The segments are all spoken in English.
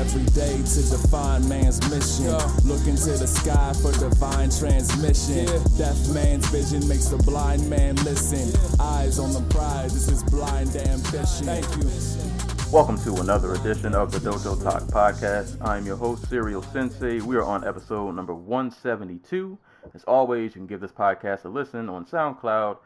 Every day to define man's mission. Look into the sky for divine transmission. Deaf man's vision makes the blind man listen. Eyes on the prize, this is blind ambition. Thank you. Welcome to another edition of the Dojo Talk Podcast. I'm your host, Serial Sensei. We are on episode number 172. As always, you can give this podcast a listen on SoundCloud,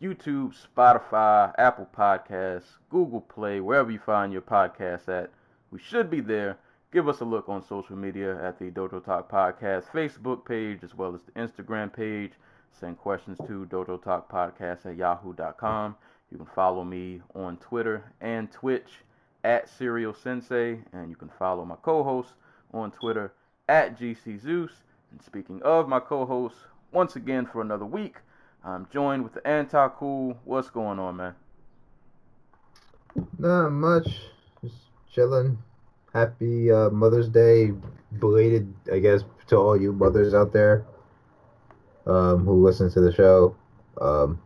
YouTube, Spotify, Apple Podcasts, Google Play, wherever you find your podcasts at. We should be there. Give us a look on social media at the Dojo Talk Podcast Facebook page as well as the Instagram page. Send questions to Dojo Talk Podcast at yahoo.com. You can follow me on Twitter and Twitch at Serial Sensei, and you can follow my co-host on Twitter at GC Zeus. And speaking of my co-host, once again for another week, I'm joined with the Anti Cool. What's going on, man? Not much. Just chilling. Happy uh, Mother's Day, belated, I guess, to all you mothers out there um, who listen to the show. Um,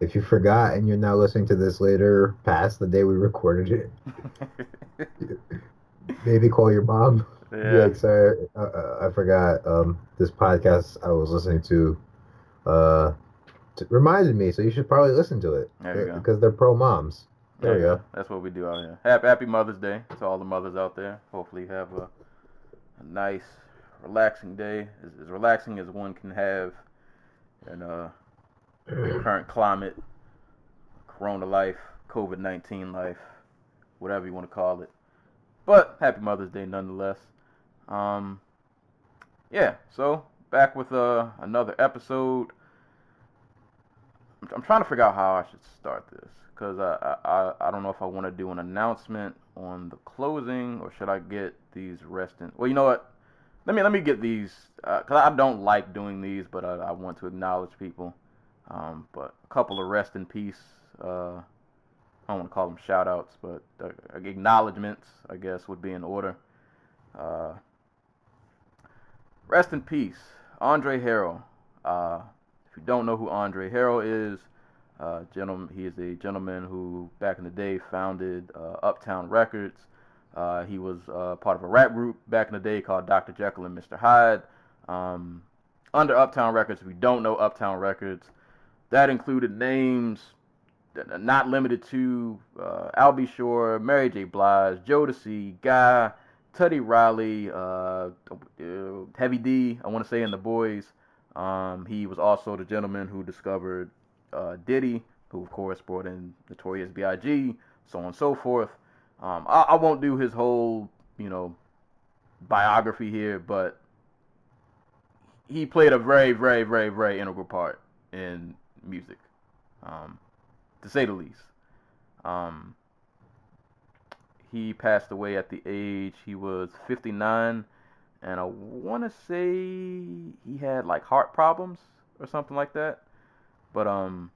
if you forgot and you're now listening to this later, past the day we recorded it, maybe call your mom. Yeah. like, sorry, uh, uh, I forgot. Um, this podcast I was listening to uh, t- reminded me, so you should probably listen to it There you go. because they're pro moms. There you go. That's what we do out here. Happy, happy Mother's Day to all the mothers out there. Hopefully, you have a, a nice, relaxing day, as, as relaxing as one can have in uh, the current climate, Corona life, COVID nineteen life, whatever you want to call it. But happy Mother's Day nonetheless. Um, yeah. So back with uh, another episode. I'm- trying to figure out how I should start this because I, I I don't know if I want to do an announcement on the closing or should I get these resting. Well, you know what? Let me let me get these because I don't like doing these, but I, I want to acknowledge people. Um, but a couple of rest in peace. Uh, I don't want to call them shout outs, but uh, acknowledgments, I guess, would be in order. Uh, rest in peace, Andre Harrell. You don't know who Andre Harrell is, uh, gentleman, he is a gentleman who back in the day founded uh, Uptown Records. Uh, he was uh, part of a rap group back in the day called Dr. Jekyll and Mr. Hyde. Um, under Uptown Records, if you don't know Uptown Records, that included names not limited to uh, Al B. Sure, Mary J. Blige, Jodeci, Guy, Teddy Riley, uh, uh, Heavy D, I want to say, and the boys. Um, he was also the gentleman who discovered uh, Diddy, who of course brought in Notorious B.I.G., so on and so forth. Um, I, I won't do his whole, you know, biography here, but he played a very, very, very, very integral part in music, um, to say the least. Um, he passed away at the age he was 59, and I want to say he had like heart problems or something like that. But um,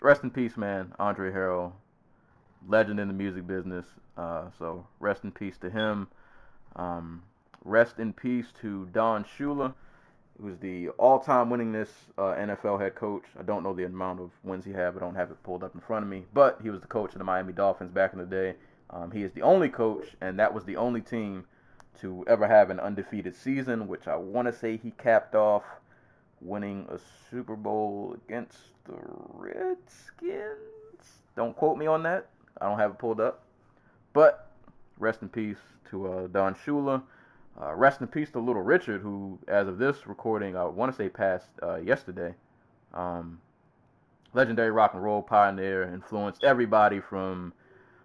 rest in peace, man, Andre Harrell, legend in the music business. Uh, so rest in peace to him. Um, rest in peace to Don Shula, who's the all-time winningest uh, NFL head coach. I don't know the amount of wins he had. I don't have it pulled up in front of me. But he was the coach of the Miami Dolphins back in the day. Um, he is the only coach, and that was the only team to ever have an undefeated season, which I want to say he capped off winning a Super Bowl against the Redskins. Don't quote me on that. I don't have it pulled up. But rest in peace to uh, Don Shula. Uh, rest in peace to Little Richard, who, as of this recording, I want to say passed uh, yesterday. Um, legendary rock and roll pioneer, influenced everybody from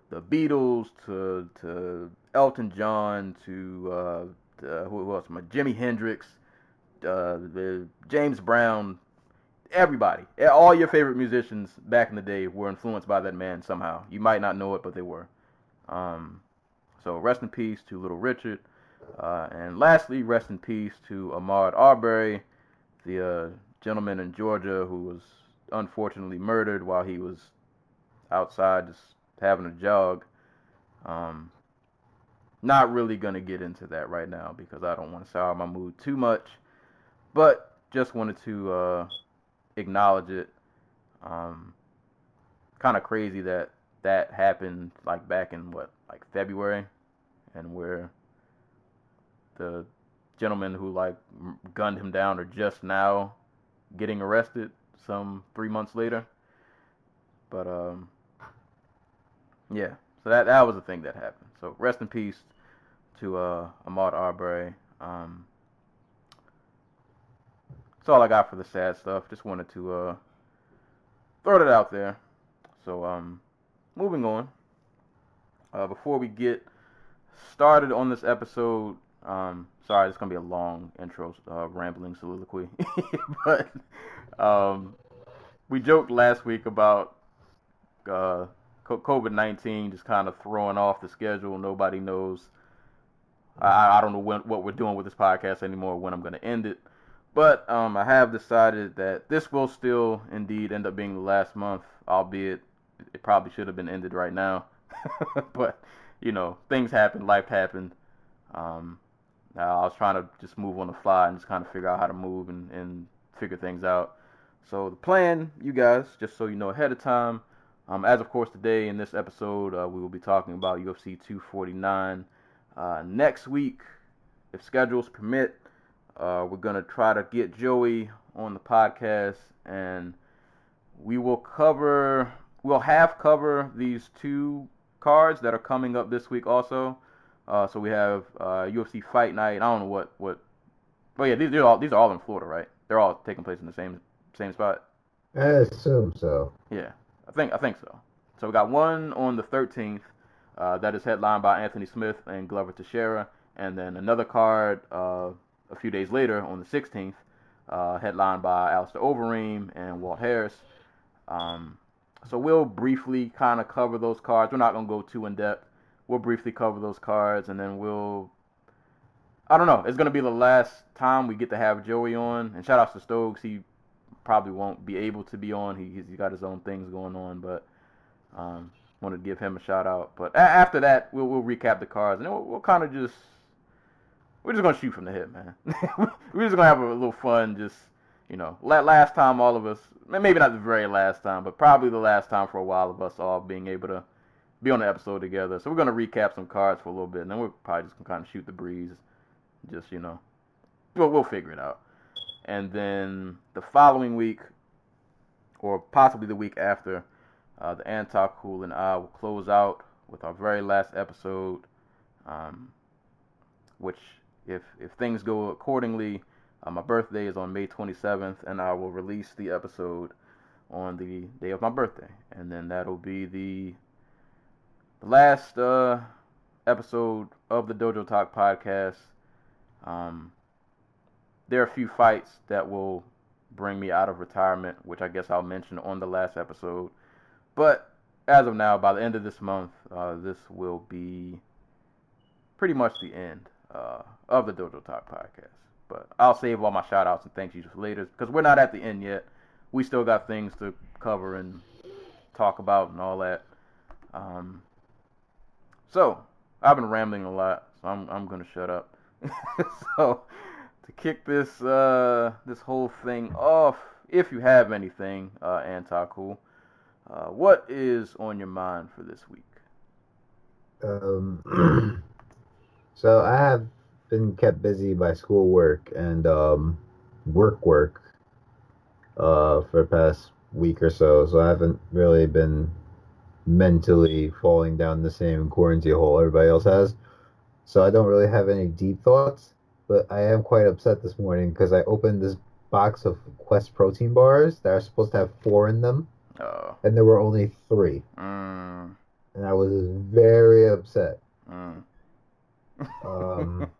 the Beatles to to Elton John to, uh, who else? My Jimi Hendrix, uh, James Brown, everybody, all your favorite musicians back in the day were influenced by that man somehow. You might not know it, but they were. Um, so rest in peace to Little Richard. Uh, and lastly, rest in peace to Ahmaud Arbery, the uh, gentleman in Georgia who was unfortunately murdered while he was outside just having a jog. Um, not really going to get into that right now because I don't want to sour my mood too much. But just wanted to uh, acknowledge it. Um, kind of crazy that that happened like back in what like February, and where the gentleman who like gunned him down are just now getting arrested some three months later. But um, yeah, so that that was the thing that happened. So rest in peace to uh, Ahmaud Arbery. Um, that's all I got for the sad stuff. Just wanted to uh, throw it out there. So um, moving on. Uh, before we get started on this episode, um, sorry, it's gonna be a long intro, uh, rambling soliloquy, but um, we joked last week about uh, COVID nineteen just kind of throwing off the schedule. Nobody knows. I, I don't know when, what we're doing with this podcast anymore. When I'm gonna end it, but um, I have decided that this will still indeed end up being the last month, albeit it probably should have been ended right now. but you know, things happened, life happened. Um, I was trying to just move on the fly and just kind of figure out how to move and, and figure things out. So the plan, you guys, just so you know ahead of time, um, as of course today in this episode, uh, we will be talking about UFC 249. Uh, next week, if schedules permit, uh, we're gonna try to get Joey on the podcast, and we will cover we'll half cover these two cards that are coming up this week also. Uh, so we have uh, UFC Fight Night. I don't know what what. Oh yeah, these are all these are all in Florida, right? They're all taking place in the same same spot. I assume so. Yeah, I think I think so. So we got one on the 13th. Uh, that is headlined by Anthony Smith and Glover Teixeira, and then another card uh, a few days later on the 16th, uh, headlined by Alistair Overeem and Walt Harris. Um, so we'll briefly kind of cover those cards. We're not gonna go too in depth. We'll briefly cover those cards, and then we'll. I don't know. It's gonna be the last time we get to have Joey on. And shout out to Stokes. He probably won't be able to be on. He he's got his own things going on, but um, wanted to give him a shout out. But a- after that, we'll we'll recap the cards, and we'll, we'll kind of just we're just gonna shoot from the hip, man. we're just gonna have a little fun, just you know, last time all of us, maybe not the very last time, but probably the last time for a while of us all being able to be on the episode together. So we're gonna recap some cards for a little bit, and then we're probably just gonna kind of shoot the breeze, just you know, we'll we'll figure it out. And then the following week, or possibly the week after, uh, the Anti Cool and I will close out with our very last episode, um, which if if things go accordingly uh, my birthday is on May 27th, and I will release the episode on the day of my birthday, and then that'll be the, the last uh, episode of the Dojo Talk podcast. Um, there are a few fights that will bring me out of retirement, which I guess I'll mention on the last episode. But as of now, by the end of this month, uh, this will be pretty much the end uh, of the Dojo Talk podcast. But I'll save all my shout outs and thank yous for later because we're not at the end yet. We still got things to cover and talk about and all that. Um, so I've been rambling a lot, so I'm I'm gonna shut up. so to kick this uh, this whole thing off, if you have anything, uh, anti cool, uh, what is on your mind for this week? Um, so I have been kept busy by schoolwork and um, work work uh, for the past week or so, so I haven't really been mentally falling down the same quarantine hole everybody else has. So I don't really have any deep thoughts, but I am quite upset this morning because I opened this box of Quest protein bars that are supposed to have four in them, Oh. and there were only three, Mm, and I was very upset. mm. Um,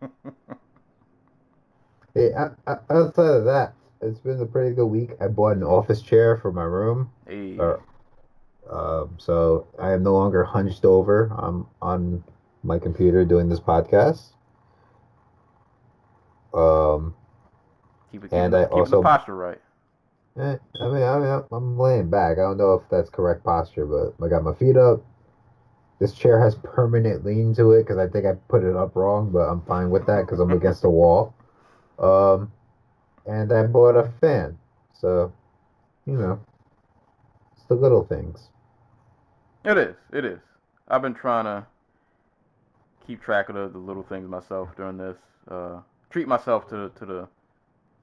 Hey, I, I, outside of that, it's been a pretty good week. I bought an office chair for my room, hey. or, um, so I am no longer hunched over. I'm on my computer doing this podcast. Um, Keep it, keep and I keep also- the posture right. Eh, I mean, I mean, I'm laying back. I don't know if that's correct posture, but I got my feet up. This chair has permanent lean to it because I think I put it up wrong, but I'm fine with that because I'm against the wall. Um, and I bought a fan, so you know, it's the little things. It is. It is. I've been trying to keep track of the, the little things myself during this. Uh, treat myself to to the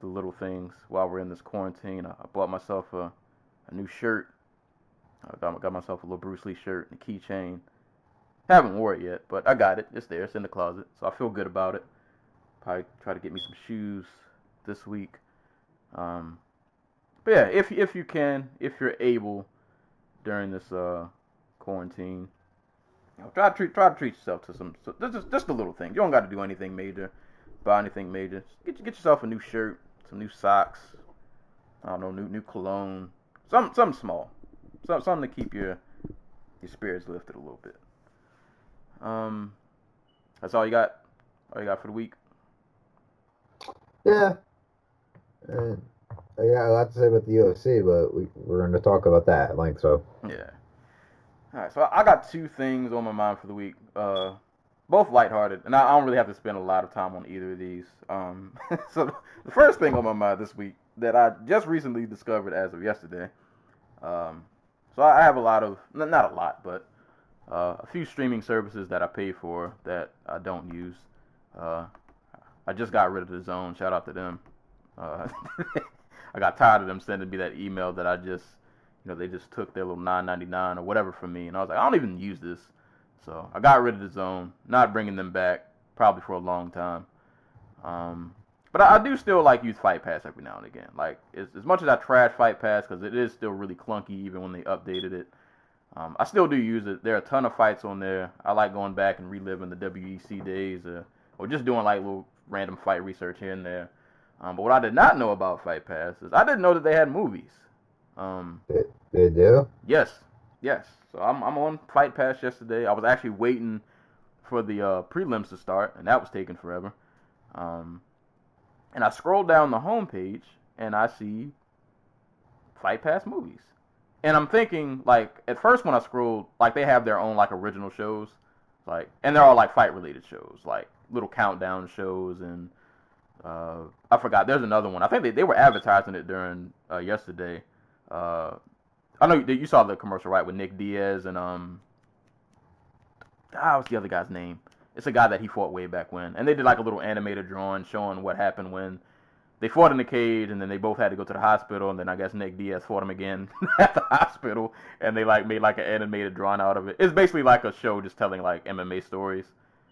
the little things while we're in this quarantine. I, I bought myself a, a new shirt. I got, got myself a little Bruce Lee shirt and a keychain. Haven't wore it yet, but I got it. It's there. It's in the closet, so I feel good about it. Probably try to get me some shoes this week. Um, but yeah, if if you can, if you're able, during this uh, quarantine, you know, try to treat try to treat yourself to some so, just just the little things. You don't got to do anything major, buy anything major. Get get yourself a new shirt, some new socks. I don't know, new new cologne, some something small, some something to keep your your spirits lifted a little bit. Um, that's all you got. All you got for the week. Yeah. I got a lot to say about the UFC, but we, we're going to talk about that at length, so. Yeah. All right, so I got two things on my mind for the week. Uh, both lighthearted, and I don't really have to spend a lot of time on either of these. Um, so the first thing on my mind this week that I just recently discovered as of yesterday. Um, so I have a lot of, not a lot, but uh, a few streaming services that I pay for that I don't use. Uh, I just got rid of DAZN. Shout out to them. Uh, I got tired of them sending me that email that I just, you know, they just took their little 9.99 or whatever from me, and I was like, I don't even use this. So I got rid of DAZN. Not bringing them back probably for a long time. Um, but I, I, do still like use Fight Pass every now and again. Like as, as much as I trash Fight Pass because it is still really clunky even when they updated it. Um, I still do use it. There are a ton of fights on there. I like going back and reliving the WEC days, uh, or just doing like little random fight research here and there. Um, but what I did not know about Fight Pass is I didn't know that they had movies. Um, they, they do? Yes, yes. So I'm I'm on Fight Pass yesterday. I was actually waiting for the uh, prelims to start, and that was taking forever. Um, and I scroll down the homepage and I see Fight Pass movies. And I'm thinking, like, at first when I scrolled, like they have their own like original shows, like, and they're all like fight related shows, like little countdown shows, and uh, I forgot. There's another one. I think they, they were advertising it during uh, yesterday. Uh, I know you, you saw the commercial right with Nick Diaz and um, ah, what's the other guy's name? It's a guy that he fought way back when, and they did like a little animated drawing showing what happened when they fought in the cage, and then they both had to go to the hospital, and then I guess Nick Diaz fought him again at the hospital, and they like made like an animated drawing out of it. It's basically like a show just telling like MMA stories.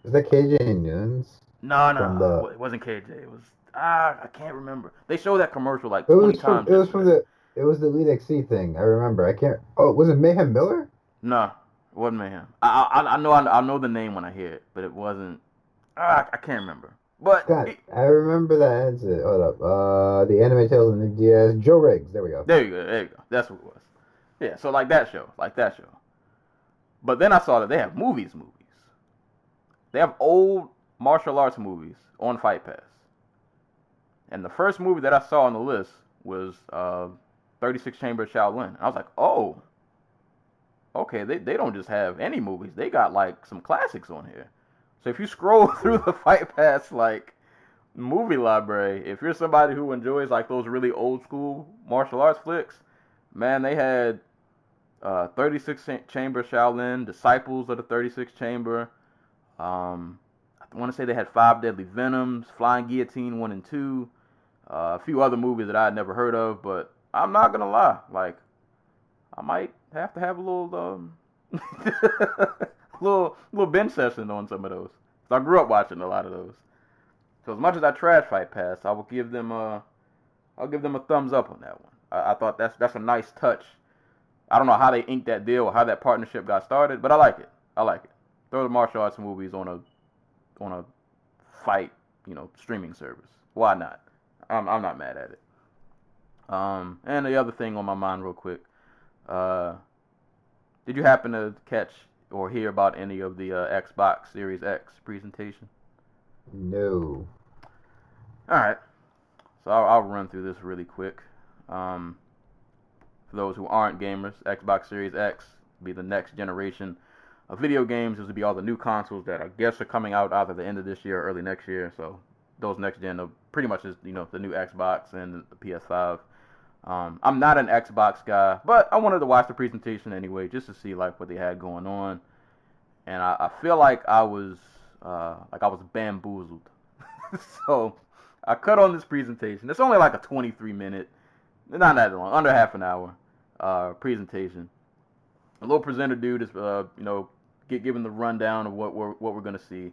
Is that KJ Noons? No, no, the... it wasn't KJ. It was ah, I can't remember. They showed that commercial like twenty from, times. It was from the it was the Elite XC thing. I remember. I can't. Oh, was it Mayhem Miller? No, it wasn't Mayhem. I I, I know I, I know the name when I hear it, but it wasn't. Ah, I can't remember. But God, I remember that. It. Hold up. Uh, the anime tales of the Diaz, Joe Riggs. There we go. There you go. There you go. That's what it was. Yeah. So like that show, like that show. But then I saw that they have movies, movies. They have old martial arts movies on Fight Pass. And the first movie that I saw on the list was uh, 36 Chamber Shaolin. I was like, oh, okay, they, they don't just have any movies. They got like some classics on here. So if you scroll through the Fight Pass like movie library, if you're somebody who enjoys like those really old school martial arts flicks, man, they had uh, 36 Chamber Shaolin, Disciples of the 36 Chamber. Um, I want to say they had Five Deadly Venoms, Flying Guillotine 1 and 2, uh, a few other movies that I had never heard of, but I'm not to lie. Like, I might have to have a little, um, little, little bench session on some of those. So I grew up watching a lot of those. So as much as I trash Fight Pass, I will give them a, I'll give them a thumbs up on that one. I, I thought that's that's a nice touch. I don't know how they inked that deal or how that partnership got started, but I like it. I like it. Throw the martial arts movies on a on a fight, you know, streaming service. Why not? I'm I'm not mad at it. Um, and the other thing on my mind, real quick, uh, did you happen to catch or hear about any of the uh, Xbox Series X presentation? No. All right. So I'll, I'll run through this really quick. Um, for those who aren't gamers, Xbox Series X will be the next generation of video games. This would be all the new consoles that I guess are coming out either the end of this year or early next year. So those next gen are pretty much just you know the new Xbox and the PS5. Um, I'm not an Xbox guy, but I wanted to watch the presentation anyway just to see like what they had going on, and I, I feel like I was uh, like I was bamboozled. so I cut on this presentation. It's only like a 23 minute, not that long, under half an hour uh, presentation. A little presenter dude is uh, you know get given the rundown of what we're what we're gonna see,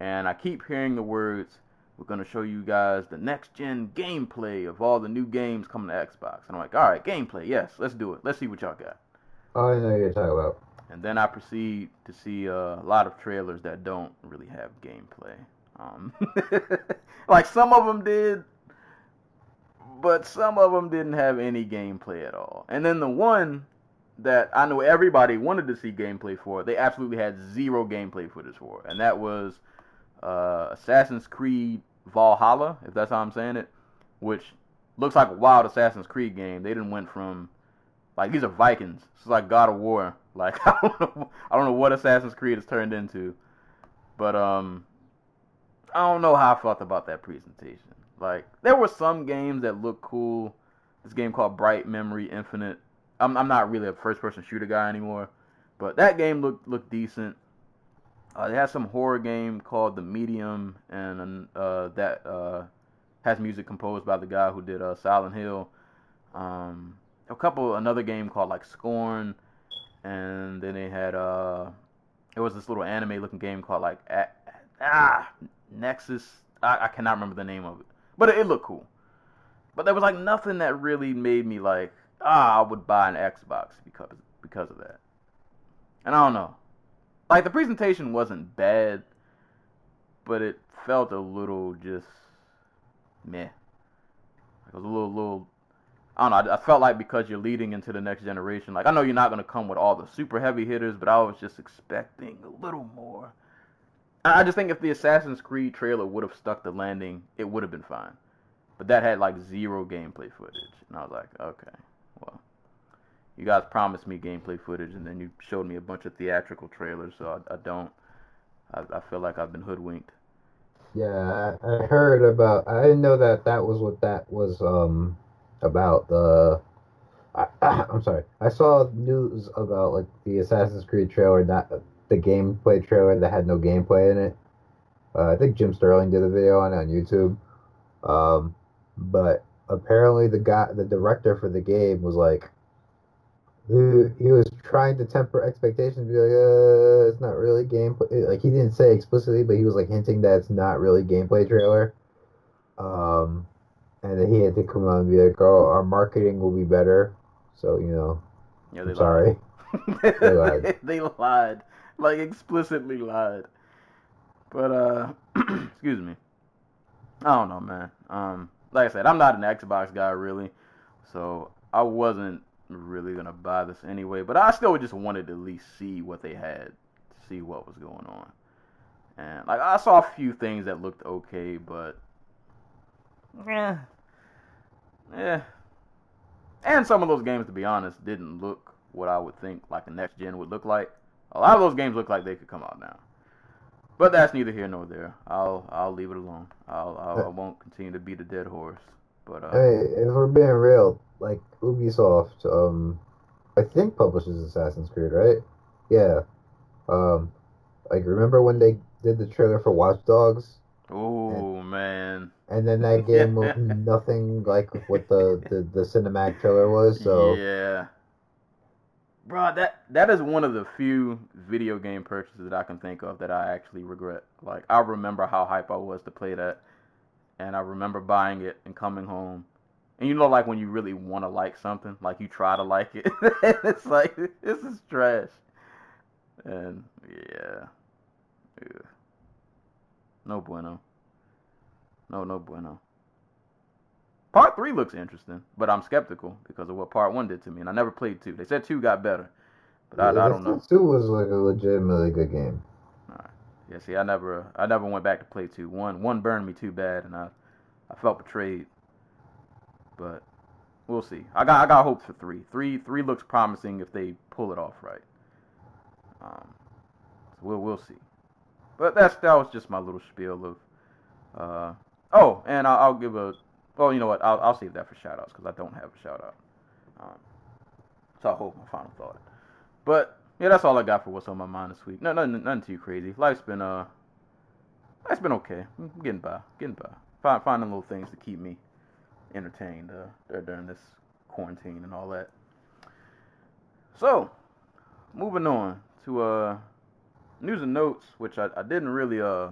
and I keep hearing the words we're going to show you guys the next gen gameplay of all the new games coming to Xbox. And I'm like, all right, gameplay, yes, let's do it. Let's see what y'all got. Oh, I know you're talking about. And then I proceed to see uh, a lot of trailers that don't really have gameplay. Um, like some of them did, but some of them didn't have any gameplay at all. And then the one that I know everybody wanted to see gameplay for, they absolutely had zero gameplay footage for, and that was uh, Assassin's Creed Valhalla, if that's how I'm saying it, which looks like a wild Assassin's Creed game. They didn't went from like these are Vikings. It's like God of War. Like I don't know, I don't know what Assassin's Creed has turned into, but um, I don't know how I felt about that presentation. Like there were some games that looked cool. This game called Bright Memory Infinite. I'm I'm not really a first person shooter guy anymore, but that game looked looked decent. Uh, they have some horror game called The Medium, and uh, that uh, has music composed by the guy who did uh, Silent Hill. Um, a couple, another game called like Scorn, and then they had uh, it was this little anime-looking game called like ah Nexus. I, I cannot remember the name of it, but it, it looked cool. But there was like nothing that really made me like ah I would buy an Xbox because because of that. And I don't know like the presentation wasn't bad, but it felt a little just meh. It was a little little. I don't know. I, felt like because you're leading into the next generation, like I know you're not gonna come with all the super heavy hitters, but I was just expecting a little more. I just think if the Assassin's Creed trailer would have stuck the landing, it would have been fine. But that had like zero gameplay footage, and I was like, okay, you guys promised me gameplay footage, and then you showed me a bunch of theatrical trailers. So I, I don't. I, I, feel like I've been hoodwinked. Yeah, I, I, heard about. I didn't know that that was what that was um about. The I, am sorry. I saw news about like the Assassin's Creed trailer, not the gameplay trailer that had no gameplay in it. Uh, I think Jim Sterling did a video on it on YouTube. Um, but apparently the guy, the director for the game, was like, he was trying to temper expectations, be like, uh, it's not really gameplay. Like he didn't say explicitly, but he was like hinting that it's not really gameplay trailer. Um, and then he had to come out and be like, "Oh, our marketing will be better." So you know, yeah, they I'm sorry, they lied. they lied, like explicitly lied. But uh, excuse me. I don't know, man. Um, like I said, I'm not an Xbox guy really, so I wasn't really gonna buy this anyway. But I still just wanted to at least see what they had, to see what was going on. And like I saw a few things that looked okay, but yeah, yeah. And some of those games, to be honest, didn't look what I would think like a next gen would look like. A lot of those games look like they could come out now. But that's neither here nor there. I'll I'll leave it alone. I'll, I'll I won't continue to beat a dead horse. But uh, hey, if we're being real, like Ubisoft, um, I think publishes Assassin's Creed, right? Yeah. Um, like remember when they did the trailer for Watch Dogs? Oh man. And then that game looked nothing like what the, the, the cinematic trailer was. So yeah. Bro, that that is one of the few video game purchases that I can think of that I actually regret. Like I remember how hype I was to play that and I remember buying it and coming home. And you know, like when you really want to like something, like you try to like it, and it's like this is trash. And yeah, yeah, no bueno. No, no bueno. Part three looks interesting, but I'm skeptical because of what part one did to me, and I never played two. They said two got better, but yeah, I, I don't know. Two was like a legitimately good game. Yeah, see, I never, I never went back to play two. One, one burned me too bad, and I, I felt betrayed. But we'll see. I got I got hope for three. Three three looks promising if they pull it off right. Um, so we'll we'll see. But that's that was just my little spiel of. Uh, oh, and I'll, I'll give a. Well, you know what? I'll I'll save that for shoutouts because I don't have a shout out. Um, so I'll hold my final thought. But yeah, that's all I got for what's on my mind this week. No, nothing, nothing too crazy. Life's been uh, life's been okay. I'm getting by, getting by. Find, finding little things to keep me entertained uh, during this quarantine and all that. So, moving on to uh, news and notes, which I, I didn't really uh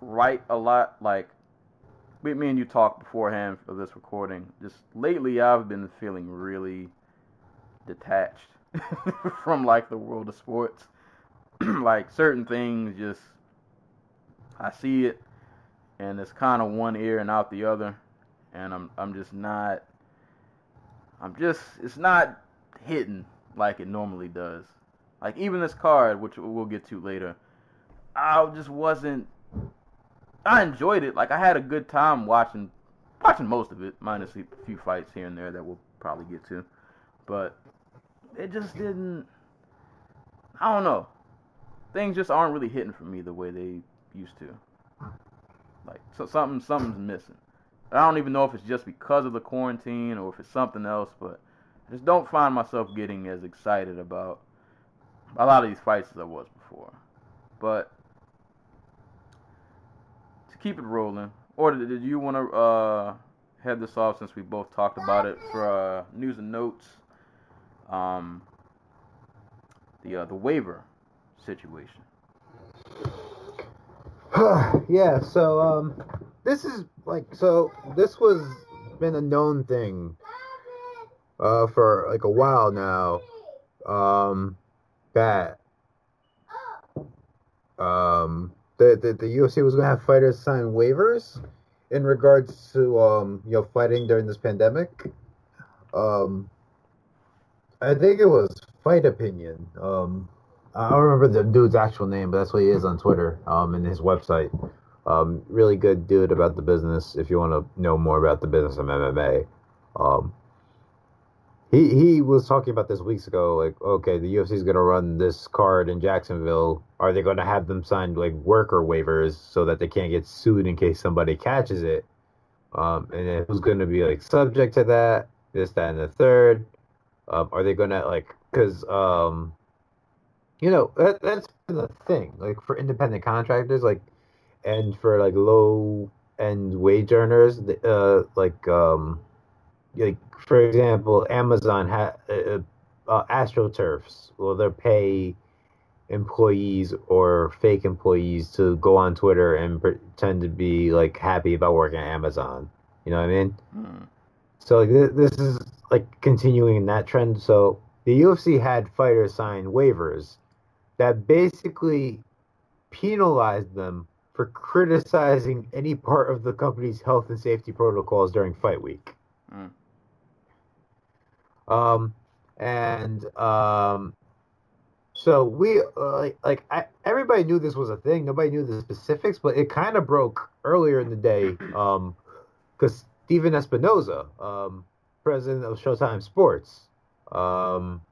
write a lot. Like me, me and you talked beforehand of this recording. Just lately, I've been feeling really detached from like the world of sports. like certain things, just I see it, and it's kind of one ear and out the other, and I'm I'm just not. I'm just it's not hitting like it normally does. Like even this card, which we'll get to later, I just wasn't. I enjoyed it. Like I had a good time watching, watching most of it, minus a few fights here and there that we'll probably get to. But it just didn't. I don't know. Things just aren't really hitting for me the way they used to. Like so something something's missing. I don't even know if it's just because of the quarantine or if it's something else, but I just don't find myself getting as excited about a lot of these fights as I was before. But to keep it rolling, or did you want to uh, head this off since we both talked about it for uh, news and notes? Um, the uh, the waiver situation. yeah. So um, this is like so. This was been a known thing uh, for like a while now. Um, that um, the, the the UFC was gonna have fighters sign waivers in regards to um, you know fighting during this pandemic. Um, I think it was Fight Opinion. Um, I don't remember the dude's actual name, but that's what he is on Twitter. Um, and his website. Um, really good dude about the business. If you want to know more about the business of MMA, um, he he was talking about this weeks ago. Like, okay, the UFC is going to run this card in Jacksonville. Are they going to have them sign like worker waivers so that they can't get sued in case somebody catches it? Um, and who's going to be like subject to that? This, that, and the third. Um, are they going to like because um, you know that, that's the thing. Like for independent contractors, like and for like low end wage earners, uh, like um like for example, Amazon had uh, uh, AstroTurfs. Well, they pay employees or fake employees to go on Twitter and pretend to be like happy about working at Amazon. You know what I mean? Hmm. So like, th- this is like continuing in that trend. So the UFC had fighters sign waivers that basically penalized them for criticizing any part of the company's health and safety protocols during fight week. Mm. Um, and um, so we uh, like, I, everybody knew this was a thing. Nobody knew the specifics, but it kind of broke earlier in the day. Um, because Stephen Espinoza, um, president of Showtime Sports, um,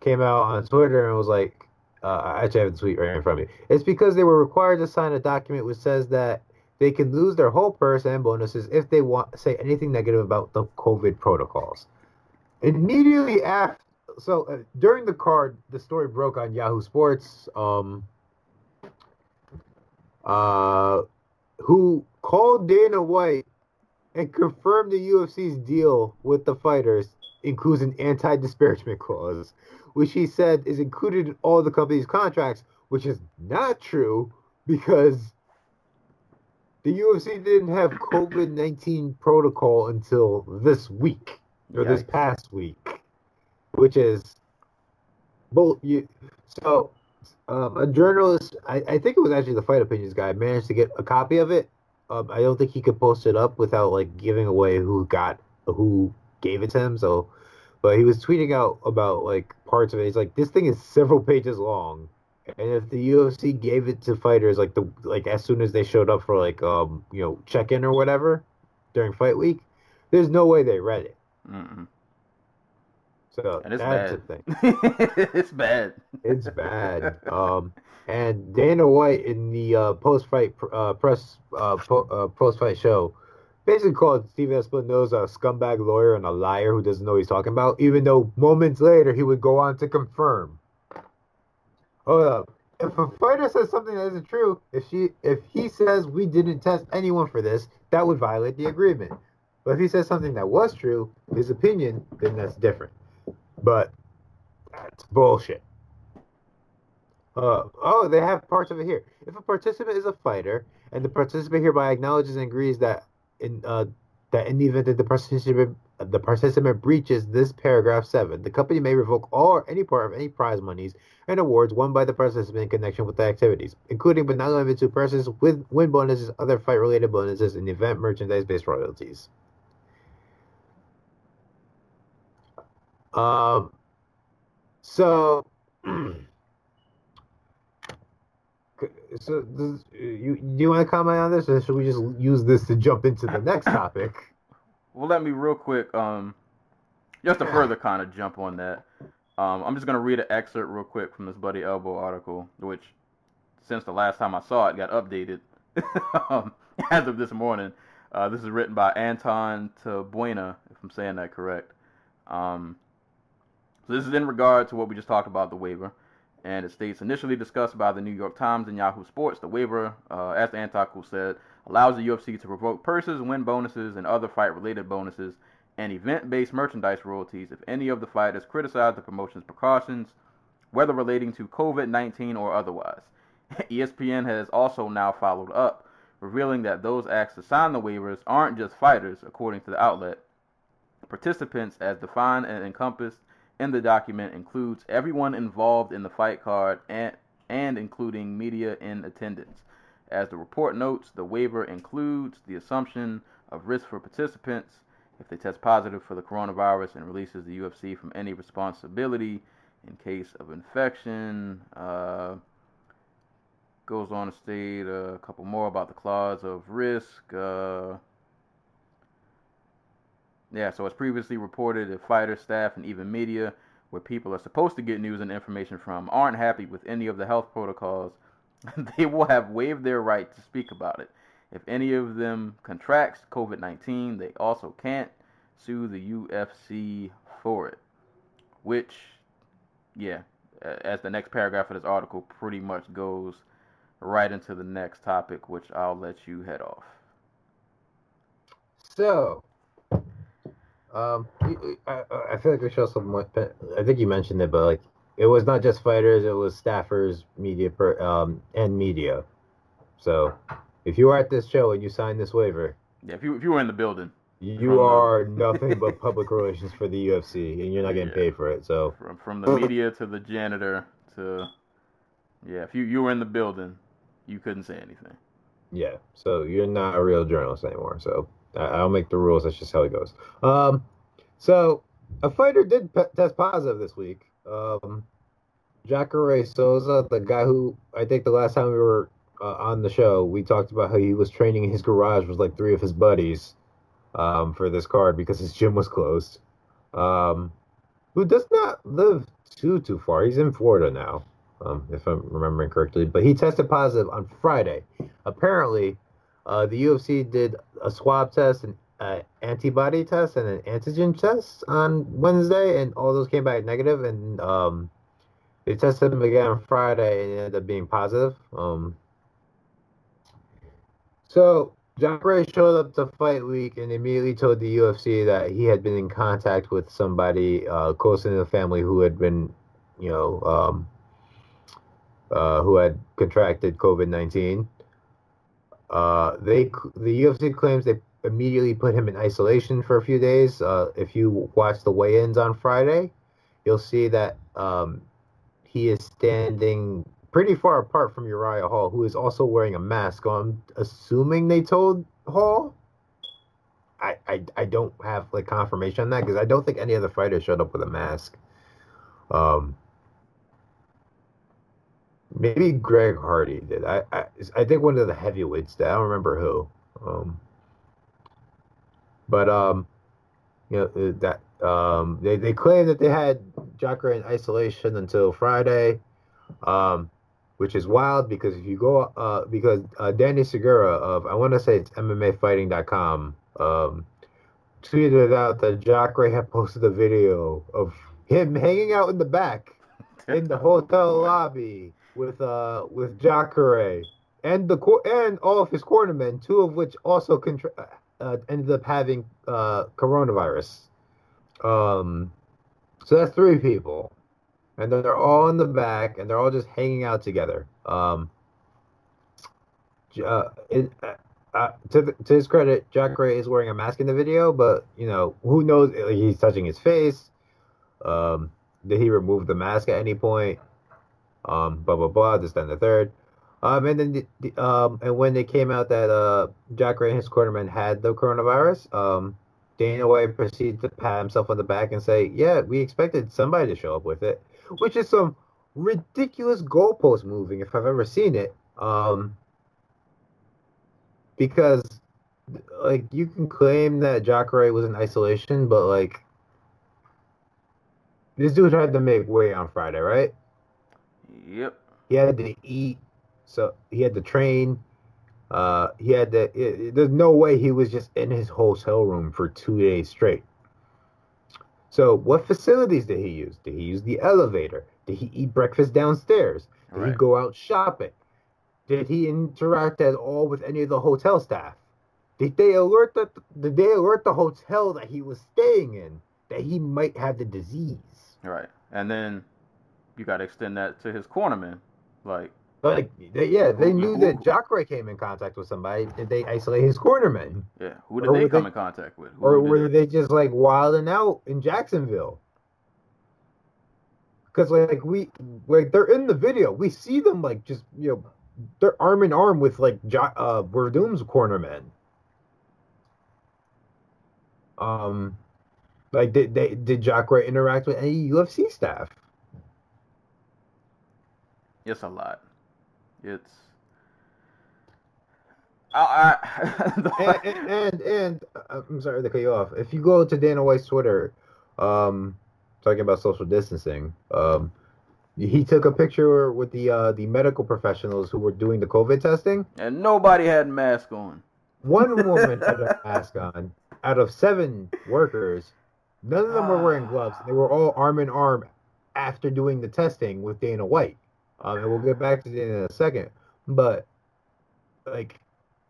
came out on Twitter and was like, uh, I actually have the tweet right in front of me. It's because they were required to sign a document which says that they can lose their whole purse and bonuses if they want say anything negative about the COVID protocols. Immediately after, so uh, during the card, the story broke on Yahoo Sports. Um, uh, who called Dana White and confirmed the UFC's deal with the fighters includes an anti-disparagement clause, which he said is included in all the company's contracts, which is not true because the UFC didn't have COVID nineteen protocol until this week or Yikes. this past week, which is both you. So um, a journalist, I, I, think it was actually the Fight Opinions guy, managed to get a copy of it. Um, I don't think he could post it up without like giving away who got who gave it to him. So, but he was tweeting out about like parts of it. He's like, this thing is several pages long, and if the UFC gave it to fighters like the like as soon as they showed up for like um you know check in or whatever during fight week, There's no way they read it. Mm-mm. So And it's that's bad. the thing. it's bad. It's bad. um, and Dana White in the uh, post-fight pr- uh, press uh, po- uh, post-fight show basically called Stephen Espinoza a scumbag lawyer and a liar who doesn't know what he's talking about. Even though moments later he would go on to confirm. Hold up. If a fighter says something that isn't true, if she if he says we didn't test anyone for this, that would violate the agreement. But if he says something that was true, his opinion, then that's different. But that's bullshit. Uh, oh, they have parts of it here. If a participant is a fighter and the participant hereby acknowledges and agrees that in uh, that in the event that the participant the participant breaches this paragraph seven, the company may revoke all or any part of any prize monies and awards won by the participant in connection with the activities, including but not limited to purses with win bonuses, other fight related bonuses, and event merchandise based royalties. Um, so, so does, you do you want to comment on this, or should we just use this to jump into the next topic? Well, let me real quick, um, just to further kind of jump on that. Um, I'm just gonna read an excerpt real quick from this Bloody Elbow article, which, since the last time I saw it, got updated um, as of this morning. Uh, this is written by Anton Tabuena, if I'm saying that correct. Um, so this is in regard to what we just talked about, the waiver. And it states initially discussed by the New York Times and Yahoo Sports, the waiver, uh, as the Antaku said, allows the UFC to revoke purses, win bonuses, and other fight-related bonuses and event-based merchandise royalties if any of the fighters criticize the promotion's precautions, whether relating to COVID-19 or otherwise. ESPN has also now followed up, revealing that those asked to sign the waivers aren't just fighters, according to the outlet. Participants, as defined and encompassed in the document, includes everyone involved in the fight card and, and including media in attendance. As the report notes, the waiver includes the assumption of risk for participants if they test positive for the coronavirus and releases the UFC from any responsibility in case of infection. Uh, goes on to state a couple more about the clause of risk. Uh, yeah, so as previously reported, if fighters, staff, and even media, where people are supposed to get news and information from, aren't happy with any of the health protocols, they will have waived their right to speak about it. If any of them contracts COVID 19, they also can't sue the UFC for it. Which, yeah, as the next paragraph of this article pretty much goes right into the next topic, which I'll let you head off. So, um, I, I feel like we should also. I think you mentioned it, but like, it was not just fighters; it was staffers, media, per, um, and media. So, if you are at this show and you sign this waiver, Yeah, if you if you were in the building you are nothing but public relations for the UFC, and you're not getting Yeah. paid for it. So, from from the media to the janitor to yeah, if you you were in the building, you couldn't say anything. yeah, so you're not a real journalist anymore. So, I, I'll make the rules. That's just how it goes. Um, so a fighter did pe- test positive this week. Um, Jacare Souza, the guy who I think the last time we were uh, on the show, we talked about how he was training in his garage with like three of his buddies um, for this card because his gym was closed. Um, who does not live too too far. He's in Florida now, um, if I'm remembering correctly. But he tested positive on Friday. Apparently, uh, the UFC did a swab test, an uh, antibody test, and an antigen test on Wednesday, and all those came back negative, and um, they tested him again on Friday, and ended up being positive. Um, so John Gray showed up to fight week and immediately told the UFC that he had been in contact with somebody uh, close in the family who had been, you know, um, uh, who had contracted COVID nineteen. Uh, they the UFC claims they immediately put him in isolation for a few days. Uh, if you watch the weigh-ins on Friday, you'll see that um, he is standing pretty far apart from Uriah Hall, who is also wearing a mask. I'm assuming they told Hall. I, I, I don't have like confirmation on that because I don't think any other fighter showed up with a mask. Um, maybe Greg Hardy did. I, I I think one of the heavyweights did. I don't remember who. Um, but um, you know uh, that um, they they claim that they had Jacare in isolation until Friday, um, which is wild because if you go uh, because uh, Danny Segura of I want to say it's MMAfighting.com um, tweeted out that Jacare had posted a video of him hanging out in the back in the hotel lobby with uh with Jacare and the and all of his cornermen, two of which also contra- uh, ended up having uh, coronavirus. Um, so that's three people, and then they're all in the back, and they're all just hanging out together. Um, uh, uh, uh, to, to his credit, Jack Jacare is wearing a mask in the video, but you know who knows? He's touching his face. Um, did he remove the mask at any point? Um, blah blah blah. This then the third. Um, and then the, the, um, and when they came out that uh, Jacare and his cornerman had the coronavirus, um, Dana White proceeded to pat himself on the back and say, "Yeah, we expected somebody to show up with it," which is some ridiculous goalpost moving if I've ever seen it. Um, because like you can claim that Jack Jacare was in isolation, but like this dude had to make weight on Friday, right? Yep. He had to eat, so he had to train. Uh, he had to. It, there's no way he was just in his hotel room for two days straight. So, what facilities did he use? Did he use the elevator? Did he eat breakfast downstairs? Did he go out shopping? Did he interact at all with any of the hotel staff? Did they alert the Did they alert the hotel that he was staying in that he might have the disease? Right. And then you got to extend that to his cornerman. Like, Like, they, yeah, they Who- knew who- that Jacare came in contact with somebody. Did they isolate his cornermen? yeah, who did Or they come they- in contact with? Who Or were they just like wilding out in Jacksonville? Because like we like they're in the video, we see them like just you know they're arm in arm with like jo- uh Werdum's cornermen. Um, like did they did Jacare interact with any UFC staff? It's a lot. It's. I, I, and, and, and and uh, I'm sorry to cut you off. If you go to Dana White's Twitter, um, talking about social distancing, um, he took a picture with the uh, the medical professionals who were doing the COVID testing. and nobody had mask on. One woman had a mask on. Out of seven workers, none of them were wearing gloves. They were all arm in arm after doing the testing with Dana White. Um, and we'll get back to Dana in a second. But like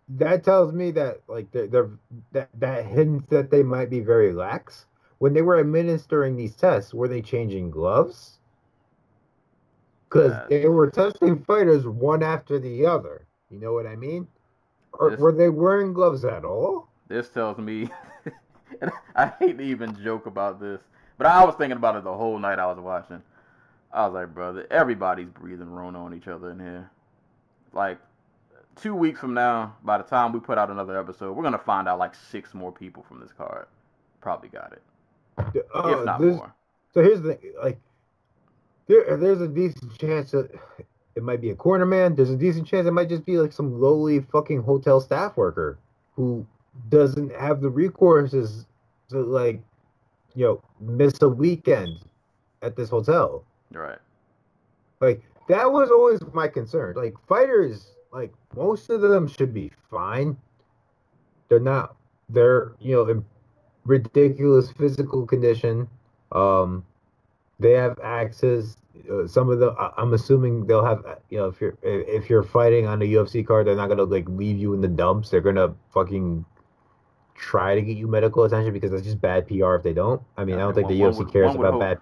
that tells me that like they're, they're that that hints that they might be very lax. When they were administering these tests, were they changing gloves? Because Uh, they were testing fighters one after the other. You know what I mean? Or This- were they wearing gloves at all? This tells me, and I hate to even joke about this, but I was thinking about it the whole night I was watching. I was like, brother, everybody's breathing Rona on each other in here. Like, two weeks from now, by the time we put out another episode, we're gonna find out like six more people from this card. Probably got it, Uh, if not there's- more. So here's the thing, like there there's a decent chance that it might be a corner man. There's a decent chance it might just be like some lowly fucking hotel staff worker who doesn't have the recourses to like you know miss a weekend at this hotel. Right. Like that was always my concern. Like fighters, like most of them should be fine. They're not. They're you know in ridiculous physical condition. Um, they have access. Uh, some of them, I- I'm assuming they'll have. uh, You know, if you're if you're fighting on a UFC card, they're not gonna like leave you in the dumps. They're gonna fucking try to get you medical attention because that's just bad PR if they don't. I mean, I Yeah, don't think one- the UFC would- cares about hope. bad.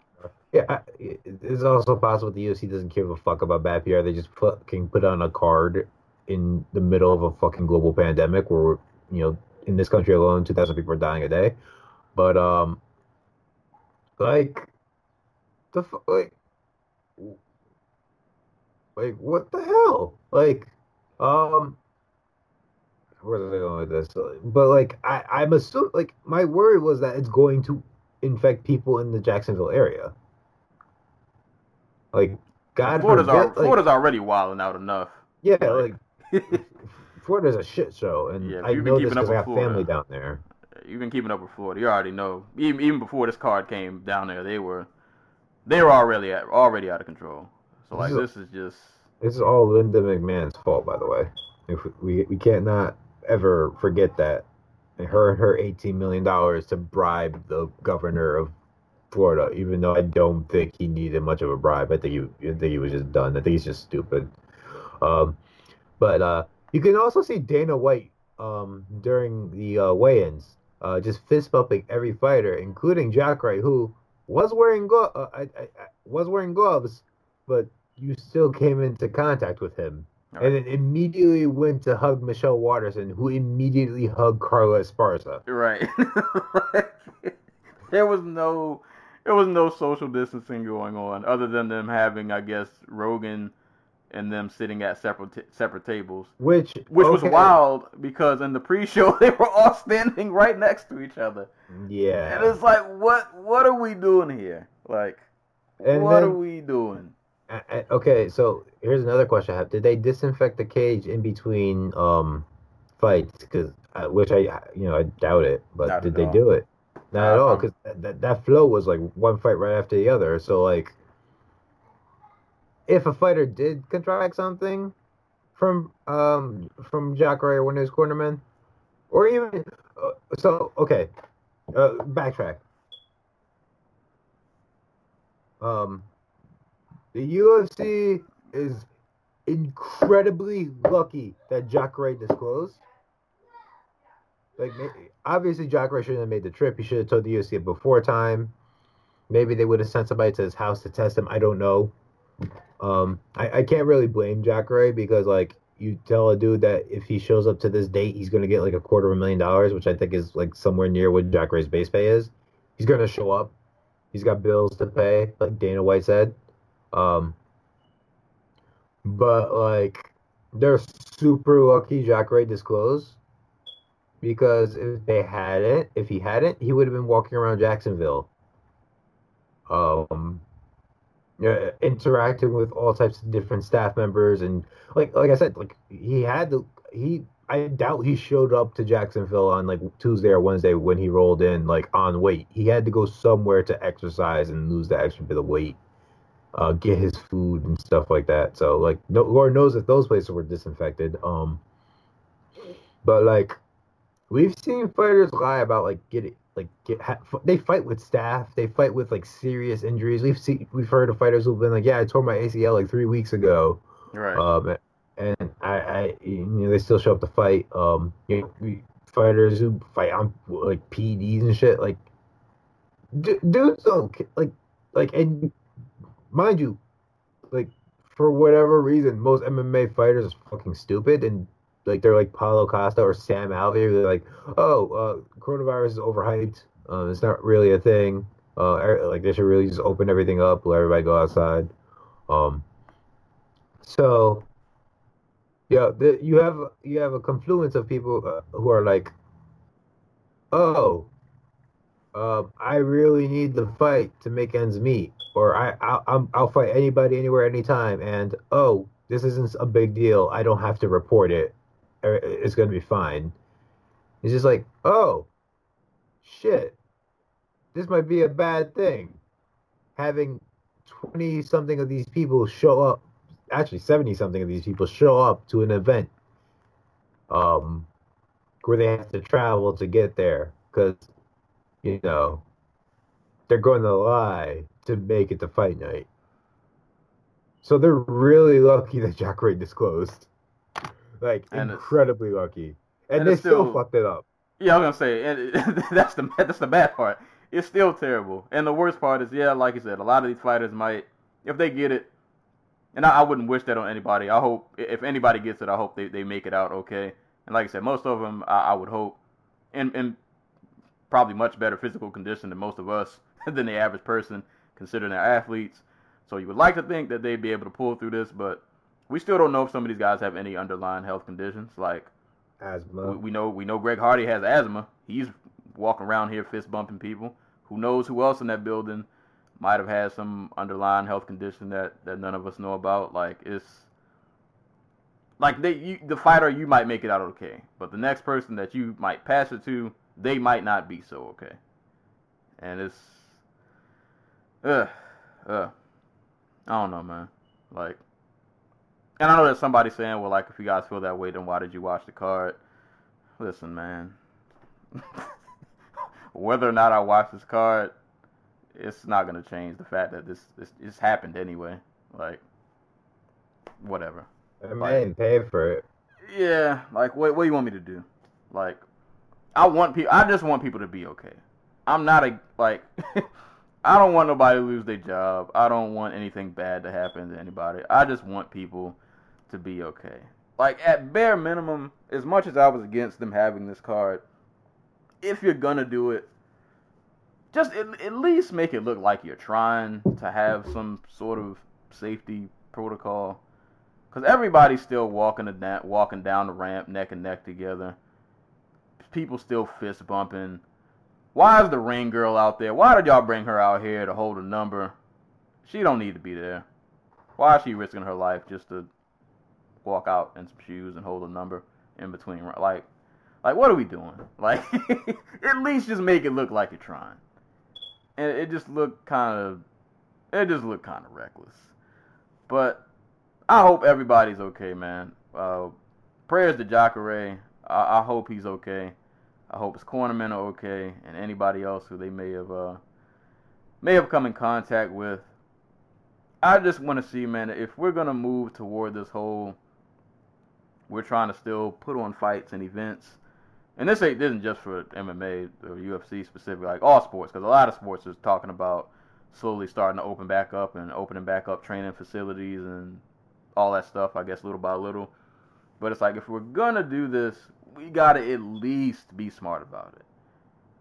Yeah, it's also possible the UFC doesn't give a fuck about bad PR. They just fucking put on a card in the middle of a fucking global pandemic where you know in this country alone, two thousand people are dying a day. But um, like the like like what the hell? Like um. Where are they going with this? But like, I, I'm assuming, like, my worry was that it's going to infect people in the Jacksonville area. Like, God Florida's, forbid, al- like, Florida's already wilding out enough. yeah, like Florida's a shit show, and Yeah, I know this up because I with have family uh, down there. you've been keeping up with Florida. You already know. Even even before this card came down there, they were they were already at, already out of control. So like This this is just This is all Linda McMahon's fault, by the way. If we we can't not ever forget that. And her and her eighteen million dollars to bribe the governor of Florida, even though I don't think he needed much of a bribe. I think he I think he was just done. I think he's just stupid. Um, but uh, you can also see Dana White um, during the uh, weigh-ins, uh, just fist bumping every fighter, including Jacare, who was wearing glo- uh, I, I, I was wearing gloves, but you still came into contact with him. Right. And then immediately went to hug Michelle Waterson, who immediately hugged Carla Esparza. right. there was no there was no social distancing going on other than them having, I guess, Rogan and them sitting at separate t- separate tables. Which Which was wild because in the pre-show they were all standing right next to each other. Yeah, and it's like, what what are we doing here? Like, And what then- are we doing? Okay, so here's another question I have: Did they disinfect the cage in between um fights? Because uh, which I you know I doubt it, but Not did they all. do it? Not at all, because that that flow was like one fight right after the other. So like, if a fighter did contract something from um from Jacare or one of his cornermen, or even uh, so okay, uh, backtrack. Um, the UFC is incredibly lucky that Jacare disclosed. Like, obviously, Jacare shouldn't have made the trip. He should have told the UFC before time. Maybe they would have sent somebody to his house to test him. I don't know. Um, I, I can't really blame Jacare because, like, you tell a dude that if he shows up to this date, he's to get like a quarter of a million dollars, which I think is like somewhere near what Jacare's base pay is. He's to show up. He's got bills to pay, like Dana White said. Um, but like they're super lucky Jack Ray disclosed because if they hadn't, if he hadn't, he would have been walking around Jacksonville, um, yeah, interacting with all types of different staff members and like like I said, like he had the he. I doubt he showed up to Jacksonville on like Tuesday or Wednesday when he rolled in like on weight. He had to go somewhere to exercise and lose the extra bit of weight uh, get his food and stuff like that. So like, no, Lord knows if those places were disinfected. Um, but like, we've seen fighters lie about like getting like get ha- they fight with staff, they fight with like serious injuries. We've seen we've heard of fighters who've been like, yeah, I tore my ACL like three weeks ago. Right. Um, and I, I, you know, they still show up to fight. Um, you know, fighters who fight on like PDs and shit, like, d- dudes don't like, like, and mind you, like, for whatever reason, most MMA fighters are fucking stupid and like they're like Paulo Costa or Sam Alvey. They're like, oh, uh, coronavirus is overhyped. Um, it's not really a thing. Uh, er- like they should really just open everything up, let everybody go outside. Um, so yeah, the, you have you have a confluence of people uh, who are like, oh, uh, I really need the fight to make ends meet, or I I'll, I'm, I'll fight anybody, anywhere, anytime, and oh, this isn't a big deal. I don't have to report it. Er, It's gonna be fine. It's just like, oh, shit, this might be a bad thing. Having twenty something of these people show up actually 70 something of these people show up to an event um where they have to travel to get there because you know they're going to lie to make it to fight night so they're really lucky that Jacare disclosed like And incredibly lucky and, and they still, still- fucked it up Yeah, I'm gonna say and that's the that's the bad part. It's still terrible, and the worst part is, yeah, like you said, a lot of these fighters might, if they get it, and I, I wouldn't wish that on anybody. I hope if anybody gets it, I hope they, they make it out okay. And like I said, most of them, I, I would hope, in in probably much better physical condition than most of us, than the average person, considering they're athletes. So you would like to think that they'd be able to pull through this, but we still don't know if some of these guys have any underlying health conditions like asthma we, we know we know Greg Hardy has asthma. He's walking around here fist bumping people. Who knows who else in that building might have had some underlying health condition that, that none of us know about. Like it's like they you, the fighter you might make it out okay, but the next person that you might pass it to, they might not be so okay. And it's, uh, uh, I don't know, man. Like, and I know there's somebody saying, well, like, if you guys feel that way, then why did you watch the card? Listen, man. Whether or not I watch this card, it's not gonna change the fact that this this, this happened anyway. Like, whatever. I mean, pay for it. Yeah, like what what do you want me to do? Like I want people I just want people to be okay. I'm not a like I don't want nobody to lose their job. I don't want anything bad to happen to anybody. I just want people to be okay. Like at bare minimum, as much as I was against them having this card, if you're gonna do it, just at, at least make it look like you're trying to have some sort of safety protocol. Cause everybody's still walking the walking down the ramp neck and neck together. People still fist bumping. Why is the ring girl out there? Why did y'all bring her out here to hold a number? She don't need to be there. Why is she risking her life just to walk out in some shoes and hold a number in between? Like, like what are we doing? Like, at least just make it look like you're trying. And it just looked kind of, it just looked kind of reckless. But I hope everybody's okay, man. Uh, prayers to Jacare. I, I hope he's okay. I hope his cornermen are okay, and anybody else who they may have uh, may have come in contact with. I just want to see, man, if we're gonna move toward this whole, we're trying to still put on fights and events, and this ain't isn't just for MMA or UFC specifically, like all sports, because a lot of sports is talking about slowly starting to open back up and opening back up training facilities and all that stuff, I guess, little by little. But it's like if we're gonna do this, we gotta at least be smart about it.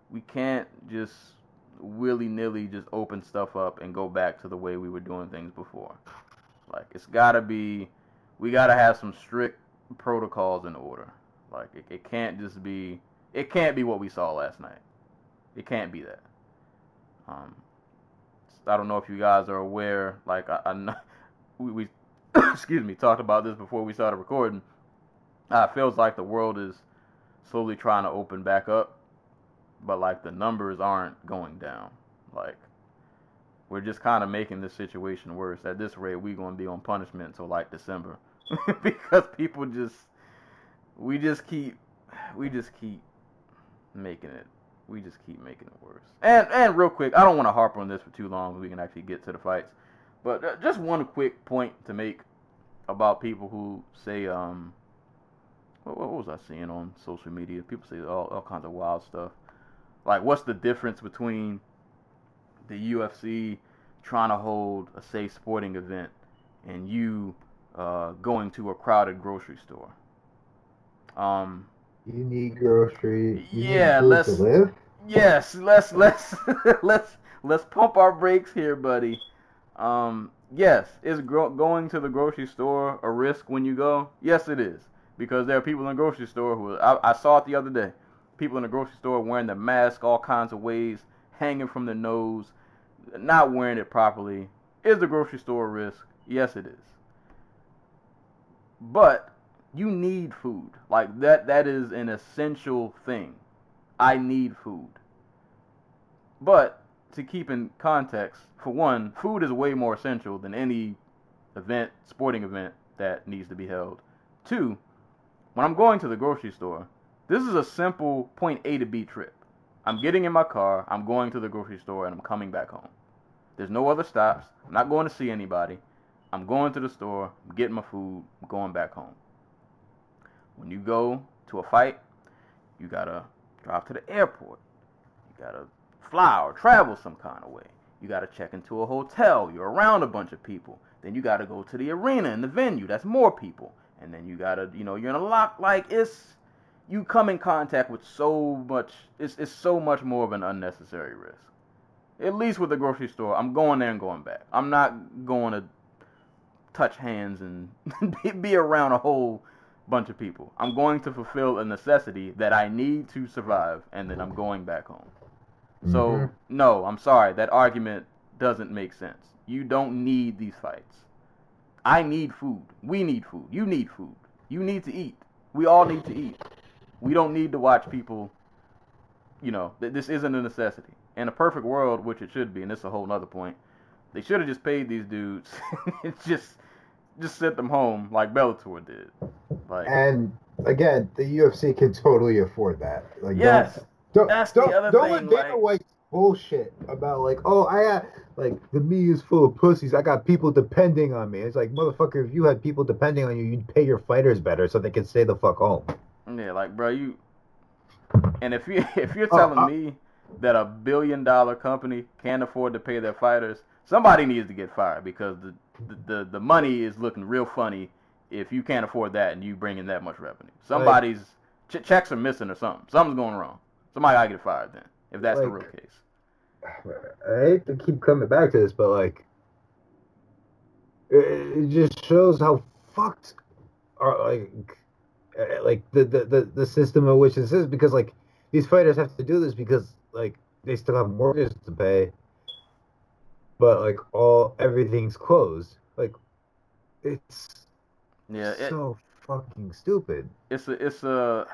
We can't just willy nilly just open stuff up and go back to the way we were doing things before. Like it's gotta be, we gotta have some strict protocols in order. Like it, it can't just be, it can't be what we saw last night. It can't be that. Um, I don't know if you guys are aware. Like I, I we, we excuse me, talked about this before we started recording. Uh, it feels like the world is slowly trying to open back up, but like the numbers aren't going down. Like we're just kind of making this situation worse. At this rate, we're gonna be on punishment until like December because people just we just keep we just keep making it we just keep making it worse. And and real quick, I don't want to harp on this for too long. We can actually get to the fights. But uh, just one quick point to make about people who say, um, what, what was I seeing on social media? People say all, all kinds of wild stuff. Like, what's the difference between the UFC trying to hold a safe sporting event and you uh, going to a crowded grocery store? Um, you need grocery. You yeah, need let's. live? Yes, let's let's let's let's pump our brakes here, buddy. Um, yes, is gro- going to the grocery store a risk when you go? Yes, it is. Because there are people in the grocery store who I, I saw it the other day. People in the grocery store wearing the mask all kinds of ways, hanging from the nose, not wearing it properly. Is the grocery store a risk? Yes, it is. But you need food. Like that that is an essential thing. I need food. But to keep in context, for one, food is way more essential than any event, sporting event that needs to be held. Two, when I'm going to the grocery store, this is a simple point A to B trip. I'm getting in my car, I'm going to the grocery store, and I'm coming back home. There's no other stops. I'm not going to see anybody. I'm going to the store, I'm getting my food, going back home. When you go to a fight, you gotta drive to the airport. You gotta fly or travel some kind of way. You got to check into a hotel. You're around a bunch of people. Then you got to go to the arena and the venue. That's more people. And then you got to, you know, you're in a lock. Like it's, you come in contact with so much. It's it's so much more of an unnecessary risk. At least with the grocery store, I'm going there and going back. I'm not going to touch hands and be around a whole bunch of people. I'm going to fulfill a necessity that I need to survive, and then I'm going back home. So Mhm. no, I'm sorry. That argument doesn't make sense. You don't need these fights. I need food. We need food. You need food. You need to eat. We all need to eat. We don't need to watch people you know, th- this isn't a necessity. In a perfect world, which it should be, and this is a whole nother point, they should have just paid these dudes, just just sent them home like Bellator did. Like, And again, the UFC can totally afford that. Like, yes, don't, that's the don't, other don't thing, let Dana like- White bullshit about like, oh, I got like the me is full of pussies. I got people depending on me. It's like, motherfucker, if you had people depending on you, you'd pay your fighters better so they could stay the fuck home. Yeah, like bro, you. And if you if you're Oh, telling uh- me that a billion dollar company can't afford to pay their fighters, somebody needs to get fired because the the, the, the money is looking real funny if you can't afford that and you bring in that much revenue. Somebody's ch- checks are missing or something. Something's going wrong. Somebody gotta get fired then if that's the real case. I hate to keep coming back to this, but like, it, it just shows how fucked are like, uh, like the, the the the system in which this is because like these fighters have to do this because like they still have mortgages to pay, but like all everything's closed. Like, it's Yeah, it, so fucking stupid. it's a it's a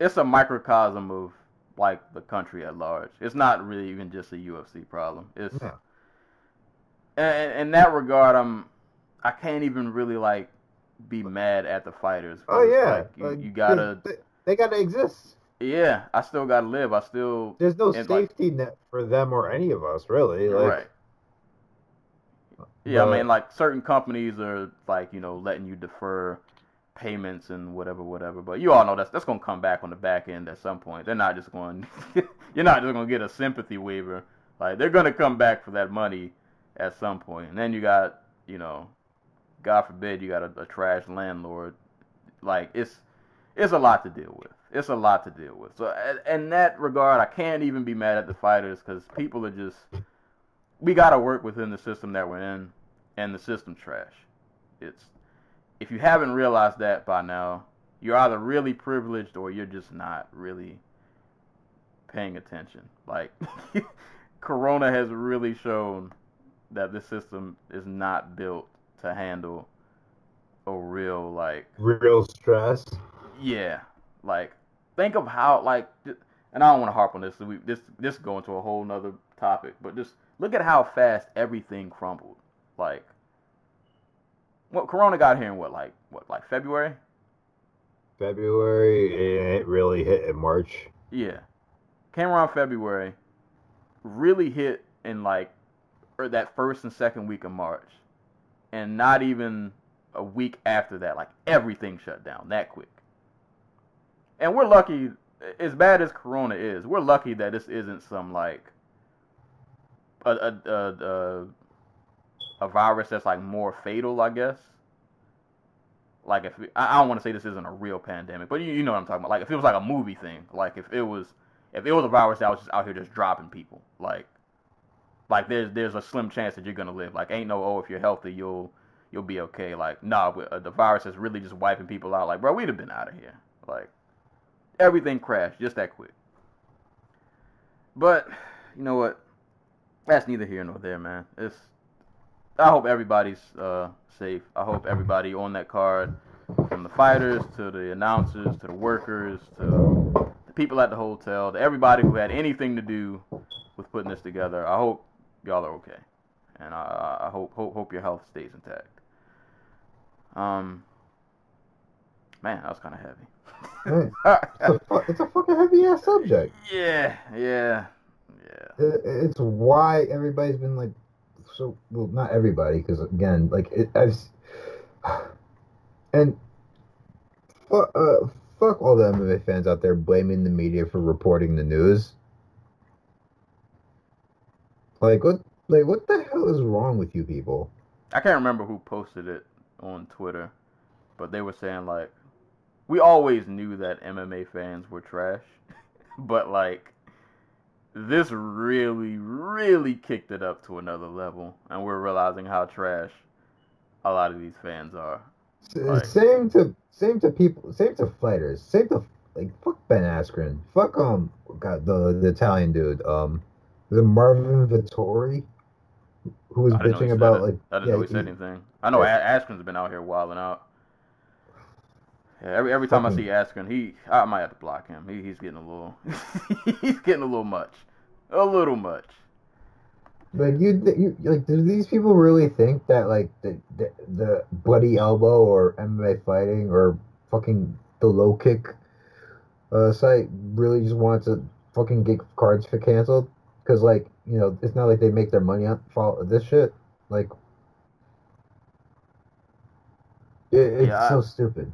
it's a microcosm of like the country at large. It's not really even just a UFC problem. It's Yeah. in, in that regard, I'm I can't even really like be mad at the fighters. Oh yeah, like, you, like, you gotta they, they gotta exist. yeah. I still gotta live. I still There's no And, like- safety net for them or any of us, really. Like, right. Yeah, I mean, like certain companies are like you know letting you defer payments and whatever, whatever. But you all know that's that's gonna come back on the back end at some point. They're not just going. you're not just gonna get a sympathy waiver. Like they're gonna come back for that money at some point. And then you got you know, God forbid you got a, a trash landlord. Like it's it's a lot to deal with. It's a lot to deal with. So in that regard, I can't even be mad at the fighters because people are just we got to work within the system that we're in, and the system's trash. It's if you haven't realized that by now, you're either really privileged or you're just not really paying attention. Like Corona has really shown that this system is not built to handle a real like real stress. yeah, like think of how like, and I don't want to harp on this. So we this this go into a whole nother topic, but just look at how fast everything crumbled. Like, what Corona got here in what like what like February? February, and it really hit in March. Yeah, came around February, really hit in like or that first and second week of March, and not even a week after that, like everything shut down that quick. And we're lucky, as bad as Corona is, we're lucky that this isn't some like a a a, a, a virus that's like more fatal, I guess. Like if I I don't want to say this isn't a real pandemic, but you, you know what I'm talking about. Like if it was like a movie thing, like if it was if it was a virus that was just out here just dropping people, like like there's there's a slim chance that you're gonna live. Like ain't no oh if you're healthy you'll you'll be okay. Like nah, uh, the virus is really just wiping people out. Like bro, we'd have been out of here. Like everything crashed just that quick. But you know what? That's neither here nor there, man. It's I hope everybody's uh, safe. I hope everybody on that card, from the fighters to the announcers to the workers to the people at the hotel to everybody who had anything to do with putting this together. I hope y'all are okay, and I, I hope hope hope your health stays intact. Um, man, that was kind of heavy. It's a, it's a fucking heavy ass subject. yeah, yeah, yeah. It, it's why everybody's been like so. Well, not everybody, because again, like it, I've and fuck, uh, fuck all the MMA fans out there blaming the media for reporting the news. Like what? Like what the hell is wrong with you people? I can't remember who posted it on Twitter, but they were saying like, we always knew that MMA fans were trash, but like, this really, really kicked it up to another level, and we're realizing how trash a lot of these fans are. Right. Same to same to people. Same to fighters. Same to like fuck Ben Askren. Fuck um God the the Italian dude. Um, the Marvin Vettori, who was I didn't know he bitching about like I didn't yeah, know he said anything. I know. Askren's been out here wilding out. Yeah, every every time I see Askren, he I might have to block him. He, he's getting a little he's getting a little much, a little much. But you, you like, do these people really think that like the the, the Bloody Elbow or MMA fighting or fucking the low kick uh, site really just wants to fucking get cards for canceled? Because like you know, it's not like they make their money on this shit. Like, it, it's Yeah, I- so stupid.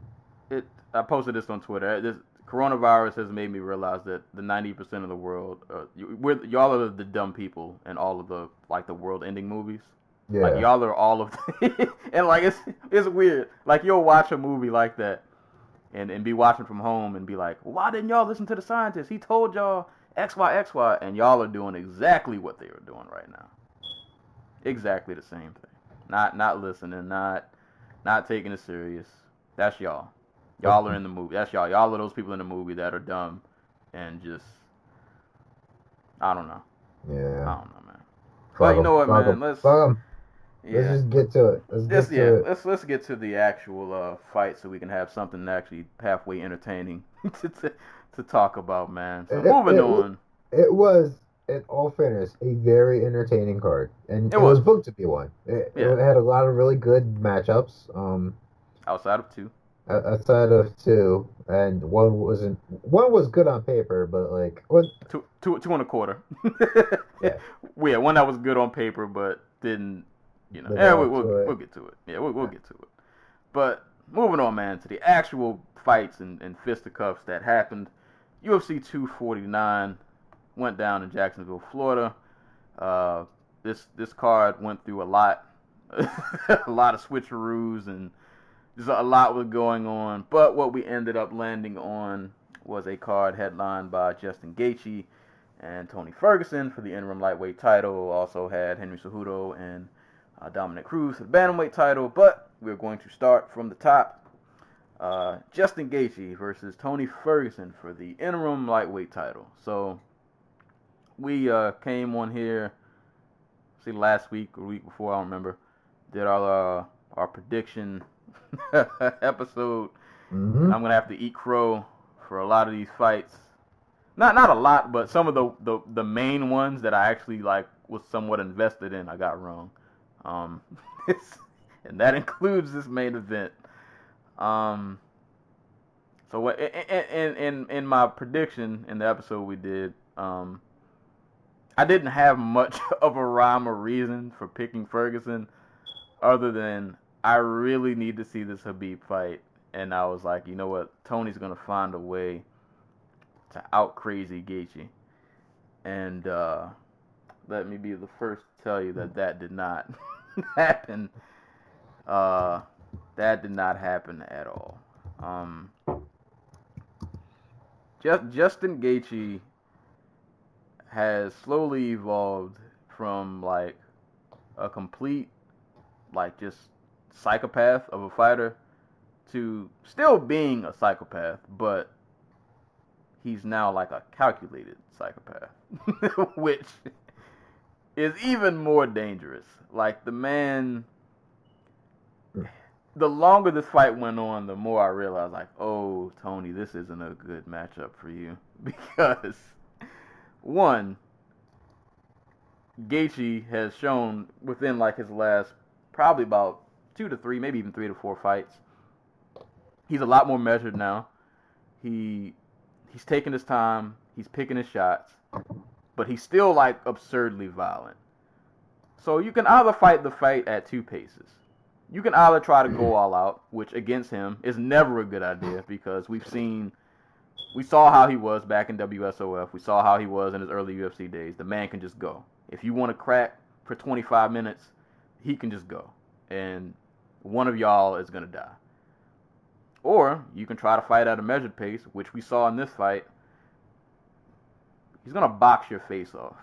I posted this on Twitter. This coronavirus has made me realize that the ninety percent of the world, uh, you, we're, y'all are the dumb people in all of the like the world-ending movies. Yeah, Like y'all are all of, the, and like it's it's weird. Like you'll watch a movie like that, and and be watching from home and be like, why didn't y'all listen to the scientist? He told y'all X Y X Y, and y'all are doing exactly what they are doing right now. Exactly the same thing. Not not listening. Not not taking it serious. That's y'all. Y'all are in the movie. That's y'all. Y'all are those people in the movie that are dumb and just I don't know. Yeah. I don't know, man. Fuck Well, you know what, man, 'em, let's- 'em. Let's just get to it. Let's get Let's, to yeah, it. let's let's get to the actual uh, fight so we can have something actually halfway entertaining to, to to talk about, man. So it- moving it- on. It was, in all fairness, a very entertaining card, and It it, was. was. booked to be one. It, Yeah. it had a lot of really good matchups. Um, Outside of two, o- outside of two, and one wasn't. One was good on paper, but like, what? two, two, two and a quarter. Yeah. yeah, one that was good on paper but didn't, you know. Yeah, we, we'll we'll get to it. Yeah, we'll we'll get to it. But moving on, man, to the actual fights and, and fisticuffs that happened. UFC 249 went down in Jacksonville, Florida. Uh, this this card went through a lot, a lot of switcheroos and just a lot was going on. But what we ended up landing on was a card headlined by Justin Gaethje and Tony Ferguson for the interim lightweight title. Also had Henry Cejudo and uh, Dominick Cruz for the bantamweight title. But we're going to start from the top. Uh, Justin Gaethje versus Tony Ferguson for the interim lightweight title. So we uh, came on here, see last week or week before, I don't remember. Did our uh, our prediction episode. hmm I'm gonna have to eat crow for a lot of these fights. Not not a lot, but some of the, the, the main ones that I actually like was somewhat invested in, I got wrong. Um, and that includes this main event. Um, so in in in my prediction in the episode we did, um, I didn't have much of a rhyme or reason for picking Ferguson, other than I really need to see this Khabib fight and I was like, you know what, Tony's gonna find a way to out crazy Gaethje, and uh, let me be the first to tell you that that did not happen. Uh, that did not happen at all. Um, just Justin Gaethje has slowly evolved from like a complete, like just psychopath of a fighter to still being a psychopath, but he's now like a calculated psychopath, which is even more dangerous. Like the man, the longer this fight went on, the more I realized, like, oh, Tony, this isn't a good matchup for you because one, Gaethje has shown within like his last probably about two to three, maybe even three to four fights. He's a lot more measured now. He he's taking his time. He's picking his shots, but he's still like absurdly violent. So you can either fight the fight at two paces. You can either try to go all out, which against him is never a good idea because we've seen we saw how he was back in WSOF. We saw how he was in his early UFC days. The man can just go. If you want to crack for 25 minutes, he can just go. And one of y'all is going to die. Or you can try to fight at a measured pace, which we saw in this fight. He's going to box your face off.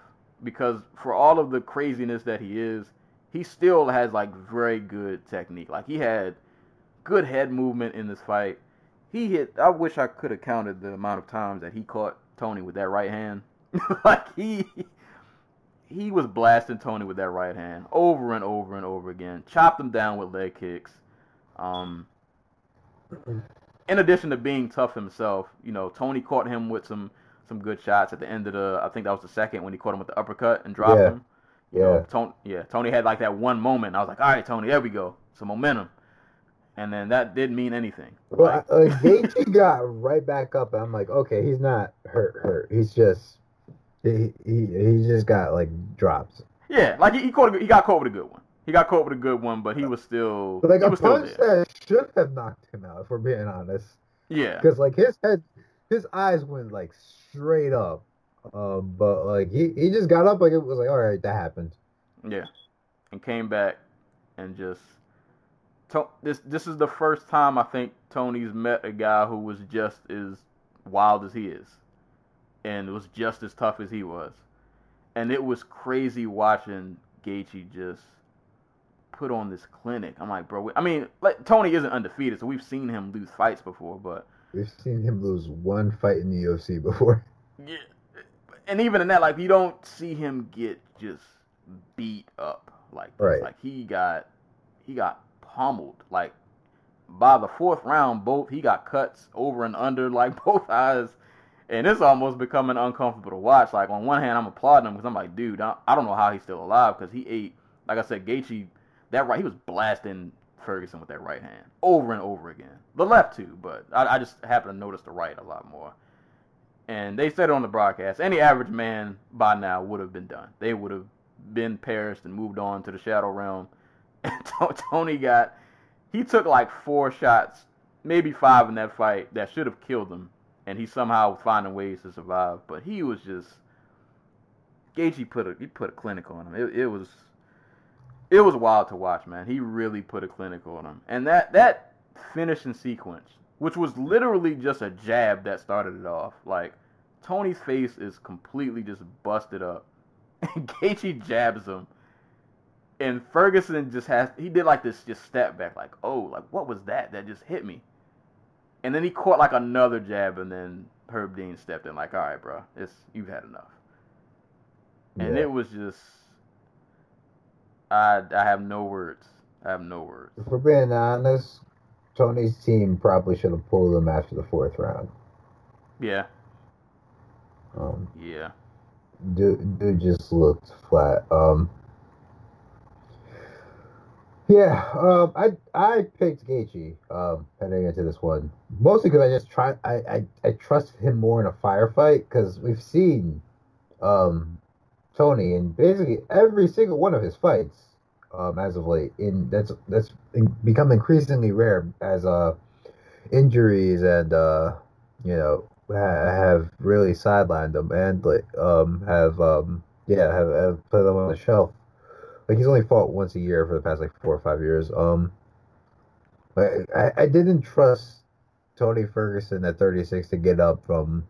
Because for all of the craziness that he is, he still has like very good technique. Like he had good head movement in this fight. He hit I wish I could have counted the amount of times that he caught Tony with that right hand. like he he was blasting Tony with that right hand over and over and over again. Chopped him down with leg kicks. Um, in addition to being tough himself, you know, Tony caught him with some some good shots at the end of the. I think that was the second when he caught him with the uppercut and dropped Yeah. him. You know, Yeah. Tony, yeah, Tony had like that one moment. I was like, all right, Tony, there we go, some momentum, and then that didn't mean anything. Well, Like, got right back up, and I'm like, okay, he's not hurt. Hurt. He's just he he, he just got like drops. yeah, like he, he caught, a, he got caught with a good one. He got caught with a good one, but he was still, But like he a was still punch that should have knocked him out, if we're being honest. Yeah, Because like his head, his eyes went like straight up. Um, but like he, he just got up like it was like all right, that happened. Yeah, and came back and just to, this. This is the first time I think Tony's met a guy who was just as wild as he is, and was just as tough as he was, and it was crazy watching Gaethje just put on this clinic. I'm like, bro. I mean, like Tony isn't undefeated, so we've seen him lose fights before, but We've seen him lose one fight in the UFC before. Yeah, and even in that, like you don't see him get just beat up like this. Right. Like he got he got pummeled. Like by the fourth round, both he got cuts over and under like both eyes, and it's almost becoming uncomfortable to watch. Like on one hand, I'm applauding him because I'm like, dude, I, don't know how he's still alive because he ate. Like I said, Gaethje, that right, he was blasting Ferguson with that right hand over and over again. The left too, but I, I just happen to notice the right a lot more and they said it on the broadcast. Any average man by now would have been done. They would have been perished and moved on to the shadow realm. And To- Tony got, he took like four shots, maybe five in that fight that should have killed him, and he somehow finding ways to survive. But he was just, Gaethje put a he put a clinic on him. It, it was, it was wild to watch, man. He really put a clinic on him, and that that finishing sequence which was literally just a jab that started it off. Like Tony's face is completely just busted up, and Gaethje jabs him, and Ferguson just has he did like this just step back, like oh, like what was that that just hit me, and then he caught like another jab, and then Herb Dean stepped in, like all right, bro, it's you've had enough, and Yeah. it was just I I have no words. I have no words. If we're being honest, Tony's team probably should have pulled him after the fourth round. Yeah, Um, yeah. dude, dude just looked flat. Um, yeah, um, I I picked Gaethje um, heading into this one mostly because I just try I, I I trust him more in a firefight because we've seen um, Tony in basically every single one of his fights um, as of late. In that's that's in, become increasingly rare as uh injuries and uh you know ha- have really sidelined him and like um have um yeah have, have put him on the shelf. Like he's only fought once a year for the past like four or five years. Um, but I I didn't trust Tony Ferguson at 36 to get up from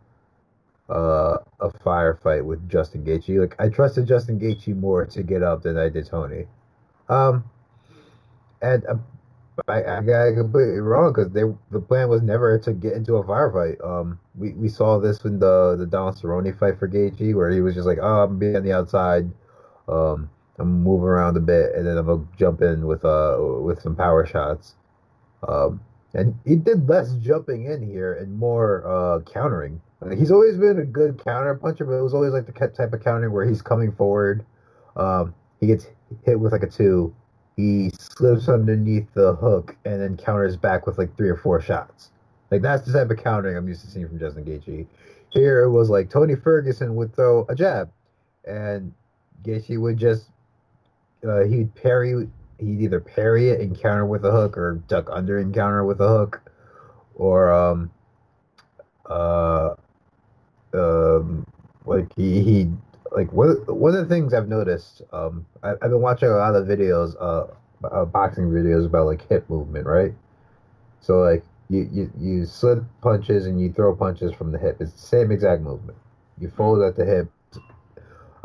uh a firefight with Justin Gaethje. Like I trusted Justin Gaethje more to get up than I did Tony. Um, and uh, I, I got completely wrong because they the plan was never to get into a firefight. Um, we, we saw this in the the Don Cerrone fight for Gaethje where he was just like, oh, I'm being on the outside, um, I'm moving around a bit, and then I'm gonna jump in with uh with some power shots. Um, and he did less jumping in here and more uh countering. He's always been a good counter puncher, but it was always like the type of countering where he's coming forward. Um, he gets hit with like a two, he slips underneath the hook and then counters back with like three or four shots. Like that's the type of countering I'm used to seeing from Justin Gaethje. Here it was like Tony Ferguson would throw a jab, and Gaethje would just uh, he'd parry. He'd either parry it and counter with a hook, or duck under and counter with a hook, or um, uh, um, like he he like one one of the things I've noticed. Um, I, I've been watching a lot of videos, uh, uh, boxing videos about like hip movement, right? So like you, you you slip punches and you throw punches from the hip. It's the same exact movement. You fold at the hip.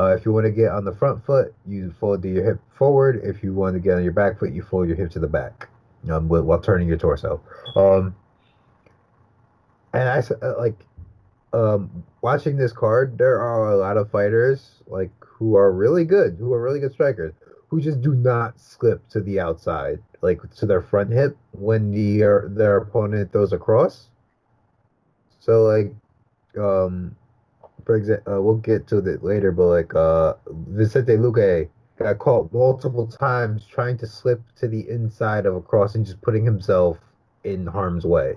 Uh, if you want to get on the front foot, you fold your hip forward. If you want to get on your back foot, you fold your hip to the back, um, while, turning your torso. Um, and I uh, like um, watching this card. There are a lot of fighters like who are really good, who are really good strikers, who just do not slip to the outside, like to their front hip when the uh, their opponent throws across. So like, um, for example, uh, we'll get to it later, but like uh, Vicente Luque got caught multiple times trying to slip to the inside of a cross and just putting himself in harm's way.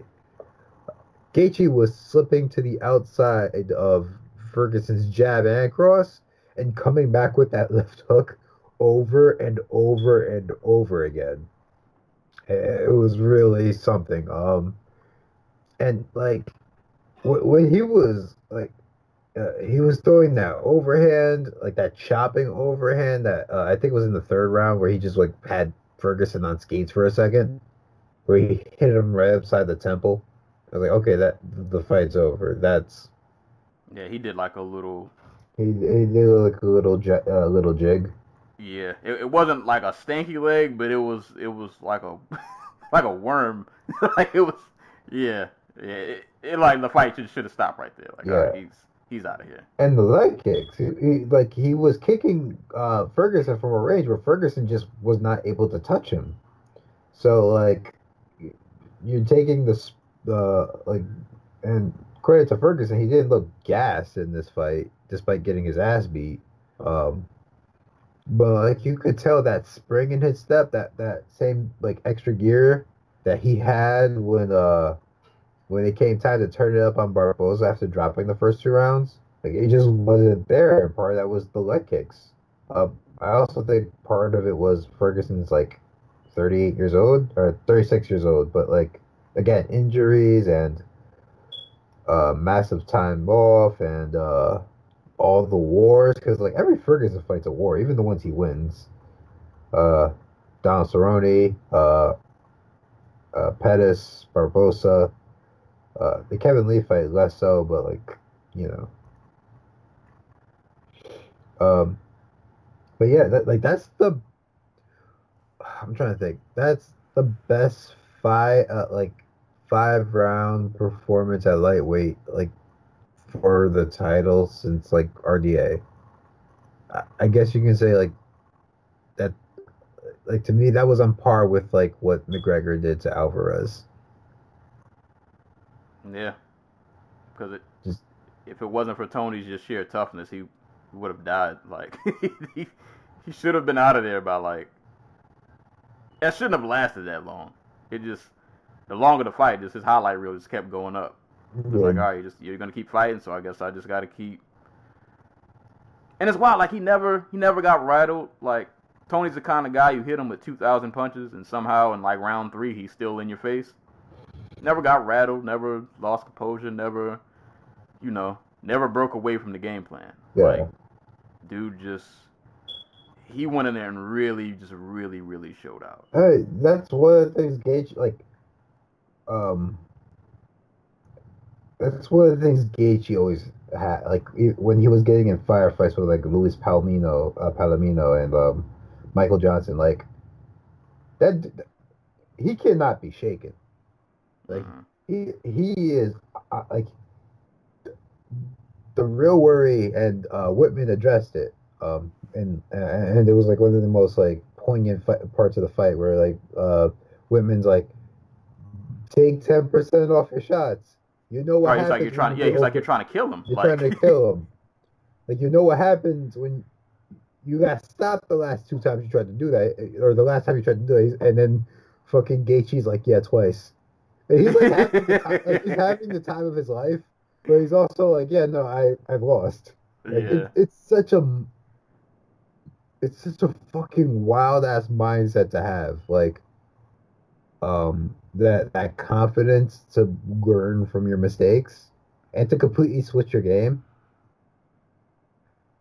Gaethje was slipping to the outside of Ferguson's jab and cross and coming back with that left hook over and over and over again. It was really something. Um, and like when he was like uh, he was throwing that overhand, like that chopping overhand that uh, I think was in the third round where he just like had Ferguson on skates for a second, where he hit him right upside the temple. I was like, okay, that the fight's over. That's yeah. He did like a little. He he did like a little uh, little jig. Yeah, it, it wasn't like a stanky leg, but it was it was like a like a worm. like it was yeah yeah. It, it like the fight should should have stopped right there. Like yeah. he's he's out of here. And the leg kicks, he, he, like he was kicking uh, Ferguson from a range where Ferguson just was not able to touch him. So like you're taking this uh like and credit to Ferguson, he didn't look gassed in this fight despite getting his ass beat. Um, but like you could tell that spring in his step, that that same like extra gear that he had when uh when it came time to turn it up on Barboza after dropping the first two rounds, like it just wasn't there. Part of that was the leg kicks. Um, I also think part of it was Ferguson's like 38 years old or 36 years old, but like again injuries and uh, massive time off and uh, all the wars because like every Ferguson fight's a war, even the ones he wins. Uh, Donald Cerrone, uh, uh, Pettis, Barboza, uh, the Kevin Lee fight less so, but like you know. Um, but yeah, that, like that's the. I'm trying to think. That's the best fight, uh, like five round performance at lightweight, like for the title since like RDA. I, I guess you can say like that. Like to me, that was on par with like what McGregor did to Alvarez. Yeah, because it just if it wasn't for Tony's just sheer toughness, he would have died. Like he he should have been out of there by like. that shouldn't have lasted that long. It just the longer the fight, just his highlight reel just kept going up. It's yeah. like, all right, just you're gonna keep fighting, so I guess I just gotta keep. And it's wild, like he never he never got rattled. Like Tony's the kind of guy you hit him with two thousand punches, and somehow in like round three he's still in your face never got rattled, never lost composure, never, you know, never broke away from the game plan. Yeah. Like, dude just he went in there and really, just really, really showed out. Hey, that's one of the things Gage like. Um, that's one of the things Gaethje always had. Like when he was getting in firefights with like Luis Palomino, uh, Palomino, and um, Michael Johnson, like that. He cannot be shaken. Like uh-huh. he he is uh, like the real worry, and uh, Wittman addressed it. Um, and and it was like one of the most like poignant parts of the fight where like uh, Wittman's like, take ten percent off your shots. You know what? Right, he's like you're trying. Yeah, he's like you're trying to kill him. You're like... trying to kill him. Like you know what happens when you got stopped the last two times you tried to do that, or the last time you tried to do it, and then fucking Gaethje's like, yeah, twice. He's like having, the time, like, he's having the time of his life, but he's also like, yeah, no, I I've lost. Like, yeah. It, it's such a it's such a fucking wild ass mindset to have. Like, um, that that confidence to learn from your mistakes and to completely switch your game.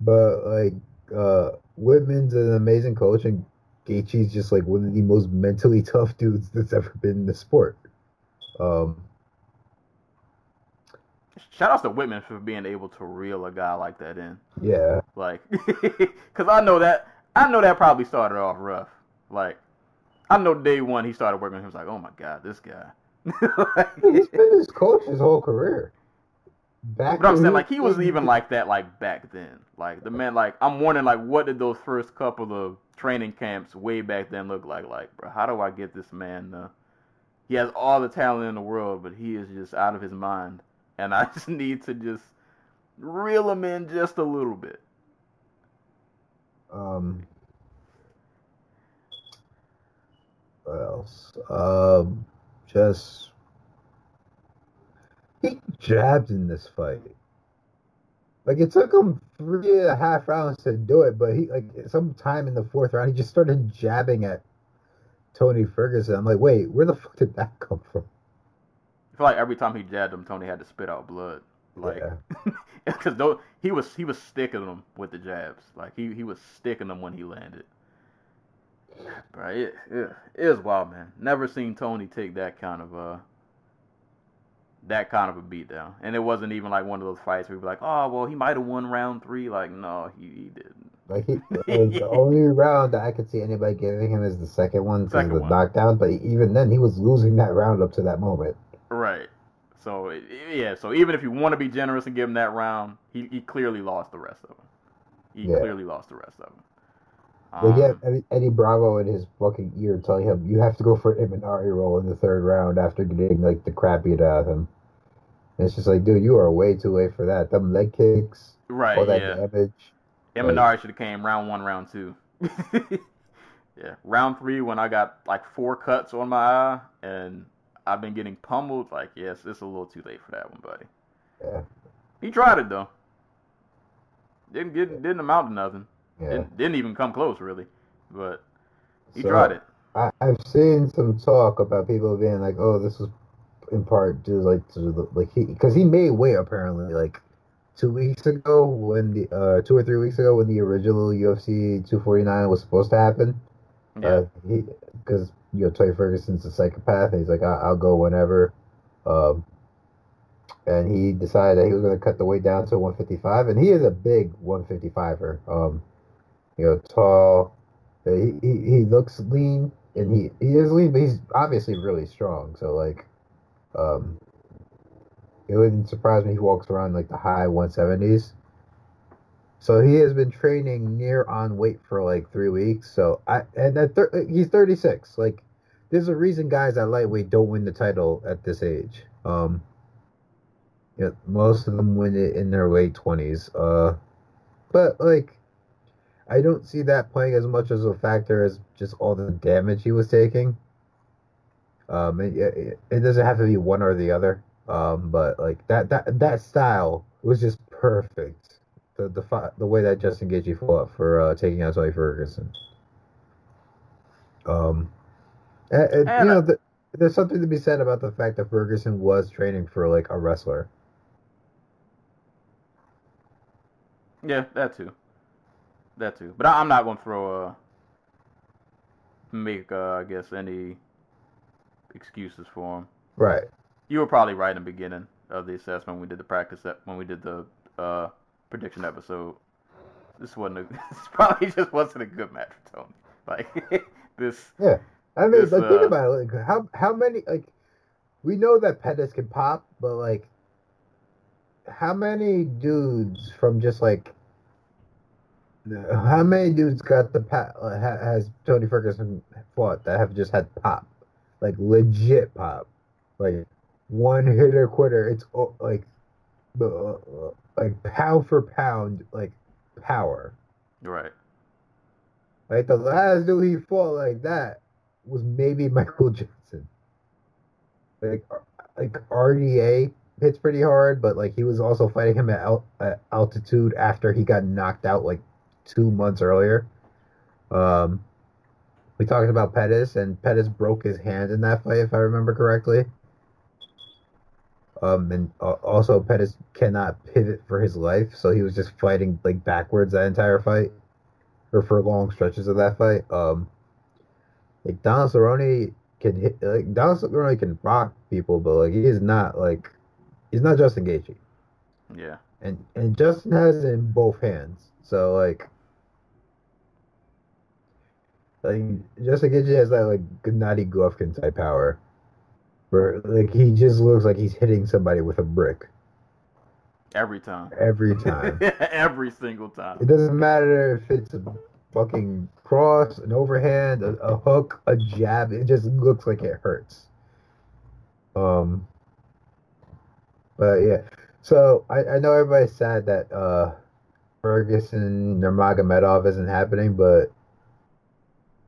But like, uh, Wittman's an amazing coach, and Gaethje's just like one of the most mentally tough dudes that's ever been in the sport. Um, Shout out to Wittman for being able to reel a guy like that in. Yeah. Like, because I know that I know that probably started off rough. Like, I know day one he started working. He was like, "Oh my god, this guy." like, He's been his coach his whole career. Back but I'm saying, like, he was even like that, like back then. Like the man, like I'm wondering, like, what did those first couple of training camps way back then look like. Like, bro, how do I get this man? Uh, he has all the talent in the world, but he is just out of his mind, and I just need to just reel him in just a little bit. Um, what else? Um, just he jabbed in this fight. Like it took him three and a half rounds to do it, but he like sometime in the fourth round he just started jabbing at Tony Ferguson. I'm like, wait, where the fuck did that come from? I feel like every time he jabbed him, Tony had to spit out blood. Like, because yeah. he was he was sticking them with the jabs. Like he he was sticking them when he landed. Right, it, it, it is wild, man. Never seen Tony take that kind of uh that kind of a beatdown. And it wasn't even like one of those fights where you're like, oh, well, he might have won round three. Like, no, he, he didn't. Like, he, the only round that I could see anybody giving him is the second one because the one. knockdown. But even then, he was losing that round up to that moment. Right. So, yeah, so even if you want to be generous and give him that round, he, he clearly lost the rest of them. He yeah. clearly lost the rest of them. Um, yeah, Eddie, Eddie Bravo in his fucking ear telling him you have to go for an Imanari roll in the third round after getting like the crap beat out of him. And it's just like, dude, you are way too late for that. Them leg kicks, right? All that yeah. damage. Like, should have came round one, round two. yeah, round three when I got like four cuts on my eye and I've been getting pummeled. Like, yes, it's a little too late for that one, buddy. Yeah. He tried it though. Didn't get didn't amount to nothing. Yeah. Didn't, didn't even come close really, but he so, tried it. I, I've seen some talk about people being like, "Oh, this was in part due like to the like he because he made weight apparently like two weeks ago when the uh two or three weeks ago when the original UFC 249 was supposed to happen. Yeah. Uh, because you know Tony Ferguson's a psychopath and he's like I- will go whenever. Um, and he decided that he was going to cut the weight down to 155, and he is a big 155er. Um, you know, tall. He, he, he looks lean, and he, he is lean, but he's obviously really strong. So like, um, it wouldn't surprise me he walks around like the high 170s. So he has been training near on weight for like three weeks. So I and at thir- he's 36. Like there's a reason guys at lightweight don't win the title at this age. Um, yeah, most of them win it in their late 20s. Uh, but like I don't see that playing as much as a factor as just all the damage he was taking. Um, it, it, it doesn't have to be one or the other. Um, but like that that that style was just perfect. The the the way that Justin Gaethje fought for uh, taking out Tony Ferguson. Um, and, and, you know, the, there's something to be said about the fact that Ferguson was training for like a wrestler. Yeah, that too. That too. But I, am not gonna throw a make uh, I guess any excuses for him. Right. You were probably right in the beginning of the assessment when we did the practice that when we did the uh, prediction episode. This wasn't a, this probably just wasn't a good match for Tony. Like this. Yeah, I mean, this, like uh, think about it. Like how how many like we know that Pettis can pop, but like how many dudes from just like how many dudes got the pat has Tony Ferguson fought that have just had pop, like legit pop, like one hitter quitter. It's like like pound for pound, like power. Right. Like the last dude he fought like that was maybe Michael Johnson. Like like RDA hits pretty hard, but like he was also fighting him at, al- at altitude after he got knocked out like two months earlier. Um, we talked about Pettis, and Pettis broke his hand in that fight, if I remember correctly. Um, and uh, also Pettis cannot pivot for his life, so he was just fighting like backwards that entire fight, or for long stretches of that fight. Um, like Donald Cerrone can hit, like Donald Cerrone can rock people, but like he is not like he's not Justin Gaethje. Yeah. And and Justin has it in both hands, so like like Justin Gaethje has that like Gennady Golovkin type power, where like he just looks like he's hitting somebody with a brick. Every time. Every time. Every single time. It doesn't matter if it's a fucking cross, an overhand, a, a hook, a jab. It just looks like it hurts. Um, but yeah, so I, I know everybody's sad that uh, Ferguson Nurmagomedov isn't happening, but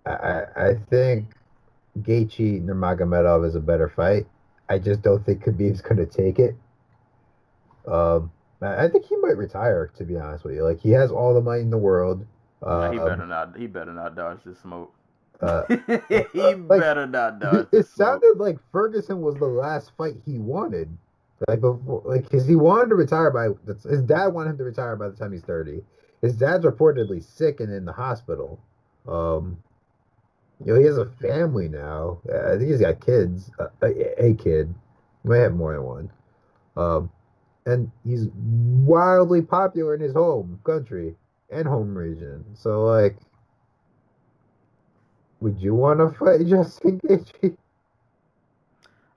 I I think Gaethje Nurmagomedov is a better fight. I just don't think Khabib's gonna take it. Um, I think he might retire. To be honest with you, like he has all the money in the world. Nah, he Um, better not. He better not dodge this smoke. uh, he like, better not dodge. it smoke. sounded like Ferguson was the last fight he wanted. Like before, like because he wanted to retire by his dad wanted him to retire by the time he's thirty. His dad's reportedly sick and in the hospital. Um, you know he has a family now. I think he's got kids, uh, a, a kid. He might have more than one. Um, and he's wildly popular in his home country and home region. So like, would you want to fight Justin Gaethje?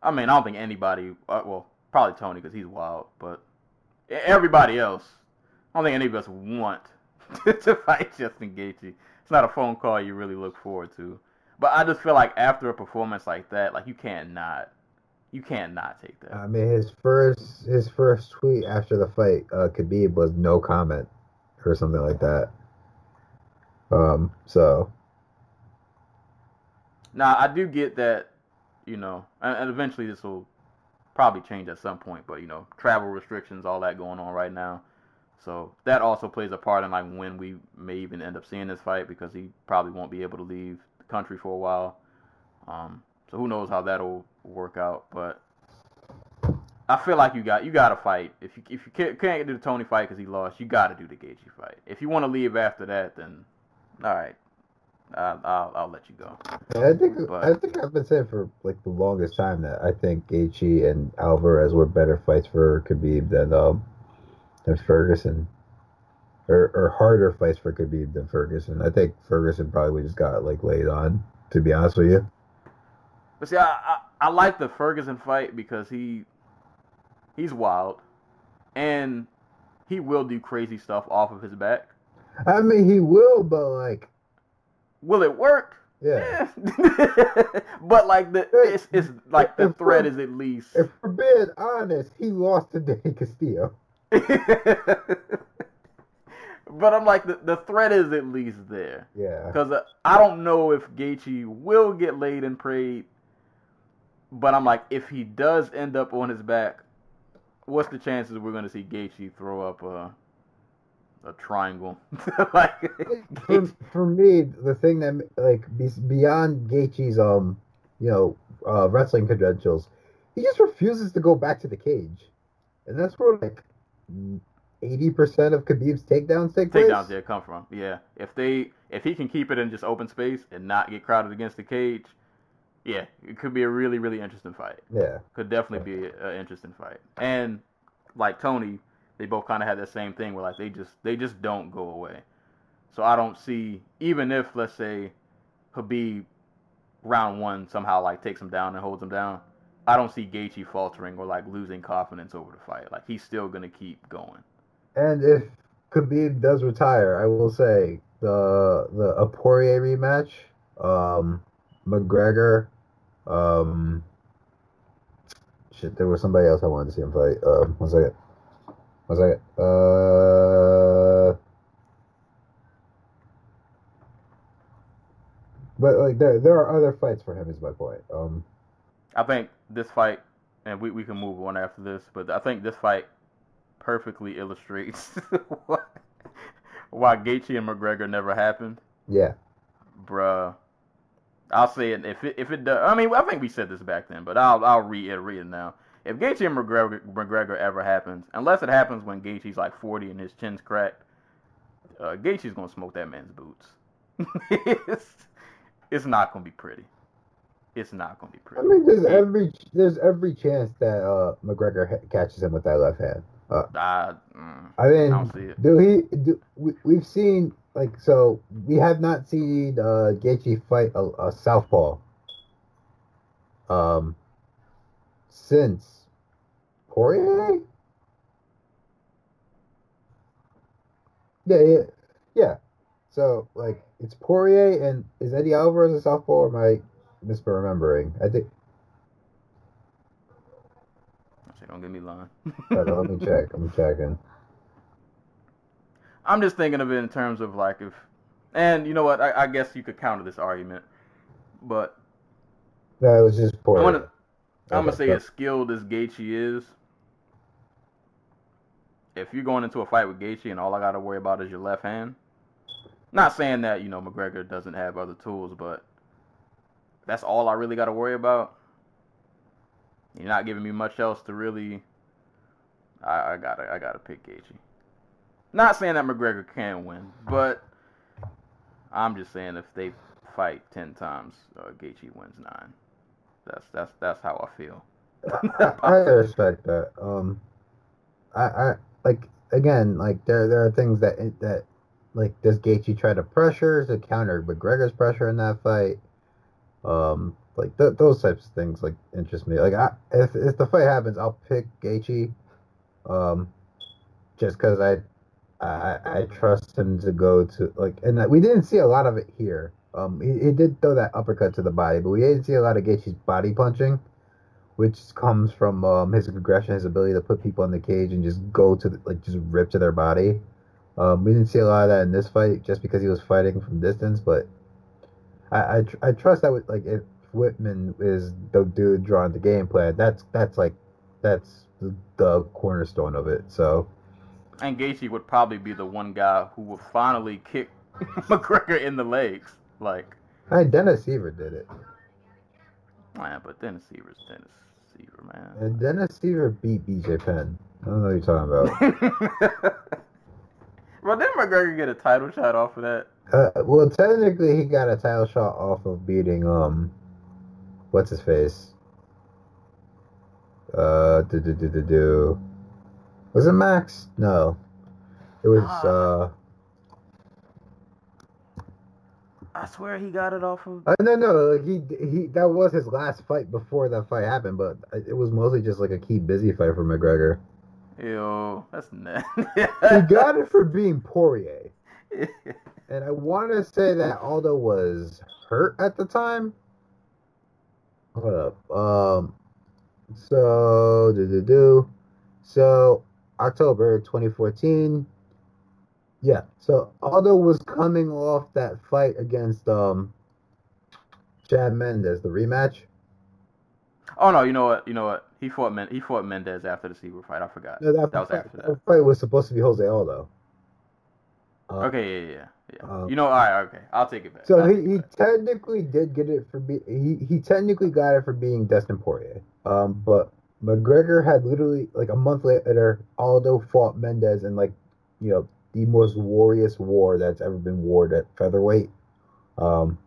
I mean, I don't think anybody. Uh, well, probably Tony because he's wild, but everybody else, I don't think any of us want to fight Justin Gaethje. It's not a phone call you really look forward to. But I just feel like after a performance like that, like you can't not, you can't not take that. I mean, his first his first tweet after the fight, uh, Khabib was no comment or something like that. Um, so Now I do get that, you know, and, eventually this will probably change at some point. But you know, travel restrictions, all that going on right now, so that also plays a part in like when we may even end up seeing this fight because he probably won't be able to leave country for a while. Um, so who knows how that'll work out, but. I feel like you got you got to fight. If you if you can't, can't do the Tony fight because he lost, you got to do the Gaethje fight. If you want to leave after that, then all right, I'll, I'll I'll let you go. I think But- I think I've been saying for like the longest time that I think Gaethje and Alvarez were better fights for Khabib than um than Ferguson, or or harder fights for Khabib than Ferguson. I think Ferguson probably just got like laid on. To be honest with you, But see, I, I I like the Ferguson fight because he he's wild, and he will do crazy stuff off of his back. I mean he will, but like Will it work? yeah. Yeah. but like the it's, it's like the threat is at least. If we're being honest, he lost to Danny Castillo. but I'm like the the threat is at least there. Yeah. Because uh, I don't know if Gaethje will get laid and prayed, but I'm like, if he does end up on his back, what's the chances we're going to see Gaethje throw up a a triangle? like, for, for me, the thing that like beyond Gaethje's um, you know, uh, wrestling credentials, he just refuses to go back to the cage, and that's where like eighty percent of Khabib's takedowns take place. takedowns there come from. Yeah, if they if he can keep it in just open space and not get crowded against the cage, yeah, it could be a really really interesting fight. Yeah, could definitely be an interesting fight. And like Tony, they both kind of had that same thing where like they just they just don't go away. So I don't see even if let's say Khabib round one somehow like takes him down and holds him down, I don't see Gaethje faltering or like losing confidence over the fight. Like he's still gonna keep going. And if Khabib does retire, I will say the the a Poirier rematch, um, McGregor, um, shit, there was somebody else I wanted to see him fight. Um, one second, one second. Uh, but like there there are other fights for him. Is my point. Um, I think this fight, and we, we can move on after this, but I think this fight perfectly illustrates why, why Gaethje and McGregor never happened. yeah, bruh. I'll say it if it if it does. I mean, I think we said this back then, but I'll I'll reiterate it now. If Gaethje and McGregor, McGregor ever happens, unless it happens when Gaethje's like 40 and his chin's cracked, uh, Gaethje's gonna smoke that man's boots. it's, it's not gonna be pretty. It's not gonna be pretty. I mean there's every there's every chance that uh McGregor ha- catches him with that left hand. Uh, I, mm, I mean, I don't see it. do he? Do, we, we've seen like so. We have not seen uh, Gaethje fight a, a southpaw. Um, since Poirier. Yeah, yeah, yeah. so like it's Poirier and is Eddie Alvarez a southpaw or am I misremembering? I think. Say, don't get me lying. on, let me check. I'm checking. I'm just thinking of it in terms of like if, and you know what? I, I guess you could counter this argument, but No, it was just I'm gonna I'm gonna say so- as skilled as Gaethje is. If you're going into a fight with Gaethje and all I gotta worry about is your left hand, not saying that you know McGregor doesn't have other tools, but that's all I really gotta worry about. You're not giving me much else to really. I, I gotta I gotta pick Gaethje. Not saying that McGregor can win, but I'm just saying if they fight ten times, uh, Gaethje wins nine. That's that's that's how I feel. I, respect that. Um, I, I like again, like there there are things that that like does Gaethje try to pressure to counter McGregor's pressure in that fight? Um, like th- those types of things like interest me. Like I, if if the fight happens, I'll pick Gaethje. Um, just because I, I I trust him to go to like, and we didn't see a lot of it here. Um, he, he did throw that uppercut to the body, but we didn't see a lot of Gaethje's body punching which comes from um, his aggression, his ability to put people in the cage and just go to the, like just rip to their body. Um, we didn't see a lot of that in this fight, just because he was fighting from distance. But I I, tr- I trust that with, like if Wittman is the dude drawing the game plan, that's that's like that's the, the cornerstone of it. So And Gaethje would probably be the one guy who would finally kick McGregor in the legs. Like, I Dennis Siver did it, man, but Dennis Siver's Dennis Siver, man. and Dennis Siver beat BJ Penn. I don't know what you're talking about. Well, didn't McGregor get a title shot off of that? Uh, well, technically, he got a title shot off of beating um, what's his face? Uh, do do do do do. Was it Max? No, it was Ah. uh. I swear he got it off of. uh no, no, like he he that was his last fight before that fight happened, but it was mostly just like a key busy fight for McGregor. Ew, that's nasty. He got it for being Poirier, and I want to say that Aldo was hurt at the time. Hold up. Um. So do do do. So October 2014. Yeah. So Aldo was coming off that fight against um. Chad Mendes, the rematch. oh no, you know what? You know what? He fought Men- he fought Mendes after the Siver fight. I forgot. No, that, That was fight, after that. that fight was supposed to be Jose Aldo. Uh, Okay, yeah, yeah, yeah. Um, you know, all right, okay. I'll take it back. So I'll he, he technically did get it for be he, he technically got it for being Dustin Poirier. Um, but McGregor had literally like a month later, Aldo fought Mendes in like, you know, the most warrious war that's ever been warred at featherweight. Um,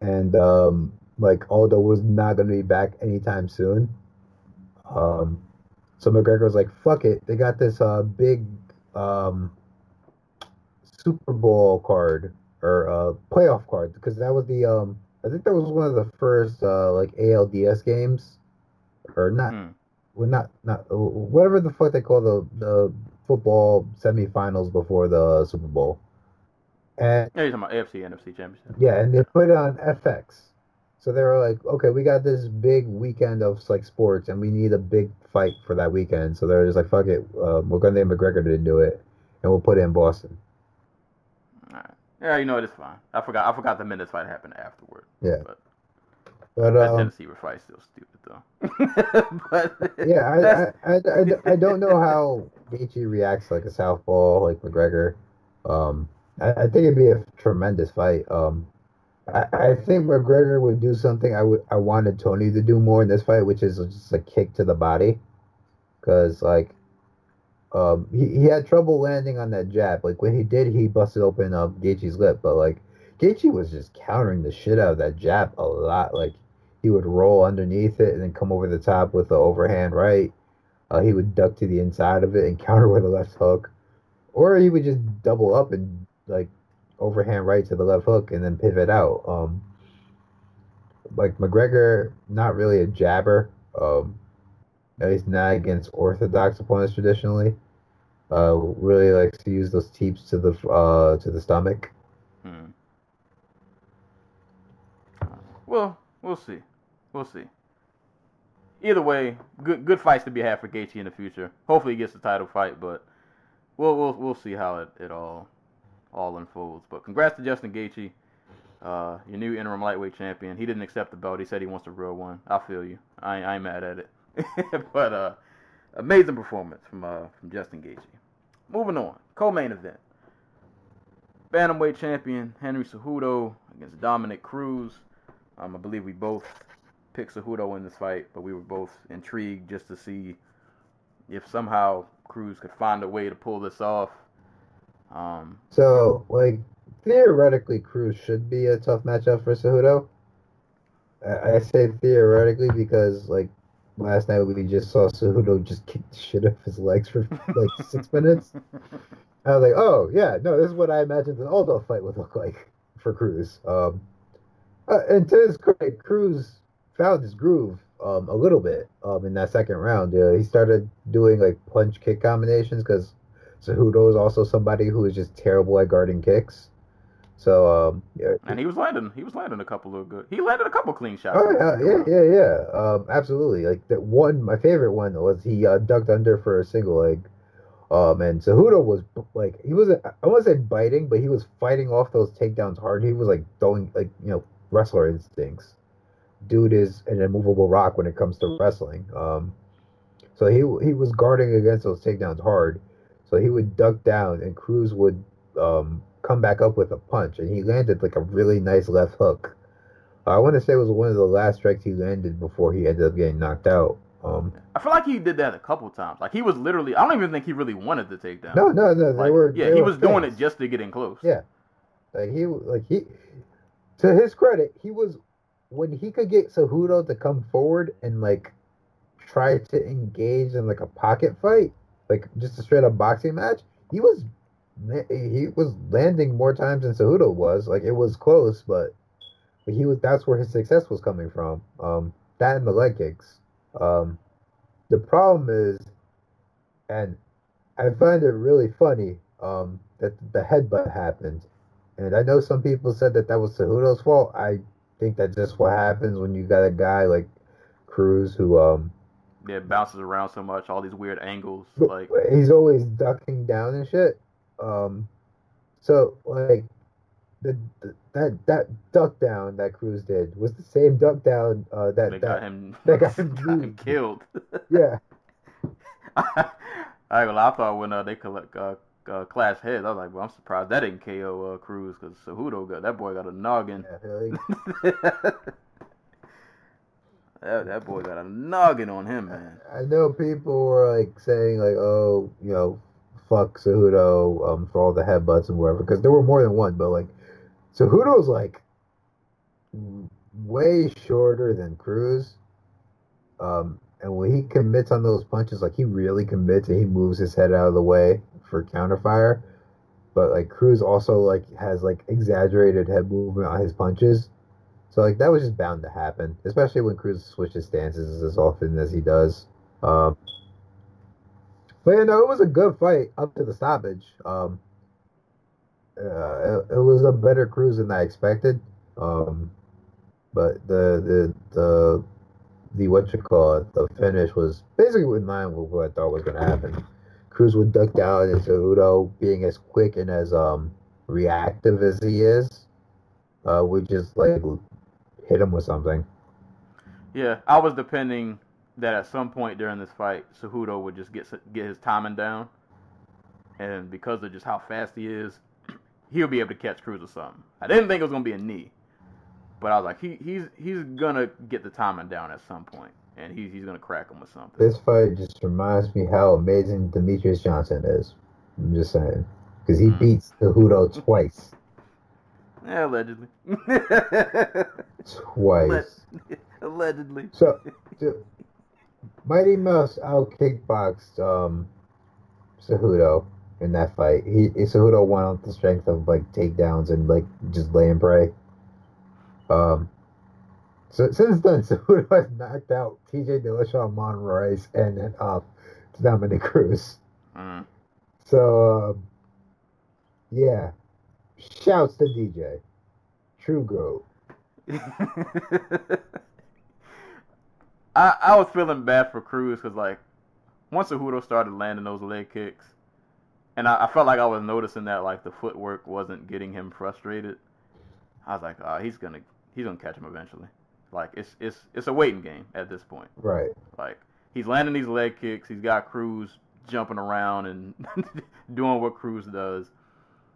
and um, like Aldo was not going to be back anytime soon. Um, so McGregor was like, "Fuck it." They got this uh big um Super Bowl card or uh playoff card because that was the um I think that was one of the first uh like ALDS games or not Hmm. well not not whatever the fuck they call the the football semifinals before the Super Bowl. And Yeah, you're talking about AFC, NFC championship. yeah, and they put it on FX. So they were like, okay, we got this big weekend of like sports, and we need a big fight for that weekend. So they're just like, fuck it, uh, we're gonna name McGregor to do it, and we'll put it in Boston. Yeah, you know it is fine. I forgot. I forgot the Mendes fight happened afterward. Yeah. But But that um, Tennessee fight still stupid though. but yeah, I, I, I, I, I don't know how Gaethje reacts like a southpaw like McGregor. Um, I, I think it'd be a tremendous fight. Um, I, I think McGregor would do something I would I wanted Tony to do more in this fight, which is just a kick to the body, because like, um, he, he had trouble landing on that jab. Like when he did, he busted open um Gaethje's lip, but like Gaethje was just countering the shit out of that jab a lot. Like he would roll underneath it and then come over the top with the overhand right. Uh, he would duck to the inside of it and counter with a left hook, or he would just double up and like overhand right to the left hook and then pivot out. Um, like McGregor, not really a jabber. Um, at least not against orthodox opponents traditionally. Uh, really likes to use those teeps to the uh to the stomach. Hmm. Well, we'll see. We'll see. Either way, good good fights to be had for Gaethje in the future. Hopefully, he gets the title fight, but we'll we'll we'll see how it, it all all unfolds. But congrats to Justin Gaethje, uh, your new interim lightweight champion. He didn't accept the belt. He said he wants a real one. I feel you. I I ain't mad at it. but uh, amazing performance from uh from Justin Gaethje. Moving on, co-main event. Bantamweight champion Henry Cejudo against Dominick Cruz. Um, I believe we both picked Cejudo in this fight, but we were both intrigued just to see if somehow Cruz could find a way to pull this off. Um, So, like, theoretically, Cruz should be a tough matchup for Cejudo. I, I say theoretically because, like, last night we just saw Cejudo just kick the shit off his legs for like six minutes. I was like, oh yeah, no, this is what I imagined an Aldo fight would look like for Cruz. Um, uh, and to his credit, Cruz found his groove um, a little bit um, in that second round. Uh, he started doing like punch kick combinations because Cejudo is also somebody who is just terrible at guarding kicks. So um, yeah, and he was landing, he was landing a couple of good. He landed a couple clean shots. Oh yeah, yeah, yeah, yeah. Um, absolutely. Like that one, my favorite one was he uh, ducked under for a single leg. Um, and Cejudo was like he wasn't. I want to say biting, but he was fighting off those takedowns hard. He was like throwing like you know wrestler instincts. Dude is an immovable rock when it comes to wrestling. Um, so he he was guarding against those takedowns hard. So he would duck down, and Cruz would um, come back up with a punch, and he landed like a really nice left hook. I want to say it was one of the last strikes he landed before he ended up getting knocked out. Um, I feel like he did that a couple times. Like he was literally, I don't even think he really wanted to take down the takedown. no, no, no, they Like, were. yeah, he was doing it just to get in close. Yeah. Like he, like he, to his credit, he was when he could get Cejudo to come forward and like try to engage in like a pocket fight, like just a straight up boxing match. He was, he was landing more times than Cejudo was. Like it was close, but but he was. That's where his success was coming from. Um, that and the leg kicks. Um, the problem is, and I find it really funny um, that the headbutt happened. And I know some people said that that was Cejudo's fault. I think that's just what happens when you got a guy like Cruz who um Yeah, bounces around so much, all these weird angles. Like, he's always ducking down and shit. Um, so like the, the that that duck down that Cruz did was the same duck down uh, that that got him, that got him got him killed. yeah I, well, I thought when uh, they collect uh, uh, clash heads, I was like, well, I'm surprised that didn't KO uh, Cruz because Cejudo got that boy got a noggin. yeah like, that, that boy got a noggin on him, man. I know people were like saying like, oh, you know, fuck Cejudo um, for all the headbutts and whatever, because there were more than one. But like, Cejudo's like way shorter than Cruz. Um, and when he commits on those punches, like he really commits and he moves his head out of the way for counterfire. But like Cruz also like has like exaggerated head movement on his punches. So like that was just bound to happen, especially when Cruz switches stances as often as he does. Um, but you know, it was a good fight up to the stoppage. Um, uh, it, it was a better Cruz than I expected. Um, but the the the the what you call it, the finish was basically in line with what I thought was going to happen. Cruz would duck down, and Cejudo, being as quick and as um reactive as he is, uh, would just like hit him with something. Yeah, I was depending that at some point during this fight, Cejudo would just get get his timing down, and because of just how fast he is, he'll be able to catch Cruz or something. I didn't think it was gonna be a knee, but I was like, he he's he's gonna get the timing down at some point, and he's he's gonna crack him with something. This fight just reminds me how amazing Demetrious Johnson is. I'm just saying, because he Mm. beats Cejudo twice, Yeah, allegedly. twice. allegedly. So, so Mighty Mouse out kickboxed um, Cejudo in that fight. He Cejudo won on the strength of like takedowns and like just lay and pray. Um, so since then, Cejudo has knocked out T.J. Dillashaw, Moraes, and then up uh, Dominick Cruz. Mm. So, um, yeah. Shouts to DJ. True goat. I I was feeling bad for Cruz because like once Cejudo started landing those leg kicks, and I, I felt like I was noticing that like the footwork wasn't getting him frustrated. I was like, oh, he's gonna he's gonna catch him eventually. Like it's it's it's a waiting game at this point. Right. Like he's landing these leg kicks. He's got Cruz jumping around and doing what Cruz does.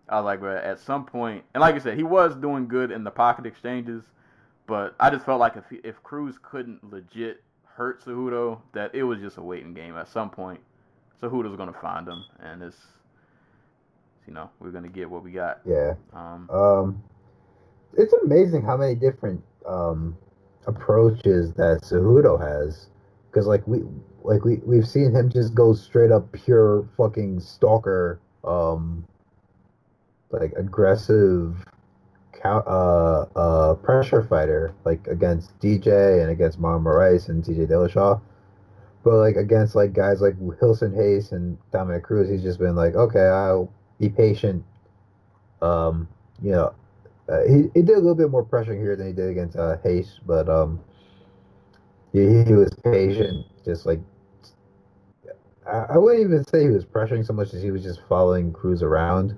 I was like, but at some point, and like I said, he was doing good in the pocket exchanges, but I just felt like if he, if Cruz couldn't legit hurt Cejudo, that it was just a waiting game. At some point, Cejudo's gonna find him, and it's you know we're gonna get what we got. Yeah. Um, Um, it's amazing how many different um approaches that Cejudo has, because like we like we we've seen him just go straight up pure fucking stalker, um, like aggressive, uh uh pressure fighter like against DJ and against Mama Rice and TJ Dillashaw. But like against like guys like Wilson Reis and Dominick Cruz, he's just been like, okay, I'll be patient. Um, you know, uh, he, he did a little bit more pressure here than he did against uh, Reis, but um, he, he was patient. Just like I, I wouldn't even say he was pressuring so much as he was just following Cruz around,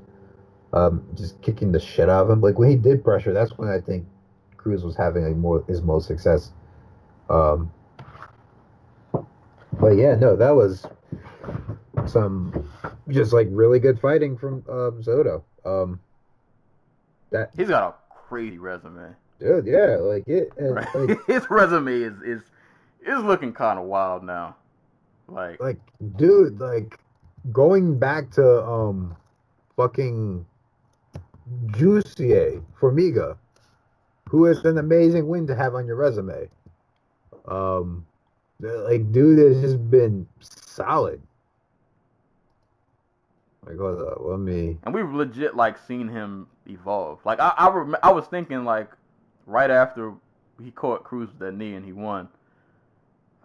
um, just kicking the shit out of him. Like when he did pressure, that's when I think Cruz was having like more his most success. Um, but yeah, no, that was some just like really good fighting from um, Soto. Um, that he's got a crazy resume. dude, yeah, like it, and, Right? like, His resume is is is looking kind of wild now. Like, like dude, like going back to um, fucking Jussier Formiga, who is an amazing win to have on your resume. Um, like dude has just been solid. Like, hold up, let me. and we've legit like seen him evolve. Like I I, rem- I was thinking like right after he caught Cruz with that knee and he won.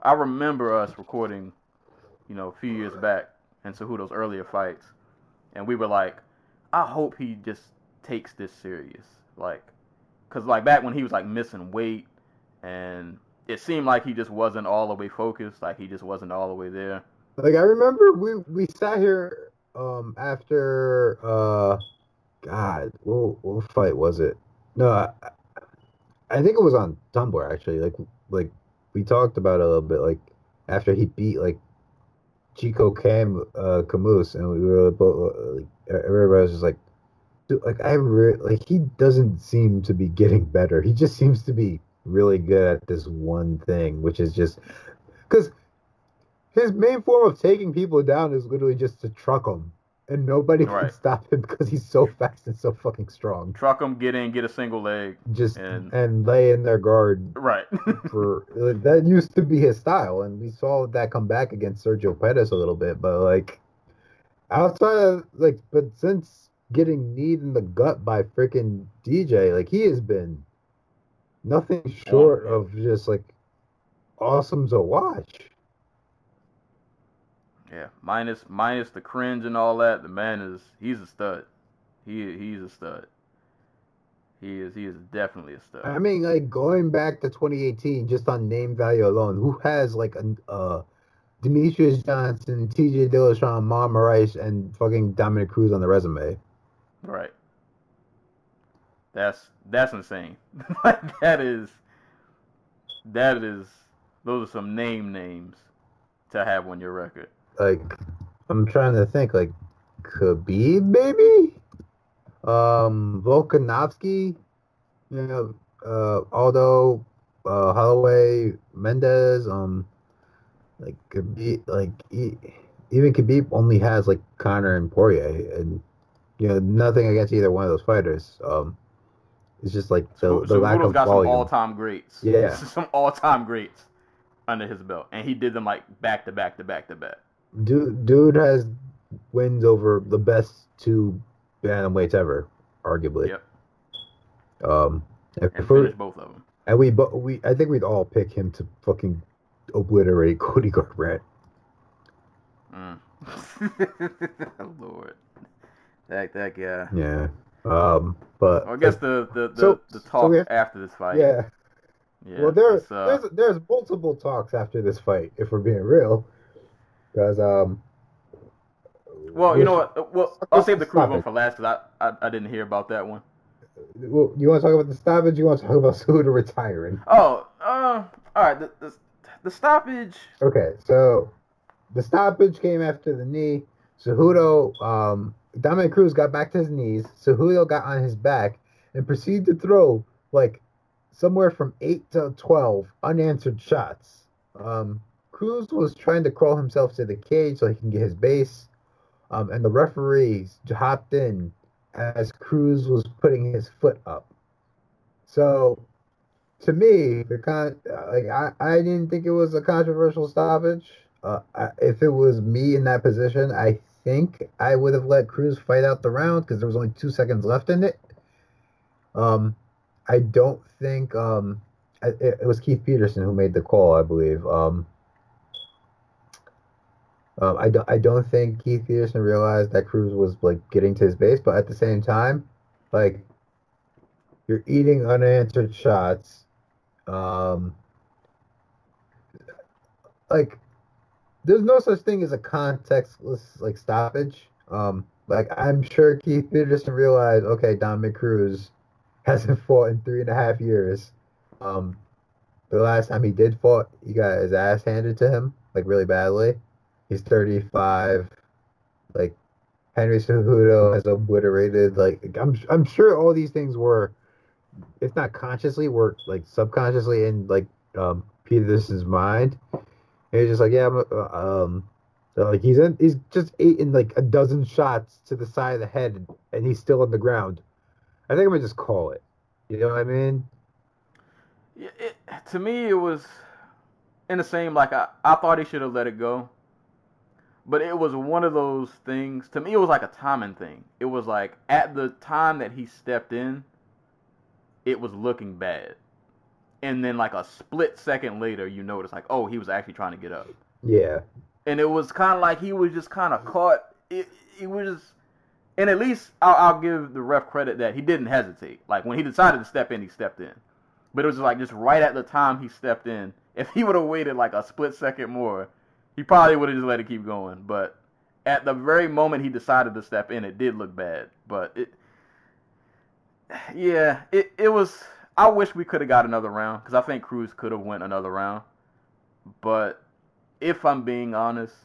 I remember us recording, you know, a few years back in Cejudo's earlier fights, and we were like, I hope he just takes this serious, like, cause like back when he was like missing weight, and it seemed like he just wasn't all the way focused, like he just wasn't all the way there. Like I remember we we sat here um after uh God what what fight was it? No, I, I think it was on Tumblr actually. Like like we talked about a little bit. Like after he beat like Chico Cam uh Camus and we were both like everybody was just like dude, like I re- like he doesn't seem to be getting better. He just seems to be really good at this one thing, which is just because his main form of taking people down is literally just to truck them, and nobody can stop him because he's so fast and so fucking strong. Truck them, get in, get a single leg, Just And- and, lay in their guard right. for like, that used to be his style, and we saw that come back against Sergio Pettis a little bit. But like outside of like, but since getting kneed in the gut by freaking DJ, like he has been nothing short of just like awesome to watch. Yeah, minus minus the cringe and all that. The man is he's a stud. He he's a stud. He is he is definitely a stud. I mean, like going back to 2018, just on name value alone, who has like a uh, Demetrious Johnson, T.J. Dillashaw, Mama Rice, and fucking Dominick Cruz on the resume? Right. That's that's insane. like that is that is those are some name names to have on your record. Like, I'm trying to think, like Khabib, maybe, um, Volkanovski, you know, uh, Aldo, uh, Holloway, Mendes, um, like Khabib, like e- even Khabib only has like Connor and Poirier, and you know nothing against either one of those fighters. Um, it's just like the, So, the so lack Rudo's of got some all-time greats. Yeah. some all-time greats under his belt, and he did them like back to back to back to back. Dude, dude has wins over the best two bantamweights ever, arguably. Yep. Um, and, And both of them. and we, but we, I think we'd all pick him to fucking obliterate Cody Garbrandt. Mm. Lord, that that guy. Yeah. Um, but Well, I guess the the the, So- the talk have- after this fight. yeah. Yeah, well, there, it's, uh, there's there's multiple talks after this fight, if we're being real, because um. well, you know what? Uh, Well, I'll save the crew one for last because I, I I didn't hear about that one. Well, you want to talk about the stoppage? You want to talk about Suda retiring? Oh, uh, all right. The, the the stoppage. Okay, so the stoppage came after the knee. Cejudo, um, Dominick Cruz got back to his knees. Cejudo got on his back and proceeded to throw like somewhere from eight to twelve unanswered shots. Um, Cruz was trying to crawl himself to the cage so he can get his base, um, and the referees hopped in as Cruz was putting his foot up. So to me, the con like I, I didn't think it was a controversial stoppage. Uh, I, if it was me in that position, I think I would have let Cruz fight out the round because there was only two seconds left in it. Um, I don't think um, I- it, was Keith Peterson who made the call, I believe. Um, um, I don't I don't think Keith Peterson realized that Cruz was like getting to his base, but at the same time, like you're eating unanswered shots. Um, like there's no such thing as a contextless like stoppage. Um, like I'm sure Keith Peterson realized, okay, Dominick Cruz hasn't fought in three and a half years. Um, the last time he did fought, he got his ass handed to him like really badly. He's 35. Like Henry Cejudo has obliterated. Like I'm, I'm sure all these things were, if not consciously, were like subconsciously in like um Peterson's mind. And he's just like, yeah, uh, um, like he's in, he's just eating like a dozen shots to the side of the head, and he's still on the ground. I think I'm gonna just call it. You know what I mean? Yeah, It, to me, it was in the same. Like I, I thought he should have let it go, but it was one of those things. To me, it was like a timing thing. It was like at the time that he stepped in, it was looking bad, and then like a split second later, you notice like, oh, he was actually trying to get up, Yeah. and it was kind of like he was just kind of caught. It, it was. And at least I'll, I'll give the ref credit that he didn't hesitate. Like when he decided to step in, he stepped in. But it was like just right at the time he stepped in. If he would have waited like a split second more, he probably would have just let it keep going. But at the very moment he decided to step in, it did look bad. But it, yeah, it it was. I wish we could have got another round because I think Cruz could have went another round. But if I'm being honest,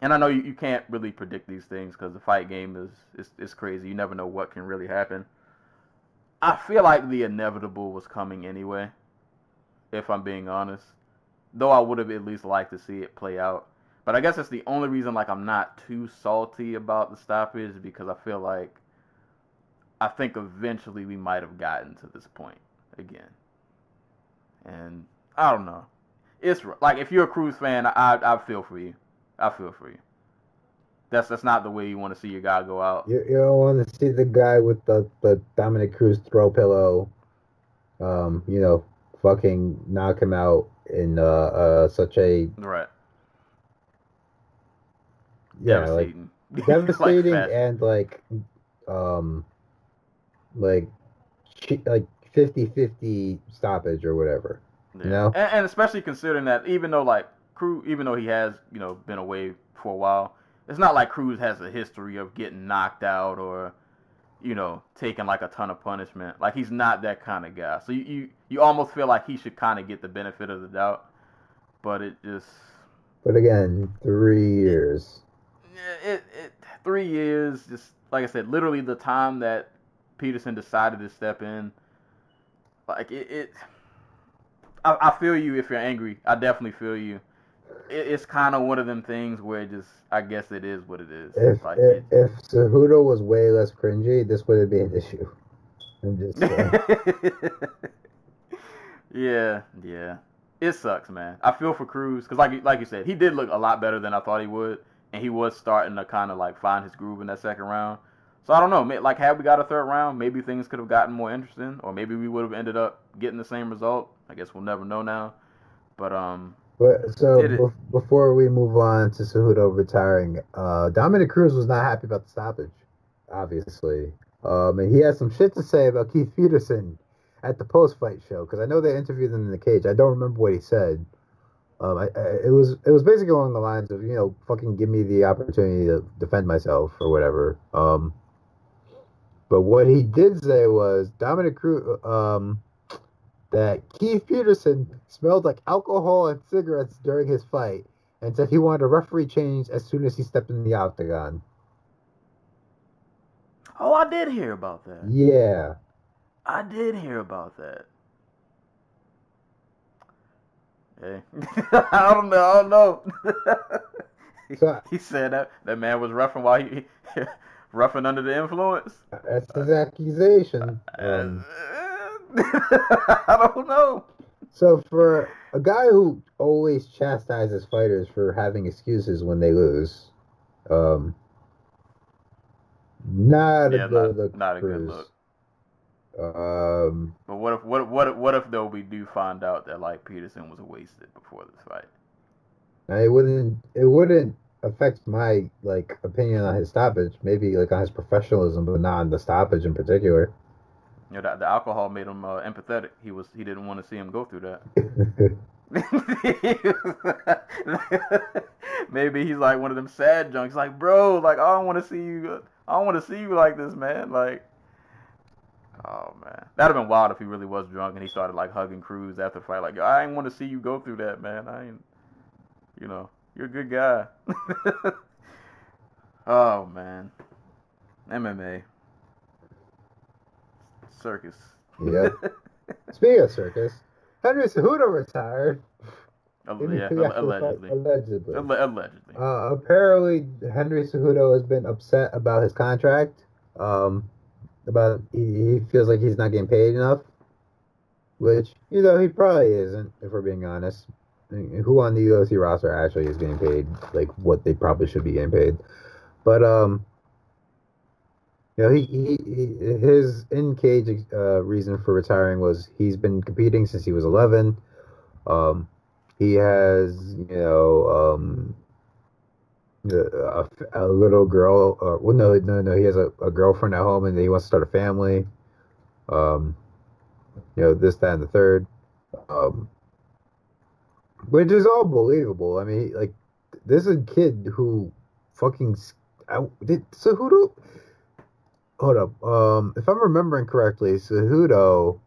and I know you, you can't really predict these things because the fight game is, is is crazy. You never know what can really happen. I feel like the inevitable was coming anyway. If I'm being honest, though I would have at least liked to see it play out. But I guess that's the only reason like I'm not too salty about the stoppage because I feel like I think eventually we might have gotten to this point again. And I don't know. It's like if you're a Cruz fan, I I feel for you. I feel for you. That's that's not the way you want to see your guy go out. You, you don't want to see the guy with the, the Dominick Cruz throw pillow, um, you know, fucking knock him out in uh, uh such a Right. yeah like Devastating. devastating Like, and like um like like 50-50 stoppage or whatever. Yeah. you know? And, and especially considering that even though like Cruz, even though he has you know been away for a while, it's not like Cruz has a history of getting knocked out or you know taking like a ton of punishment. Like he's not that kind of guy. So you you, you almost feel like he should kind of get the benefit of the doubt. But it just But again, three years. Yeah, it, it three years, just like I said, literally the time that Peterson decided to step in. Like it, it I, I feel you if you're angry. I definitely feel you. It, it's kind of one of them things where it just, I guess it is what it is. If like if, if Cejudo was way less cringy, this would have been an issue. I'm just yeah, yeah. It sucks, man. I feel for Cruz because, like, like you said, he did look a lot better than I thought he would, and he was starting to kind of like find his groove in that second round. So I don't know. Like, had we got a third round, maybe things could have gotten more interesting, or maybe we would have ended up getting the same result. I guess we'll never know now. But um, But so it. bef- before we move on to Cejudo retiring, uh, Dominick Cruz was not happy about the stoppage, obviously. Um, and he had some shit to say about Keith Peterson at the post-fight show because I know they interviewed him in the cage. I don't remember what he said. Um, I, I, it was it was basically along the lines of you know fucking give me the opportunity to defend myself or whatever. Um, but what he did say was Dominick Cruz. Um, that Keith Peterson smelled like alcohol and cigarettes during his fight and said he wanted a referee change as soon as he stepped in the octagon. Oh, I did hear about that. Yeah. I did hear about that. Hey, I don't know. I don't know. So- he said that that man was roughing while he roughing under the influence. That's his accusation. Um, I don't know. so for a guy who always chastises fighters for having excuses when they lose, um, not Yeah, a good not, look. not a good look. Um, But what if what what what if though we do find out that like Peterson was wasted before this fight? it wouldn't. It wouldn't affect my like opinion on his stoppage. Maybe like on his professionalism, but not on the stoppage in particular. You know, the, the alcohol made him uh, empathetic. He was he didn't want to see him go through that. Maybe he's like one of them sad junks. Like, bro, like I don't want to see you. I don't want to see you like this, man. Like, oh man, that'd have been wild if he really was drunk and he started like hugging Cruz after the fight. Like, I ain't want to see you go through that, man. I ain't, you know, you're a good guy. oh man, MMA, circus. Yeah. Speaking of circus, Henry Cejudo retired. Yeah, after the fight, allegedly. Allegedly. Allegedly. Uh, apparently, Henry Cejudo has been upset about his contract. Um, about he, he feels like he's not getting paid enough, which you know he probably isn't. If we're being honest, who on the UFC roster actually is getting paid like what they probably should be getting paid? But um, you know, he, he, he his in cage uh, reason for retiring was he's been competing since he was 11. Um, he has you know um a, a little girl or well no no no he has a, a girlfriend at home and he wants to start a family um you know this that and the third um which is all believable i mean like this is a kid who fucking I, did Cejudo hold up um if i'm remembering correctly Cejudo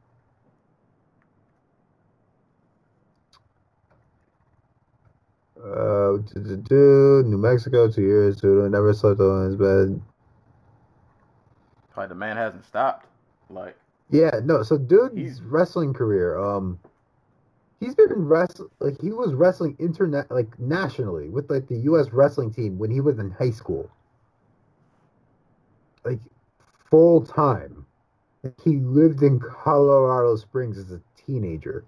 Uh, New Mexico, two years. Cejudo never slept on his bed. Like the man hasn't stopped. Like Yeah, no. So, dude's wrestling career, um, he's been wrestling like he was wrestling internet like nationally with like the U.S. wrestling team when he was in high school, like full time. He lived in Colorado Springs as a teenager.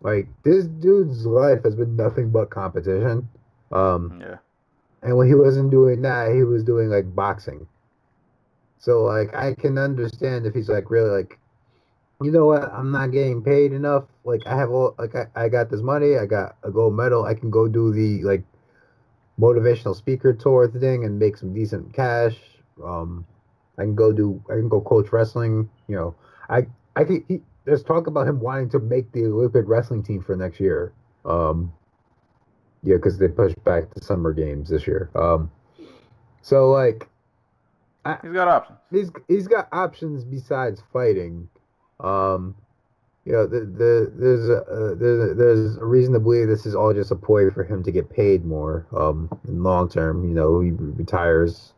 Like this dude's life has been nothing but competition. Um, yeah. and when he wasn't doing that, he was doing like boxing. So like I can understand if he's like really like, you know what, I'm not getting paid enough. Like I have all like I, I got this money, I got a gold medal, I can go do the like motivational speaker tour thing and make some decent cash. Um I can go do I can go coach wrestling, you know. I I can he, there's talk about him wanting to make the Olympic wrestling team for next year. Um yeah, because they pushed back the summer games this year. Um, so like He's got options. he's he's got options besides fighting. Um, you know, the, the there's a uh, there's a, there's a reason to believe this is all just a ploy for him to get paid more. Um, in long term, you know, he retires.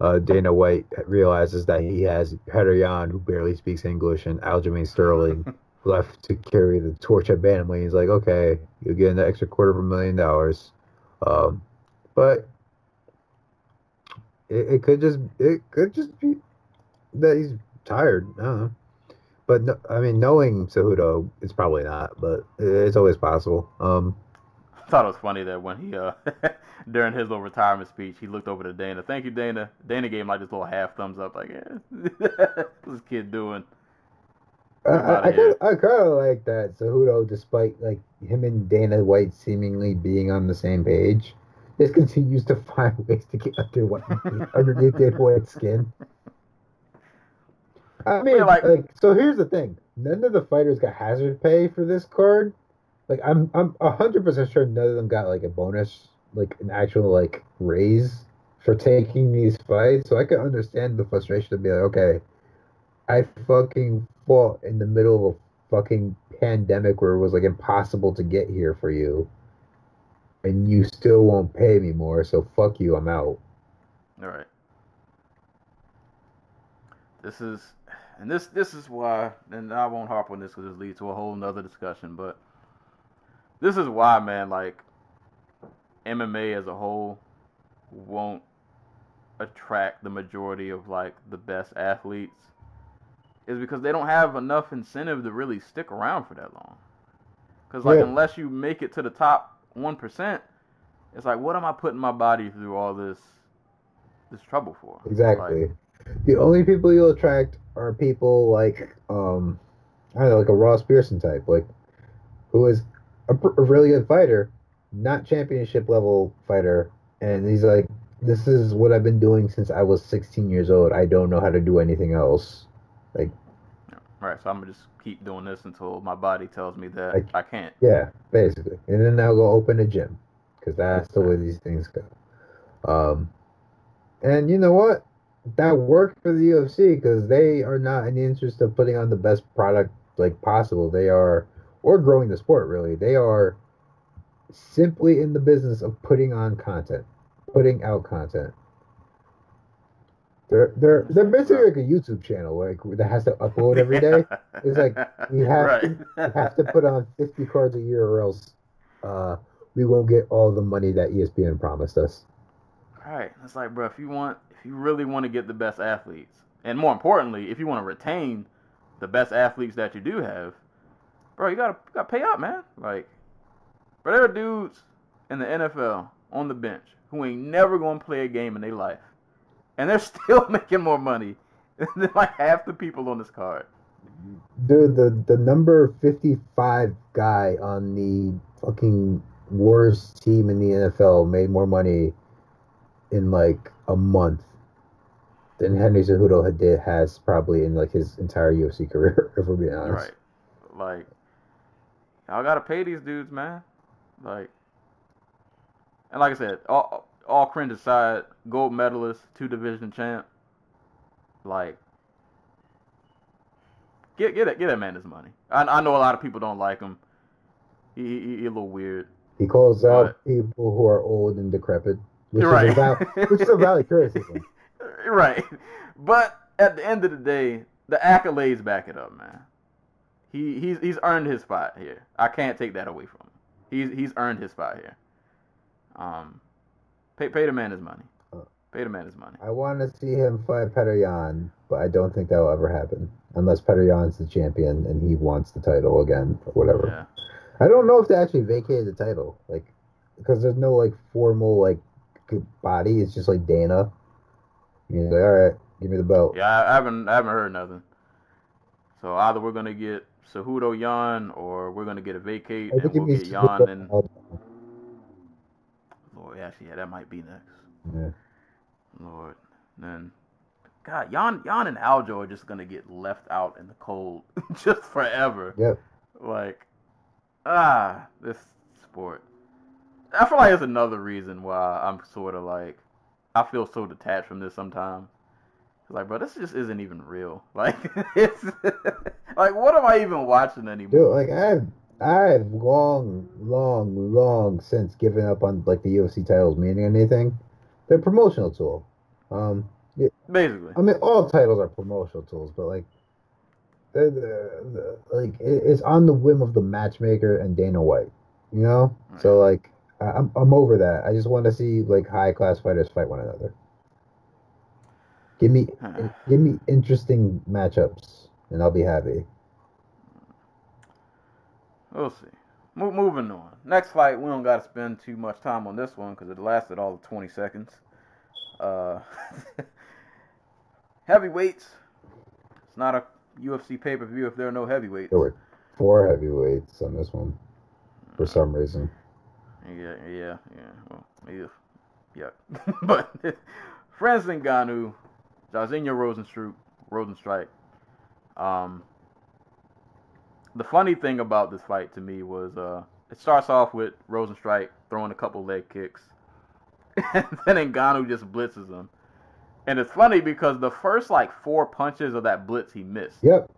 Uh, Dana White realizes that he has Petr Yan, who barely speaks English, and Aljamain Sterling left to carry the torch at Bantamweight. He's like, okay, you'll get an extra quarter of a million dollars. Um, but it, it could just it could just be that he's tired. I don't know. But no, I mean, knowing Cejudo, it's probably not. But it's always possible. Um, I thought it was funny that when he uh during his little retirement speech, he looked over to Dana. Thank you, Dana. Dana gave him like this little half thumbs up, like, yeah, what's this kid doing? I, I, I, kinda, I kind of like that Cejudo, despite like him and Dana White seemingly being on the same page, just continues to find ways to get under what, underneath Dana White's skin. I mean, like- like, so here's the thing: none of the fighters got hazard pay for this card. Like, I'm I'm hundred percent sure none of them got like a bonus, like an actual like raise for taking these fights. So I can understand the frustration to be like, okay, I fucking fought in the middle of a fucking pandemic where it was like impossible to get here for you, and you still won't pay me more. So fuck you, I'm out. All right. This is, and this this is why, and I won't harp on this because this leads to a whole nother discussion. But this is why, man, like MMA as a whole won't attract the majority of like the best athletes, is because they don't have enough incentive to really stick around for that long. Because like Yeah. unless you make it to the top one percent, it's like what am I putting my body through all this this trouble for? Exactly. Like, the only people you'll attract are people like um I don't know, like a Ross Pearson type, like who is a, a really good fighter, not championship level fighter, and he's like, "This is what I've been doing since I was 16 years old. I don't know how to do anything else." Like, right. So I'm gonna just keep doing this until my body tells me that Like- I can't. Yeah, basically. And then I'll go open a gym because that's the way these things go. Um, and you know what? That worked for the UFC because they are not in the interest of putting on the best product like possible. They are, or growing the sport really. They are simply in the business of putting on content, putting out content. They're they're they're basically like a YouTube channel like that has to upload every day. It's like, we have right. to- We have to put on 50 cards a year or else uh, we won't get all the money that ESPN promised us. Right. It's like, bro, if you want, if you really want to get the best athletes, and more importantly, if you want to retain the best athletes that you do have, bro, you gotta, you gotta pay up, man. Like, bro, there are dudes in the NFL on the bench who ain't never gonna play a game in their life, and they're still making more money than like half the people on this card. Dude, the, the number 55 guy on the fucking worst team in the NFL made more money in like a month than Henry Cejudo did has probably in like his entire UFC career, if we're being honest. Right. Like, y'all gotta pay these dudes, man. Like, and like I said, all all cringe aside, gold medalist, two division champ. Like, get get that get that man his money. I I know a lot of people don't like him. He he, he a little weird. He calls out Right. people who are old and decrepit, which, You're is, a right. which is a valid criticism. right. But at the end of the day, the accolades back it up, man. He he's he's earned his spot here. I can't take that away from him. He's he's earned his spot here. Um, pay pay the man his money. Pay the man his money. I want to see him fight Petr Yan, but I don't think that will ever happen unless Petr Yan's the champion and he wants the title again or whatever. Yeah. I don't know if they actually vacated the title, like because there's no like formal like good body. It's just like Dana. He's like, all right, give me the belt. Yeah, I haven't I haven't heard nothing. So either we're gonna get Cejudo Yan or we're gonna get a vacate and we'll get Yan and Lord, actually, yeah, that might be next. Yeah. Lord. Then God, Jan Jan and Aljo are just gonna get left out in the cold just forever. Yep. Like ah, this sport. I feel like it's another reason why I'm sort of like I feel so detached from this sometimes. Like, bro, this just isn't even real. Like it's like what am I even watching anymore? Dude, like I've I've long, long, long since given up on like the UFC titles meaning anything. They're promotional tool. Um, Basically. I mean, all titles are promotional tools, but like, they're, they're, they're- like it- it's on the whim of the matchmaker and Dana White, you know. So like, I- I'm I'm over that. I just want to see like high class fighters fight one another. Give me give me interesting matchups, and I'll be happy. We'll see. Mo- moving on. Next fight, we don't got to spend too much time on this one because it lasted all of 20 seconds. Uh, heavyweights. It's not a UFC pay per view if there are no heavyweights. There were four heavyweights on this one for some reason. Yeah, yeah, yeah. Well, yeah, yeah. but Francis Ngannou, Jairzinho Rosenstruck, Rozenstruik. Um, the funny thing about this fight to me was uh, it starts off with Rozenstruik throwing a couple leg kicks, and then Ngannou just blitzes him. And it's funny because the first like four punches of that blitz he missed. Yep.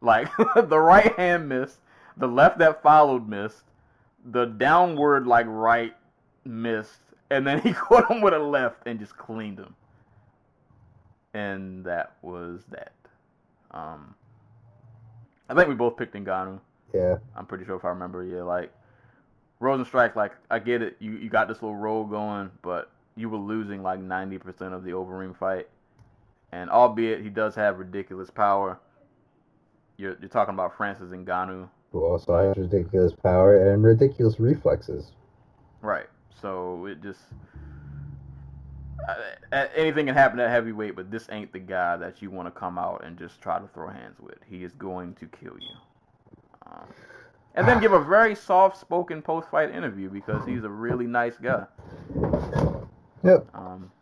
Like the right hand missed, the left that followed missed, the downward like right missed, and then he caught him with a left and just cleaned him. And that was that. Um, I think we both picked Ngannou. Yeah. I'm pretty sure if I remember. Yeah, like Rozenstruik, like I get it. You you got this little roll going, but you were losing like 90% of the Overeem fight. And albeit he does have ridiculous power, you're you're talking about Francis Ngannou, Who also has ridiculous power and ridiculous reflexes. right? So it just uh, anything can happen at heavyweight, but this ain't the guy that you want to come out and just try to throw hands with. He is going to kill you. Um, and then give a very soft-spoken post-fight interview because he's a really nice guy. Yep. Um,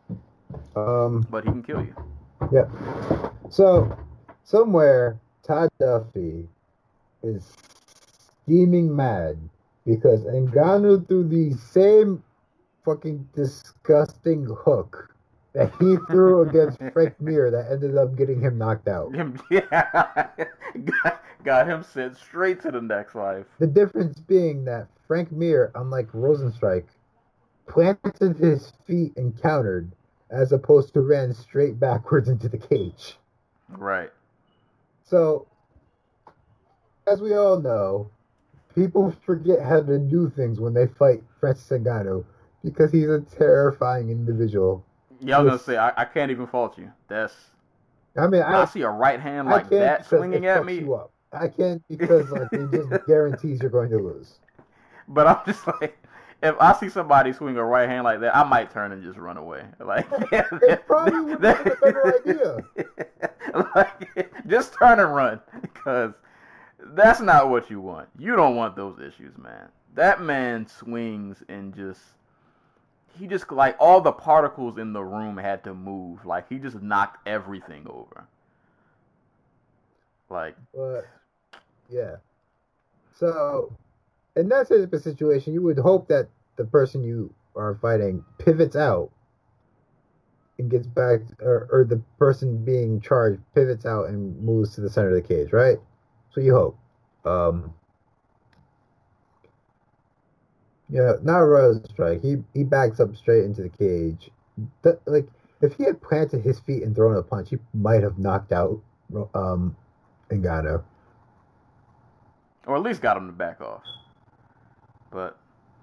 Um. but he can kill you. Yep. So, somewhere, Todd Duffy is scheming mad because Ngannou threw the same fucking disgusting hook that he threw against Frank Mir that ended up getting him knocked out. Yeah, got, got him sent straight to the next life. The difference being that Frank Mir, unlike Rozenstruik, planted his feet and countered, as opposed to ran straight backwards into the cage. Right. So, as we all know, people forget how to do things when they fight Francis Ngannou because he's a terrifying individual. Yeah, I was gonna say I, I can't even fault you. That's I mean, I, I, see a right hand like that swinging at me, You up. I can't because like it just guarantees you're going to lose. but I'm just like, if I see somebody swing a right hand like that, I might turn and just run away. Like, It probably would be a better idea. like, just turn and run because that's not what you want. You don't want those issues, man. That man swings and just he just like all the particles in the room had to move. Like he just knocked everything over. Like But yeah. So in that type of situation, you would hope that the person you are fighting pivots out and gets back, or, or the person being charged pivots out and moves to the center of the cage, right? So you hope. Um, yeah, not Rose strike. He he backs up straight into the cage. Th- like if he had planted his feet and thrown a punch, he might have knocked out um Ngannou. or at least got him to back off. But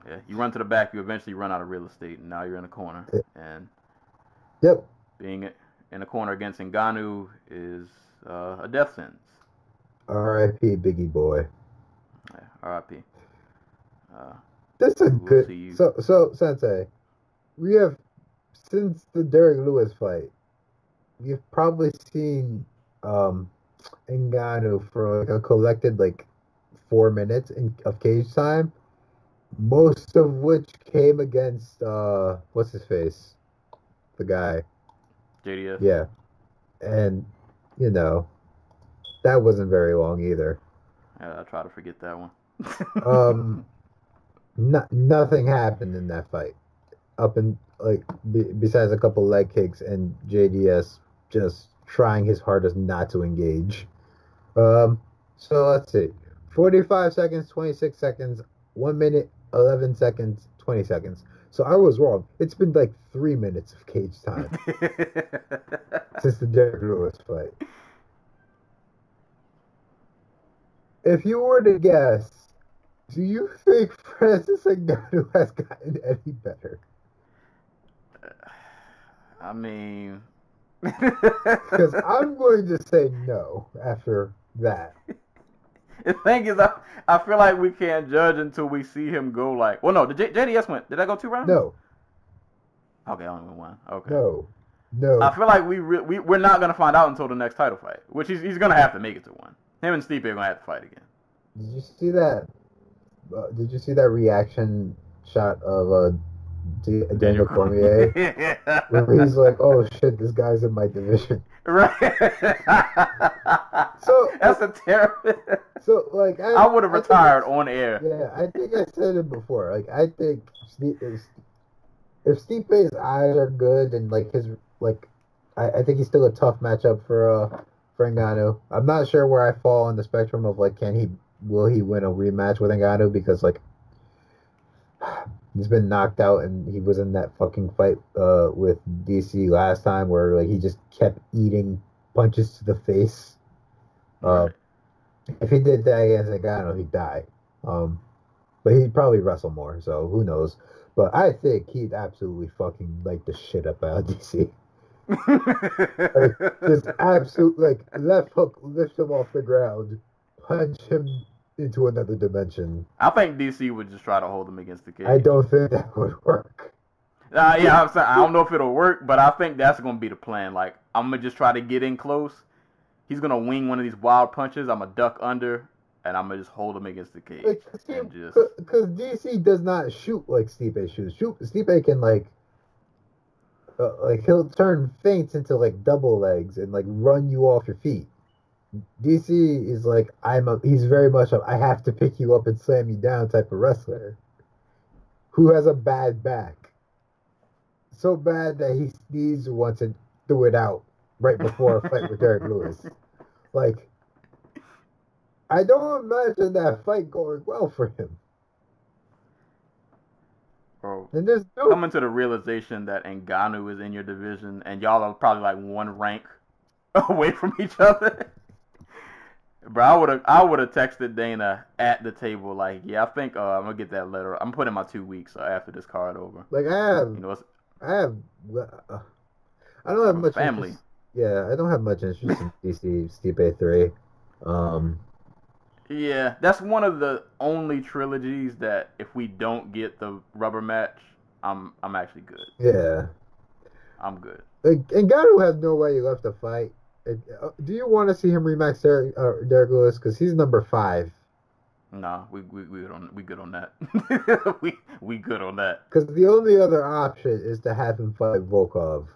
yeah, you run to the back, you eventually run out of real estate, and now you're in a corner. And Yep. being in a corner against Ngannou is uh, a death sentence. R.I.P. Biggie boy. Yeah, R.I.P. Uh, This is a We'll good. So so Sensei, we have since the Derrick Lewis fight, you've probably seen um Ngannou for like a collected like four minutes in, of cage time, most of which came against uh what's his face, the guy. JDS. Yeah, and you know that wasn't very long either. Yeah, I try to forget that one. Um, no, nothing happened in that fight. Up and like be, besides a couple leg kicks and JDS just trying his hardest not to engage. Um, so let's see, forty-five seconds, twenty-six seconds, one minute, eleven seconds, twenty seconds. So I was wrong. It's been like three minutes of cage time since the Derrick Lewis fight. If you were to guess, do you think Francis Ngannou has gotten any better? I mean, Because I'm going to say no after that. the thing is, I, I feel like we can't judge until we see him go like. Well, no, the J- JDS went. Did I go two rounds? No, Okay, I only went one. Okay. no. No. I feel like we, re- we we're not gonna find out until the next title fight, which he's he's gonna have to make it to one. Him and Stipe are gonna have to fight again. Did you see that? Uh, did you see that reaction shot of uh, D- Daniel Cormier? Where he's like, "Oh shit, this guy's in my division." right. So- that's a terrible. So like, I, I would have retired on air. Yeah, I think I said it before. Like, I think if, if Stipe's eyes are good and like his like, I, I think he's still a tough matchup for uh for Ngannou. I'm not sure where I fall on the spectrum of like, can he will he win a rematch with Ngannou because like. He's been knocked out, and he was in that fucking fight uh, with DC last time, where like he just kept eating punches to the face. Uh, if he did that against Ngannou, he'd die. Um, but he'd probably wrestle more, so who knows? But I think he'd absolutely fucking like the shit up out of DC. Like, just absolute like left hook, lift him off the ground, punch him into another dimension. I think DC would just try to hold him against the cage. I don't think that would work. Uh, yeah, I'm saying I don't know if it'll work, but I think that's gonna be the plan. Like I'm gonna just try to get in close. He's gonna wing one of these wild punches. I'm gonna duck under, and I'm gonna just hold him against the cage Like, and just. because DC does not shoot like Stipe shoots. Shoot, Stipe can like, uh, like he'll turn feints into like double legs and like run you off your feet. DC is like I'm a he's very much a I have to pick you up and slam you down type of wrestler, who has a bad back, so bad that he sneezed once and threw it out right before a fight with Derrick Lewis. Like, I don't imagine that fight going well for him. Bro, And there's no coming to the realization that Ngannou is in your division, and y'all are probably like one rank away from each other. Bro, I would have I would have texted Dana at the table like, yeah, I think uh, I'm gonna get that letter. I'm putting my two weeks uh, after this card over. like I have You know, I have uh, I don't have much family. interest- yeah, I don't have much interest in DC Stipe three. Um, Yeah, that's one of the only trilogies that if we don't get the rubber match, I'm I'm actually good. yeah, I'm good. like Ngannou has no way left to fight. And, uh, do you want to see him rematch Derrick, uh, Derrick Lewis because he's number five? Nah, we we we good on we good on that. we we good on that. Because the only other option is to have him fight Volkov,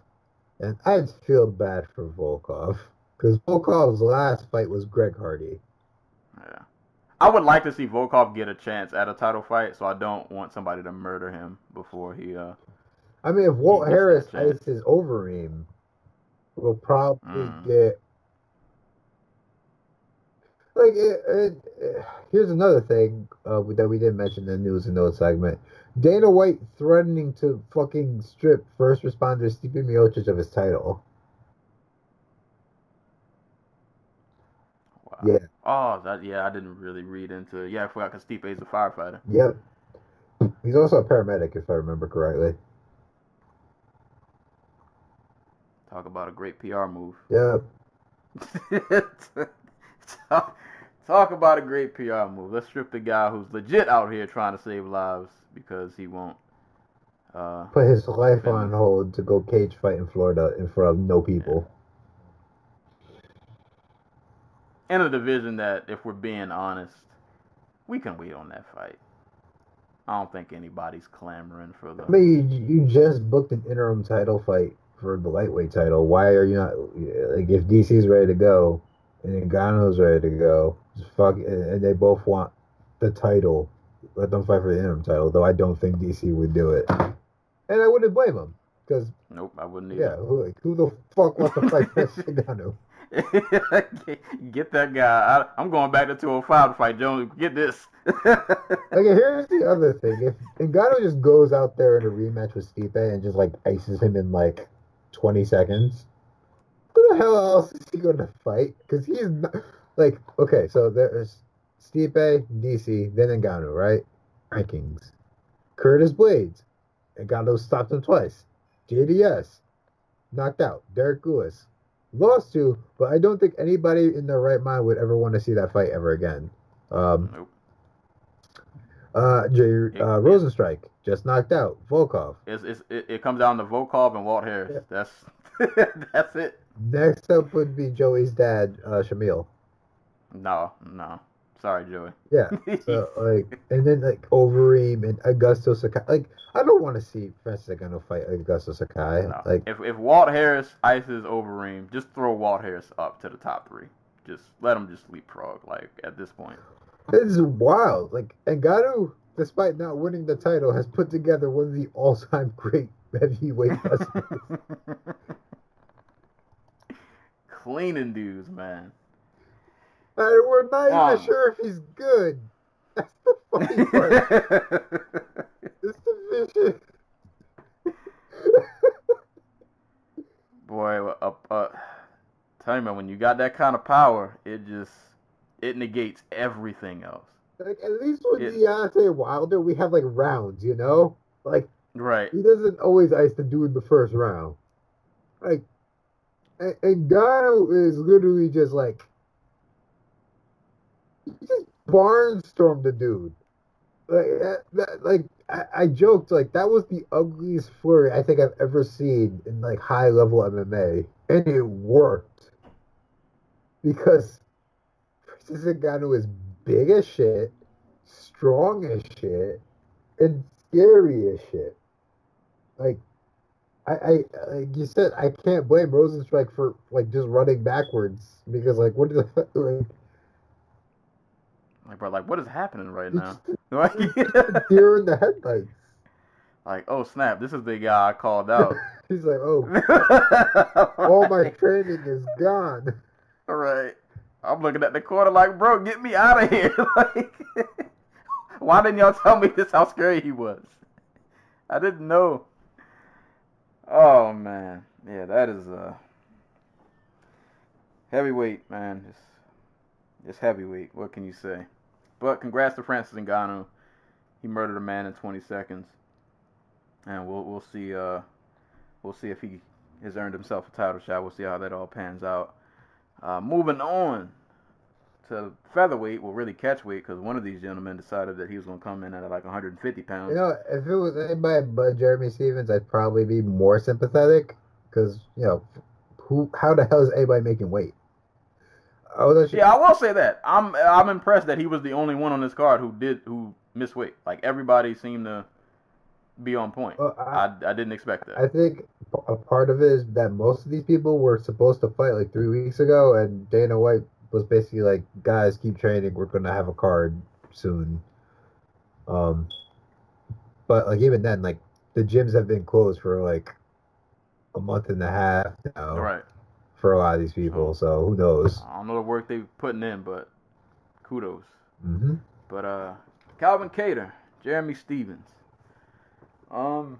and I'd feel bad for Volkov because Volkov's last fight was Greg Hardy. I would like to see Volkov get a chance at a title fight, so I don't want somebody to murder him before he uh I mean, if Walt Harris ices Overeem, we'll probably Mm. get. Like, it, it, it- here's another thing uh, that we didn't mention in the news and notes segment. Dana White threatening to fucking strip first responder Stipe Miocic of his title. wow. Yeah. Oh, that yeah, I didn't really read into it. Yeah, I forgot because Stipe's a firefighter. Yep. He's also a paramedic, if I remember correctly. Talk about a great PR move. Yep. talk, talk about a great PR move. Let's strip the guy who's legit out here trying to save lives because he won't. Uh, Put his life on hold to go cage fight in Florida in front of no people. In a division that, if we're being honest, we can wait on that fight. I don't think anybody's clamoring for the. I mean, you, you just booked an interim title fight for the lightweight title. Why are you not like if DC's ready to go and Ngannou's ready to go? Just fuck, and they both want the title. Let them fight for the interim title. Though I don't think DC would do it, and I wouldn't blame them because Nope, I wouldn't yeah, either. who, like, who the fuck wants to fight for Ngannou? Get that guy. I, I'm going back to 205 to fight Jones. Get this. Like, here's the other thing: if Ngannou just goes out there in a rematch with Stipe and just like ices him in like 20 seconds, who the hell else is he going to fight? Because he's not like okay. So there's Stipe, DC, then Ngannou, right? Rankings. Curtis Blaydes, Ngannou stopped him twice. JDS, knocked out. Derrick Lewis, lost to, but I don't think anybody in their right mind would ever want to see that fight ever again. Um, nope. uh, Jay, uh, Rozenstruik, just knocked out Volkov. It's, it's it, it comes down to Volkov and Walt Harris. Yeah. That's that's it. Next up would be Joey's dad, uh, Shamil. No, no. Sorry, Joey. Yeah. So like, and then like Overeem and Augusto Sakai. Like, I don't want to see Francis Ngannou fight Augusto Sakai. No. Like, if if Walt Harris ices Overeem, just throw Walt Harris up to the top three. Just let him just leapfrog. Like at this point. this is wild. Like, Ngannou, despite not winning the title, has put together one of the all-time great heavyweight wrestlers. Cleaning dudes, man. And we're not even Um. sure if he's good. That's the funny part. This division. Boy, uh, uh, tell you man, when you got that kind of power, it just it negates everything else. Like, at least with It- Deontay Wilder, we have like rounds, you know? Like, Right. he doesn't always ice the dude the first round. Like, and, and Ngannou is literally just like, just barnstormed the dude. Like, that, like I, I joked, like, that was the ugliest flurry I think I've ever seen in like high level MMA. And it worked. Because Francis Ngannou is big as shit, strong as shit, and scary as shit. Like, I, I like you said, I can't blame Rozenstruik for like just running backwards because like what the like Like, bro, like what is happening right now? Like, deer in the headlights. like, oh snap, this is the guy I called out. He's like, oh, all my training is gone. All right. I'm looking at the corner like, bro, get me out of here. like, why didn't y'all tell me this how scary he was? I didn't know. Oh man, yeah, that is uh heavyweight, man. It's it's heavyweight. What can you say? But congrats to Francis Ngannou. He murdered a man in 20 seconds, and we'll we'll see uh we'll see if he has earned himself a title shot. We'll see how that all pans out. Uh, moving on to featherweight, well, really catchweight, because one of these gentlemen decided that he was going to come in at like 150 pounds. You know, if it was anybody but Jeremy Stephens, I'd probably be more sympathetic because you know, who? How the hell is anybody making weight? I was actually, Yeah, I will say that. I'm I'm impressed that he was the only one on this card who did who missed weight. Like everybody seemed to be on point. Well, I- I, I didn't expect that. I think a part of it is that most of these people were supposed to fight like three weeks ago, and Dana White was basically like, "Guys, keep training. We're gonna have a card soon." Um, but like even then, like the gyms have been closed for like a month and a half now right. For a lot of these people. So who knows? I don't know the work they're putting in, but kudos. hmm But uh, Calvin Kattar, Jeremy Stephens. Um,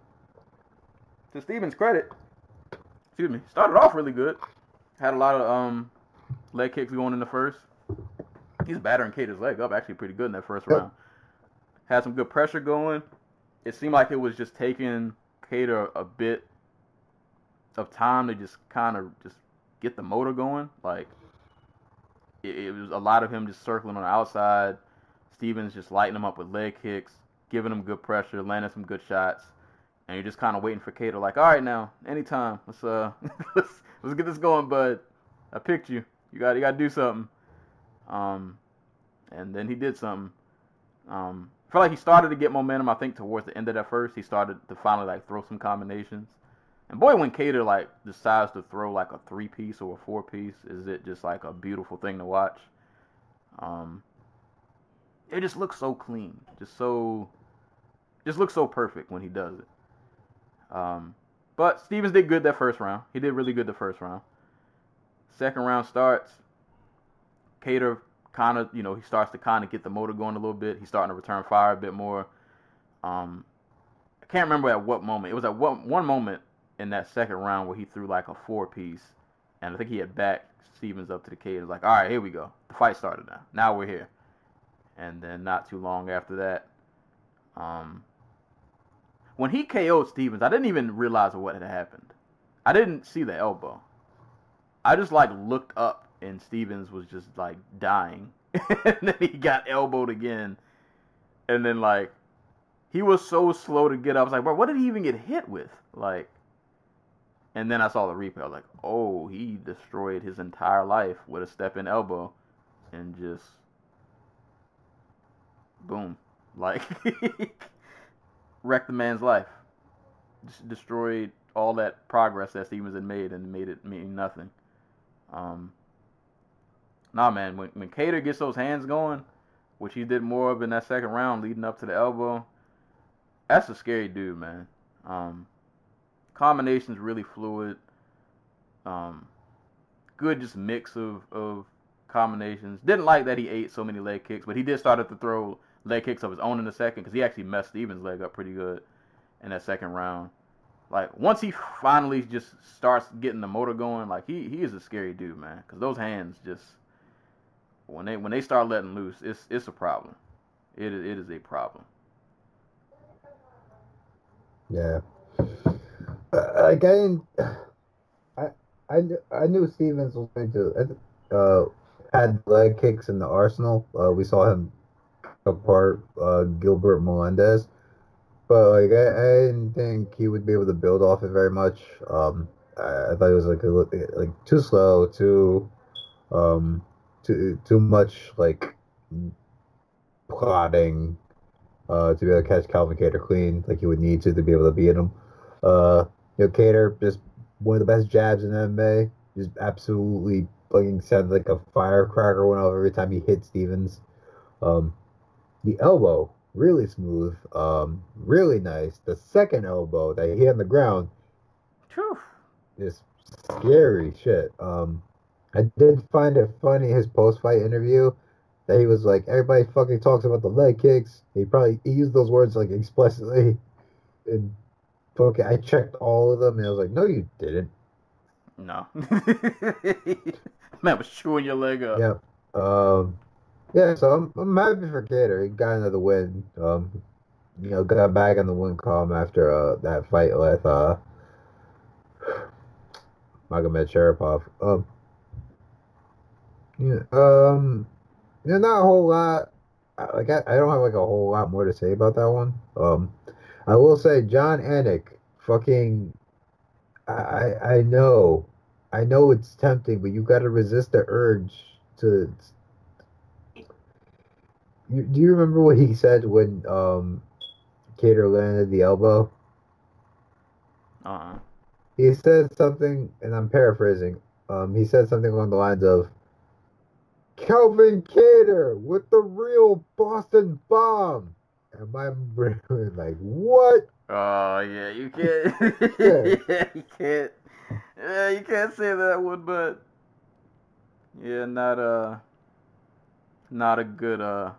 to Stephens' credit, excuse me, started off really good. Had a lot of um leg kicks going in the first. He's battering Kattar's leg up actually pretty good in that first Yep. round. Had some good pressure going. It seemed like it was just taking Kattar a bit of time to just kind of just get the motor going. Like it, it was a lot of him just circling on the outside. Stephens just lighting him up with leg kicks, giving him good pressure, landing some good shots, and you're just kind of waiting for Kattar, like, all right, now, anytime, let's uh, let's let's get this going, bud. I picked you. You got you got to do something. Um, and then he did something. Um, I felt like he started to get momentum. I think towards the end of that first, he started to finally like throw some combinations. And boy, when Kattar like decides to throw like a three piece or a four piece, is it just like a beautiful thing to watch? Um, it just looks so clean, just so, just looks so perfect when he does it. Um, but Stephens did good that first round. He did really good the first round. Second round starts. Kattar kind of, you know, he starts to kind of get the motor going a little bit. He's starting to return fire a bit more. Um, I can't remember at what moment. It was at one, one moment in that second round where he threw like a four piece, and I think he had backed Stephens up to the cage. Like, all right, here we go. The fight started now. Now we're here. And then not too long after that, um, when he KO'd Stephens, I didn't even realize what had happened. I didn't see the elbow. I just like looked up and Stephens was just like dying. and then he got elbowed again. And then like he was so slow to get up. I was like, bro, what did he even get hit with? Like, and then I saw the replay. I was like, oh, he destroyed his entire life with a step in elbow, and just boom, like wrecked the man's life. Just destroyed all that progress that Stephens had made and made it mean nothing. Um, nah, man, when when Kattar gets those hands going, which he did more of in that second round, leading up to the elbow, that's a scary dude, man. Um, combinations really fluid. Um, good, just mix of of combinations. Didn't like that he ate so many leg kicks, but he did start to throw leg kicks of his own in the second because he actually messed Stephens' leg up pretty good in that second round. Like once he finally just starts getting the motor going, like he he is a scary dude, man. Because those hands just when they when they start letting loose, it's it's a problem. It is it is a problem. Yeah. Uh, again, I I knew, I knew Stephens was going to uh had leg kicks in the arsenal. Uh, we saw him apart uh, Gilbert Melendez, but like I, I didn't think he would be able to build off it very much. Um, I, I thought it was like a, like too slow, too um, too too much like plotting uh, to be able to catch Calvin Kattar clean, like he would need to to be able to beat him. Uh, you know, Kattar just one of the best jabs in MMA. Just absolutely fucking sounded like a firecracker went off every time he hit Stephens. Um, the elbow really smooth, um, really nice. The second elbow that he hit on the ground Whew. is scary shit. Um, I did find it funny his post fight interview that he was like, everybody fucking talks about the leg kicks. He probably he used those words like explicitly. And fucking, I checked all of them and I was like, no, you didn't. No. Man was chewing your leg up. Yeah. Um, yeah, so I'm, I'm happy for Kattar. He got another win. Um, you know, got back on the win column after uh, that fight with uh, Magomedsharipov. Um, yeah, um, yeah, not a whole lot. I- Like I, I don't have like a whole lot more to say about that one. Um, I will say Jon Anik, fucking, I I know, I know it's tempting, but you got to resist the urge to you, do you remember what he said when um Kattar landed the elbow? Uh-uh. He said something, and I'm paraphrasing. Um, he said something along the lines of Calvin Kattar with the real Boston bomb. And my brain was like, what? Oh yeah, you can't. yeah, you can't. Yeah, you can't say that one, but yeah, not a not a good uh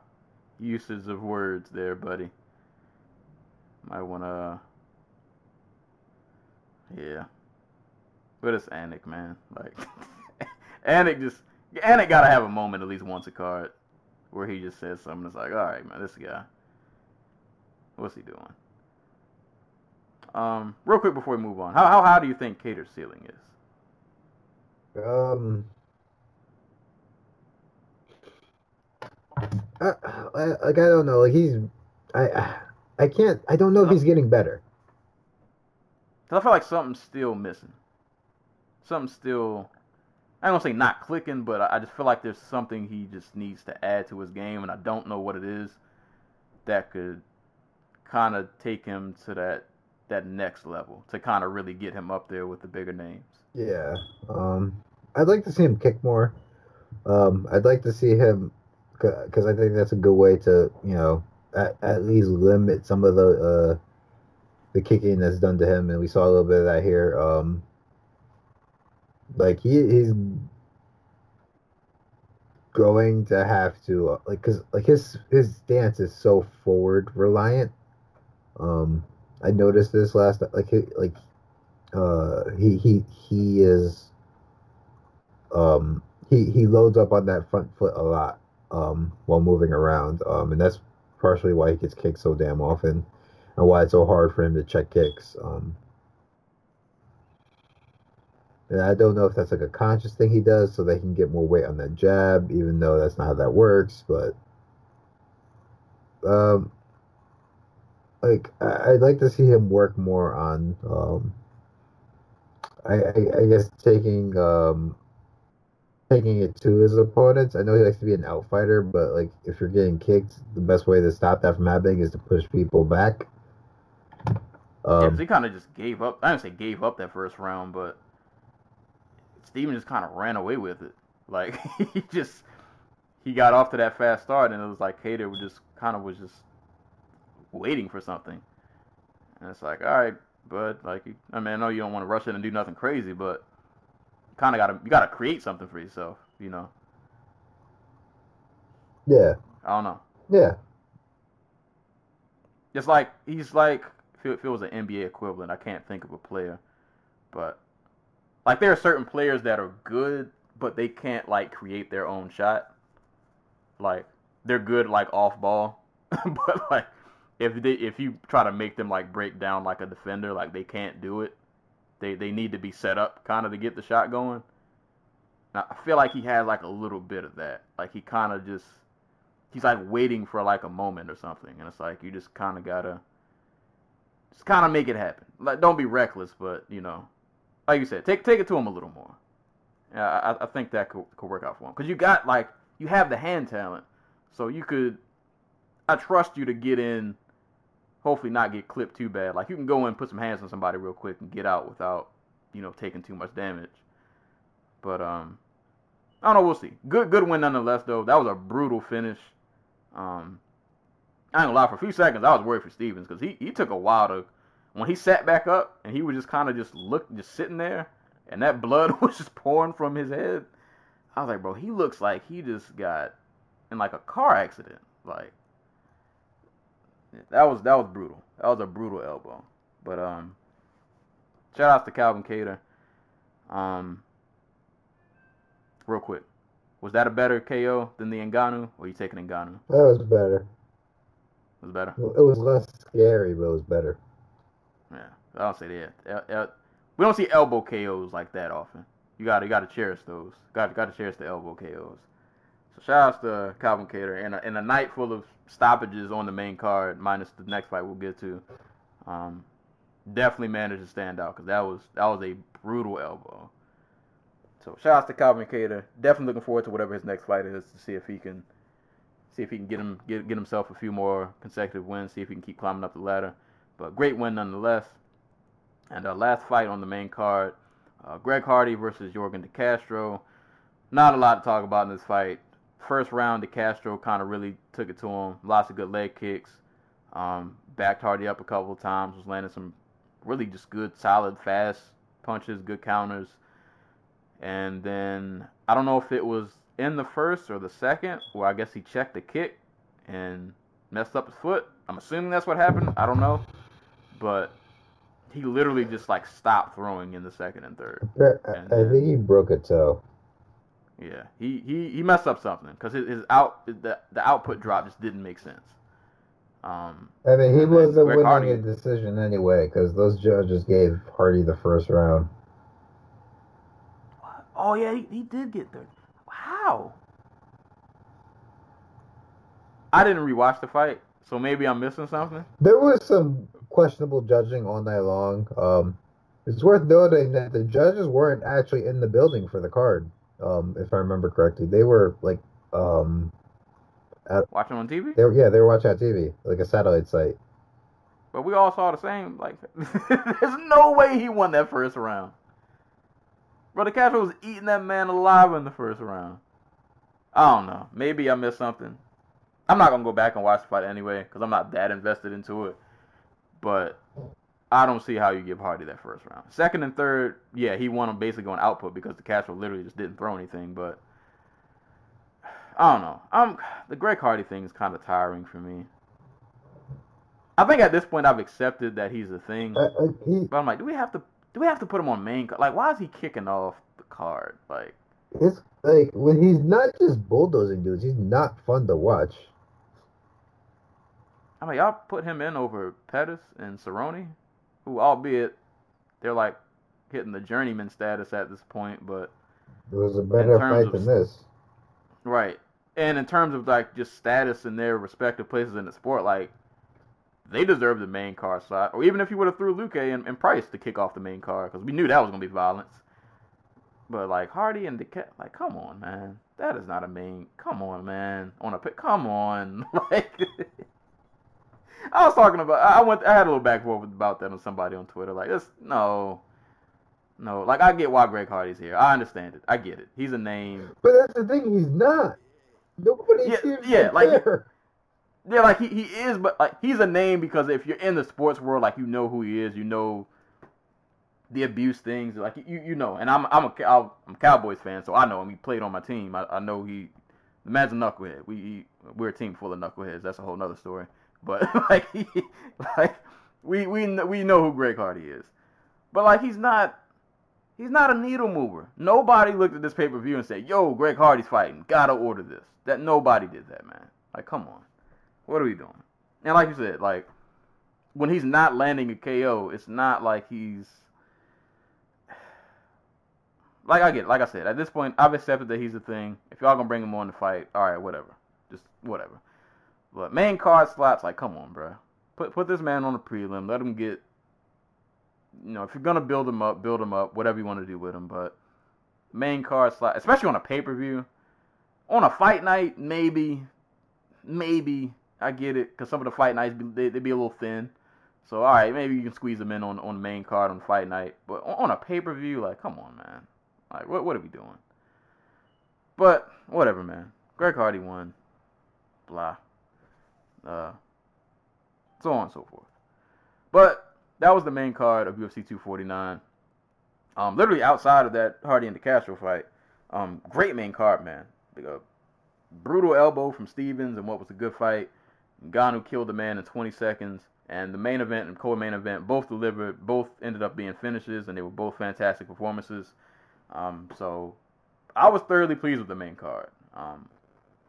usage of words there, buddy. Might wanna. Yeah, but it's Anik, man. Like Anik just Anik gotta have a moment at least once a card where he just says something It's like, all right, man, this guy, what's he doing? Um, real quick before we move on, how how high do you think Kattar's ceiling is? Um, I, I, like I don't know. Like he's, I, I can't. I don't know if he's getting better. Cause I feel like something's still missing. Something's still. I don't say not clicking, but I I just feel like there's something he just needs to add to his game, and I don't know what it is that could kind of take him to that that next level to kind of really get him up there with the bigger names. Yeah. Um, I'd like to see him kick more. Um, I'd like to see him because I think that's a good way to you know at, at least limit some of the uh, the kicking that's done to him, and we saw a little bit of that here. Um, like he he's going to have to uh, like because like his his stance is so forward reliant. Um, I noticed this last like he, like uh he he he is um he he loads up on that front foot a lot um while moving around. Um and that's partially why he gets kicked so damn often and why it's so hard for him to check kicks. Um and I don't know if that's like a conscious thing he does so they can get more weight on that jab even though that's not how that works but um like I'd like to see him work more on um I, I, I guess taking um taking it to his opponents. I know he likes to be an outfighter, but like if you're getting kicked, the best way to stop that from happening is to push people back. yeah, Um, he kind of just gave up. I didn't say gave up that first round, but Steven just kind of ran away with it. Like he just he got off to that fast start, and it was like Kattar was just kind of was just waiting for something. And it's like, all right, bud. Like, I mean, I know you don't want to rush in and do nothing crazy, but kind of gotta you gotta create something for yourself. You know, yeah, I don't know. yeah, It's like he's like if it, if it was an NBA equivalent, I can't think of a player, but like there are certain players that are good, but they can't like create their own shot. Like they're good like off ball, but like if they if you try to make them like break down like a defender, like they can't do it. They they need to be set up kind of to get the shot going. Now, I feel like he had like a little bit of that. Like he kind of just he's like waiting for like a moment or something, and it's like you just kind of gotta just kind of make it happen. Like don't be reckless, but you know, like you said, take take it to him a little more. Yeah, I, I think that could, could work out for him because you got like you have the hand talent, so you could. I trust you to get in. Hopefully, not get clipped too bad. Like you can go in, put some hands on somebody real quick, and get out without, you know, taking too much damage. But um, I don't know. We'll see. Good, good win nonetheless. Though that was a brutal finish. Um, I ain't gonna lie. For a few seconds, I was worried for Stephens because he, he took a while to when he sat back up and he was just kind of just look just sitting there, and that blood was just pouring from his head. I was like, bro, he looks like he just got in like a car accident. Like that was that was brutal. That was a brutal elbow. But um, shout outs to Calvin Kattar. Um, real quick, was that a better KO than the Ngannou? or you taking Ngannou? that was better. It Was better? It was less scary, but it was better. Yeah, I don't say that. El- el- we don't see elbow KOs like that often. You got to got to cherish those. Got got to cherish the elbow KOs. So shout outs to Calvin Kattar and a, and a night full of stoppages on the main card, minus the next fight we'll get to. Um, definitely managed to stand out because that was that was a brutal elbow. So shout outs to Calvin Kattar. Definitely looking forward to whatever his next fight is to see if he can see if he can get him get get himself a few more consecutive wins. See if he can keep climbing up the ladder. But great win nonetheless. And our last fight on the main card, uh, Greg Hardy versus Yorgan De Castro. Not a lot to talk about in this fight. First round, De Castro kind of really took it to him. Lots of good leg kicks. Um, backed Hardy up a couple of times. Was landing some really just good, solid, fast punches, good counters. And then I don't know if it was in the first or the second, where I guess he checked the kick and messed up his foot. I'm assuming that's what happened. I don't know, but he literally just like stopped throwing in the second and third. I, And I think he broke a toe. Yeah, he he, he messed up something because his, his out the the output drop just didn't make sense. Um, I mean, he wasn't winning Hardy- a decision anyway because those judges gave Hardy the first round. oh yeah, he, he did get third. How? I didn't rewatch the fight, so maybe I'm missing something. There was some questionable judging all night long. Um, it's worth noting that the judges weren't actually in the building for the card, um, if I remember correctly. They were like, um, at, Watching on TV, they were, yeah, they were watching on TV, like a satellite site. but we all saw the same. Like, there's no way he won that first round. Brother Castro was eating that man alive in the first round. I don't know. Maybe I missed something. I'm not gonna go back and watch the fight anyway because I'm not that invested into it. But I don't see how you give Hardy that first round. Second and third, yeah, he won them basically on output because the Castro literally just didn't throw anything. But I don't know. I'm the Greg Hardy thing is kind of tiring for me. I think at this point I've accepted that he's a thing. I, I, he, But I'm like, do we have to do we have to put him on main card? Like, why is he kicking off the card? Like, it's like when he's not just bulldozing dudes, he's not fun to watch. I mean, y'all put him in over Pettis and Cerrone, who, albeit they're like hitting the journeyman status at this point, but It was a better fight of- than this. right. And in terms of like just status in their respective places in the sport, like they deserve the main card slot. Or even if you would have threw Luque and, and Price to kick off the main card, because we knew that was gonna be violence. But like Hardy and Decay, like come on, man, that is not a main. Come on, man, on a pick. Come on, like. I was talking about. I went. I had a little back and forth about that on somebody on Twitter. Like, this, no, no. Like, I get why Greg Hardy's here. I understand it. I get it. He's a name. But that's the thing. He's not. Nobody Yeah, yeah, like- care. Yeah, like he, he is, but like he's a name because if you're in the sports world, like you know who he is, you know the abuse things, like you you know. And I'm I'm a I'm a Cowboys fan, so I know him. He played on my team. I, I know he the man's a knucklehead. We he, we're a team full of knuckleheads. That's a whole nother story. But like he like we we we know who Greg Hardy is, but like he's not. He's not a needle mover. Nobody looked at this pay per view and said, "Yo, Greg Hardy's fighting. Gotta order this." That nobody did that, man. Like, come on. What are we doing? And like you said, like when he's not landing a KO, it's not like he's like I get, like I said, at this point, I've accepted that he's a thing. If y'all gonna bring him on to fight, all right, whatever, just whatever. But main card slots, like, come on, bro. Put put this man on a prelim. Let him get. You know, if you're gonna build him up, build him up. Whatever you want to do with him, but main card slot, especially on a pay per view, on a fight night, maybe, maybe I get it because some of the fight nights they they be a little thin. So all right, maybe you can squeeze them in on on the main card on fight night, but on, on a pay per view, like come on, man, like what what are we doing? But whatever, man. Greg Hardy won. Blah. Uh. So on and so forth. But that was the main card of UFC 249. Um, literally outside of that Hardy and the Castro fight, um, great main card, man. Like a brutal elbow from Stephens and what was a good fight. Ngannou killed the man in 20 seconds. And the main event and co-main event both delivered, both ended up being finishes, and they were both fantastic performances. Um, so I was thoroughly pleased with the main card. Um,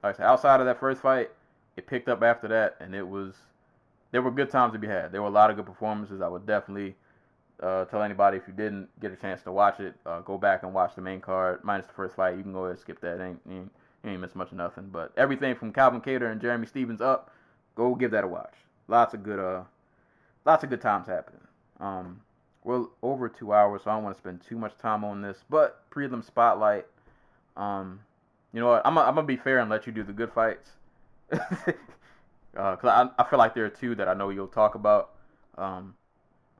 like I said, outside of that first fight, it picked up after that, and it was there were good times to be had. There were a lot of good performances. I would definitely uh, tell anybody if you didn't get a chance to watch it, uh, go back and watch the main card minus the first fight. You can go ahead and skip that. Ain't you ain't, ain't miss much of nothing. But everything from Calvin Kattar and Jeremy Stephens up, go give that a watch. Lots of good uh, lots of good times happening. Um, we're over two hours, so I don't want to spend too much time on this. But prelim spotlight. Um, you know what? I'm I'm gonna be fair and let you do the good fights. Uh 'cause I, I feel like there are two that I know you'll talk about. Um,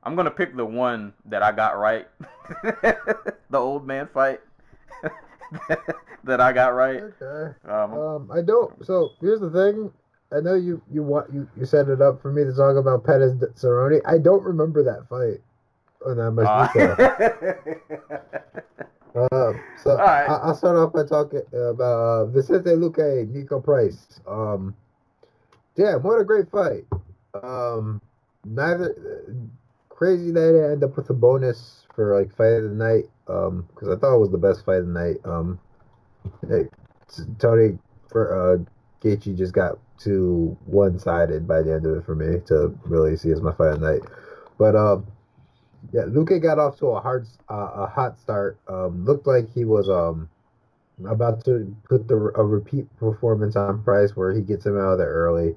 I'm gonna pick the one that I got right, the old man fight that I got right. Okay. Um, Um, I don't. So here's the thing. I know you you want you, you set it up for me to talk about Pettis Cerrone. I don't remember that fight in that much uh, detail. Um, so All right. I, I'll start off by talking about uh, Vicente Luque, Niko Price. Um, damn, what a great fight. Um, neither crazy that it ended up with a bonus for like fight of the night. Um, because I thought it was the best fight of the night. Um, it, Tony for uh Gaethje just got too one sided by the end of it for me to really see as my fight of the night. But um. Yeah, Luque got off to a hard, uh, a hot start. Um, looked like he was um about to put the a repeat performance on Price, where he gets him out of there early.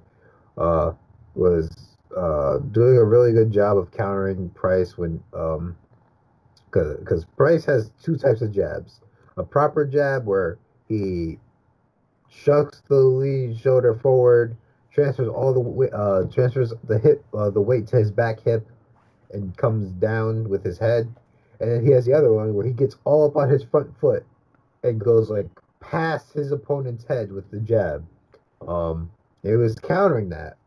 Uh, was uh doing a really good job of countering Price when um, cause, cause Price has two types of jabs: a proper jab where he shucks the lead shoulder forward, transfers all the uh transfers the hip uh, the weight to his back hip and comes down with his head. And then he has the other one where he gets all up on his front foot and goes like past his opponent's head with the jab. Um, it was countering that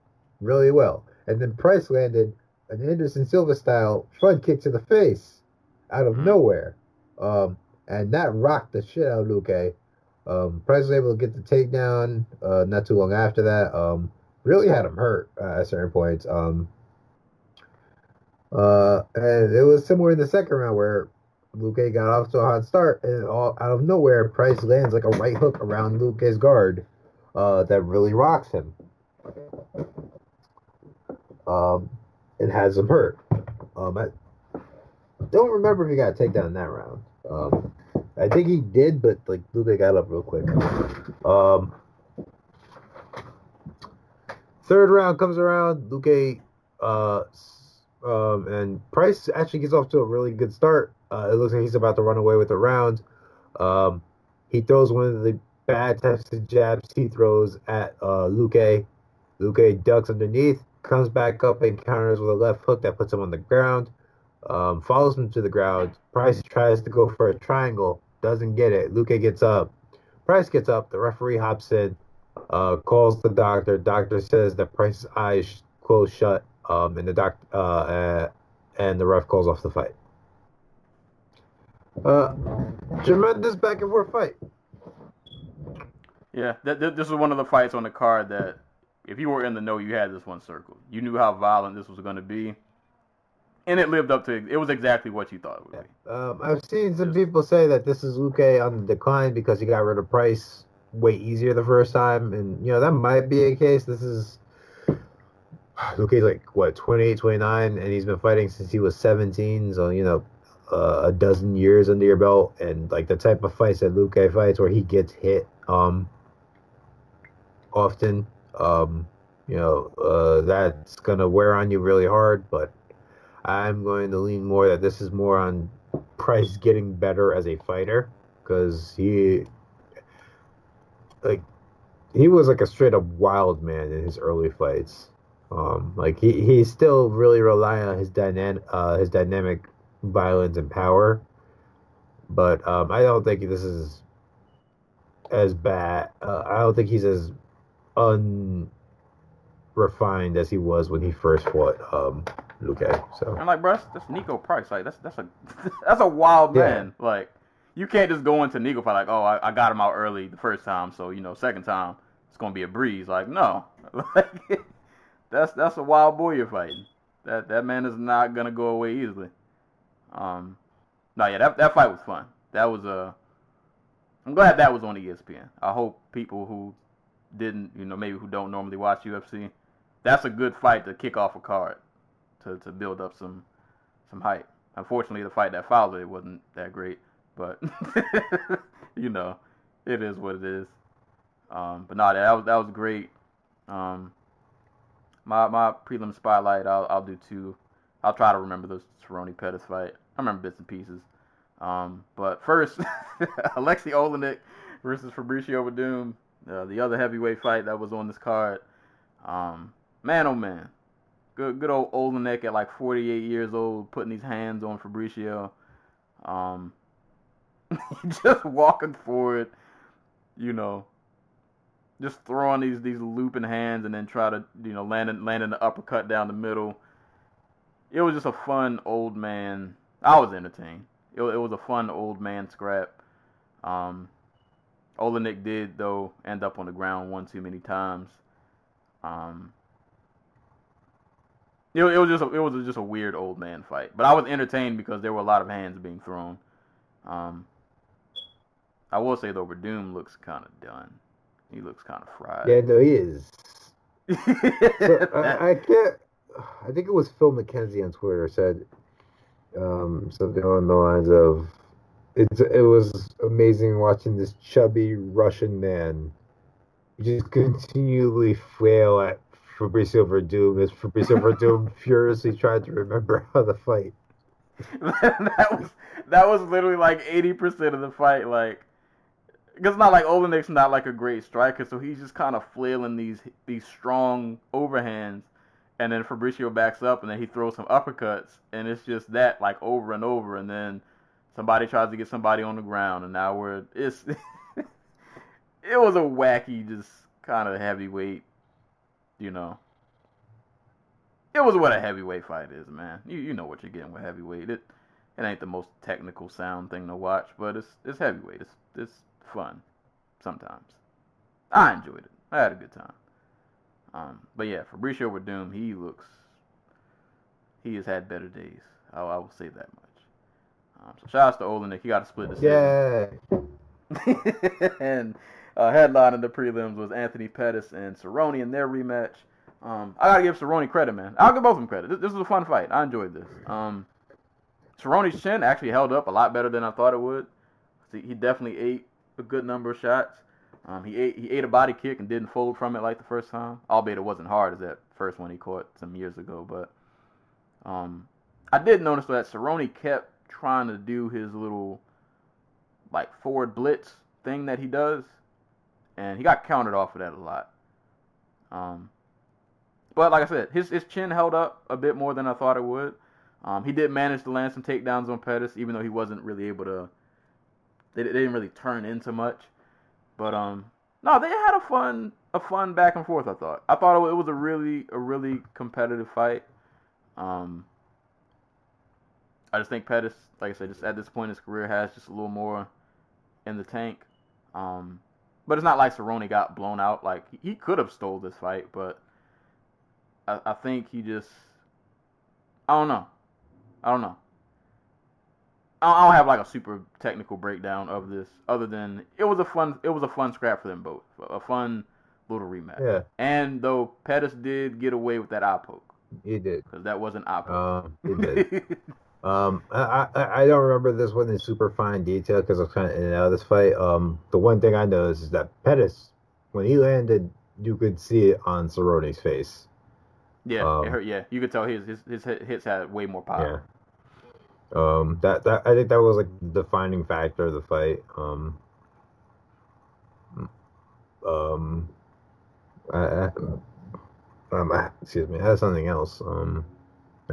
really well. And then Price landed an Anderson Silva style front kick to the face out of Mhm. nowhere. Um, and that rocked the shit out of Luque. Um, Price was able to get the takedown uh, not too long after that. Um, really had him hurt uh, at certain points. Um, uh, and it was somewhere in the second round where Luque got off to a hot start, and all out of nowhere, Price lands like a right hook around Luque's guard, uh, that really rocks him. Um, and has him hurt. Um, I don't remember if he got a takedown in that round. Um, I think he did, but like Luque got up real quick. Um, third round comes around. Luque Uh, um, and Price actually gets off to a really good start. Uh, it looks like he's about to run away with the round. Um, he throws one of the bad types of jabs he throws at uh, Luque. Luque ducks underneath, comes back up and counters with a left hook that puts him on the ground. Um, follows him to the ground. Price tries to go for a triangle, doesn't get it. Luque gets up. Price gets up. The referee hops in, uh, calls the doctor. Doctor says that Price's eyes closed shut, um, and the doc uh, and the ref calls off the fight. Uh, tremendous back and forth fight. Yeah, th- th- this was one of the fights on the card that, if you were in the know, you had this one circled. You knew how violent this was going to be, and it lived up to. It was exactly what you thought it would be. Um, I've seen some people say that this is Luque on the decline because he got rid of Price way easier the first time, and you know that might be a case. This is Luque's like what 28, 29, and he's been fighting since he was 17. So you know, uh, a dozen years under your belt, and like the type of fights that Luque fights where he gets hit um often, um, you know, uh, that's gonna wear on you really hard. But I'm going to lean more that this is more on Price getting better as a fighter because he like he was like a straight up wild man in his early fights. Um, like he, he still really rely on his dynamic uh, his dynamic violence and power, but um, I don't think this is as bad. Uh, I don't think he's as unrefined as he was when he first fought um, Luque. So I'm like, bro, that's, that's Niko Price. Like, that's that's a that's a wild Yeah. man. Like, you can't just go into Niko fight like, oh, I, I got him out early the first time, so you know, second time it's gonna be a breeze. Like, no, like that's that's a wild boy you're fighting. That that man is not gonna go away easily. Um, no, yeah, that that fight was fun. That was a. I'm glad that was on ESPN. I hope people who didn't, you know, maybe who don't normally watch UFC, that's a good fight to kick off a card, to to build up some some hype. Unfortunately, the fight that followed it wasn't that great, but you know, it is what it is. Um, but no, that was that was great. Um, my my prelim spotlight, I'll I'll do two. I'll try to remember those Cerrone Pettis fight. I remember bits and pieces. Um, but first, Aleksei Oleinik versus Fabricio Werdum, uh, the other heavyweight fight that was on this card. Um, man, oh man, good good old Oleinik at like 48 years old, putting these hands on Fabricio. Um, just walking forward, you know, just throwing these these looping hands and then try to you know landing landing the uppercut down the middle. It was just a fun old man. I was entertained. It, it was a fun old man scrap. Um, Oleinik did though end up on the ground one too many times. Um, it, it was just a, it was just a weird old man fight, but I was entertained because there were a lot of hands being thrown. Um, I will say though, Werdum looks kind of done. He looks kind of fried. yeah, no, he is. So, I, I can't. I think it was Phil McKenzie on Twitter said um, something along the lines of, "It's it was amazing watching this chubby Russian man just continually flail at Fabricio Werdum as Fabricio Werdum furiously tried to remember how to fight." that was that was literally like eighty percent of the fight. Like, because it's not like Oleinik's not like a great striker, so he's just kind of flailing these these strong overhands, and then Fabricio backs up, and then he throws some uppercuts, and it's just that like over and over, and then somebody tries to get somebody on the ground, and now we're it's it was a wacky, just kind of heavyweight, you know. It was what a heavyweight fight is, man. You you know what you're getting with heavyweight. It it ain't the most technical sound thing to watch, but it's it's heavyweight. It's it's fun sometimes. I enjoyed it. I had a good time. Um, but yeah, Fabricio Werdum, he looks he has had better days. I, I will say that much. Um, so shout out to Oleinik. He got a split decision. Yeah. and uh, headline in the prelims was Anthony Pettis and Cerrone in their rematch. Um, I gotta give Cerrone credit, man. I'll give both of them credit. This, this was a fun fight. I enjoyed this. Um, Cerrone's chin actually held up a lot better than I thought it would. See, he definitely ate a good number of shots. Um, he ate he ate a body kick and didn't fold from it like the first time. Albeit it wasn't hard as that first one he caught some years ago. But um, I did notice that Cerrone kept trying to do his little like forward blitz thing that he does, and he got countered off of that a lot. Um, but like I said, his his chin held up a bit more than I thought it would. Um, he did manage to land some takedowns on Pettis, even though he wasn't really able to. They, they didn't really turn into much. But um, no, they had a fun a fun back and forth. I thought. I thought it was a really a really competitive fight. Um, I just think Pettis, like I said, just at this point in his career, has just a little more in the tank. Um, but it's not like Cerrone got blown out. Like he could have stole this fight, but I, I think he just I don't know. I don't know. I don't have like a super technical breakdown of this, other than it was a fun it was a fun scrap for them both, a fun little rematch. Yeah. And though Pettis did get away with that eye poke, He did. because that wasn't eye poke. Um, he did. Um, I, I I don't remember this one in super fine detail because I was kind of in and out of this fight. Um, the one thing I noticed is that Pettis, when he landed, you could see it on Cerrone's face. yeah, um, it hurt. Yeah, you could tell his his his hits had way more Yeah. power. Um, that that I think that was like the defining factor of the fight. Um, um, I, I, um, I- excuse me, I had something else. Um,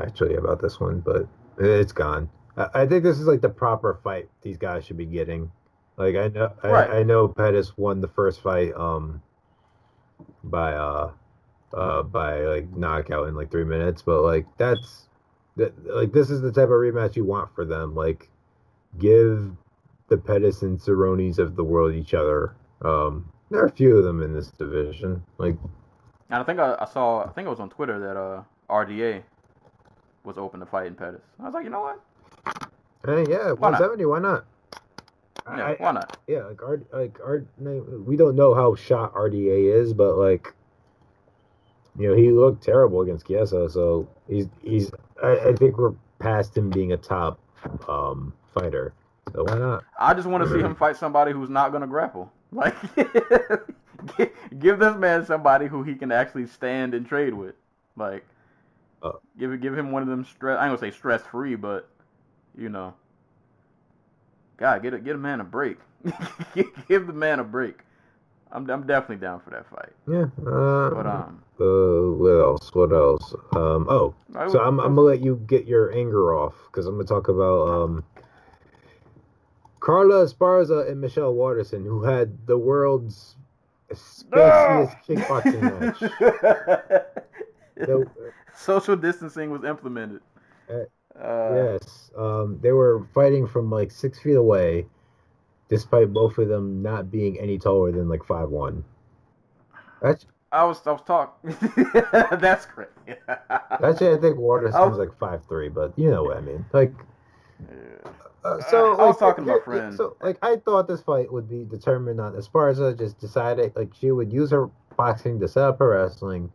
actually about this one, but it's gone. I, I think this is like the proper fight these guys should be getting. Like I know, Right. I, I know Pettis won the first fight, um, by uh, uh, by like knockout in like three minutes, but like that's like this is the type of rematch you want for them. Like, give the Pettis and Cerrones of the world each other. Um, there are a few of them in this division. Like, And I think I, I saw I think it was on Twitter that uh RDA was open to fighting Pettis. I was like, you know what? hey, yeah, Why not? 170. Why not? Yeah, I- why not? Yeah, like our, like R, we don't know how shot RDA is, but like, you know, he looked terrible against Chiesa, so he's he's. I, I think we're past him being a top um fighter. So why not? I just want to see him fight somebody who's not gonna grapple. Like, gi- give this man somebody who he can actually stand and trade with. Like, Uh. give give him one of them stress. I ain't gonna say stress free, but you know, God, get a get a man a break. give the man a break. I'm I'm definitely down for that fight. Yeah. Uh, But um, uh, what else? What else? Um, oh, so I'm, I'm gonna let you get your anger off because I'm gonna talk about um, Carla Esparza and Michelle Waterson, who had the world's spiciest kickboxing match. The- Social distancing was implemented. Uh, Uh, yes, um, they were fighting from like six feet away, despite both of them not being any taller than like five one. That's I was I was talking. That's great. actually I think Waterson's I was- like five three, but you know what I mean. Like Yeah. Uh, so I was like, talking to my here- friend. So like I thought this fight would be determined on Esparza just decided like she would use her boxing to set up her wrestling,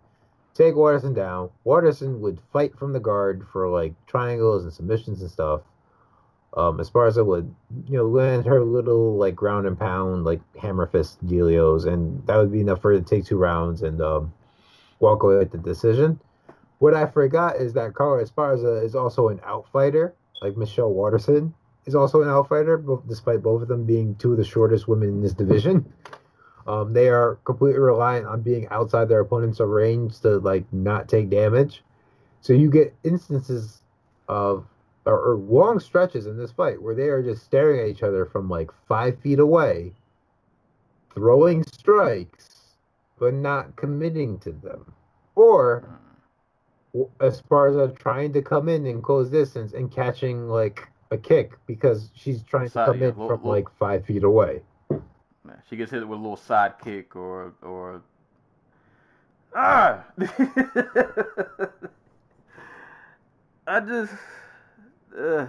take Waterson down. Waterson would fight from the guard for like triangles and submissions and stuff. Um, Esparza would you know land her little like ground and pound like hammer fist dealios, and that would be enough for her to take two rounds and um, walk away with the decision. What I forgot is that Carla Esparza is also an outfighter, like Michelle Waterson is also an outfighter, despite both of them being two of the shortest women in this division. Um, they are completely reliant on being outside their opponent's range to like not take damage. So you get instances of or, or long stretches in this fight where they are just staring at each other from like five feet away, throwing strikes, but not committing to them, or Esparza trying to come in and close distance and catching like a kick because she's trying to come yeah, in lo- from lo- like five feet away. She gets hit with a little side kick or or ah. I just I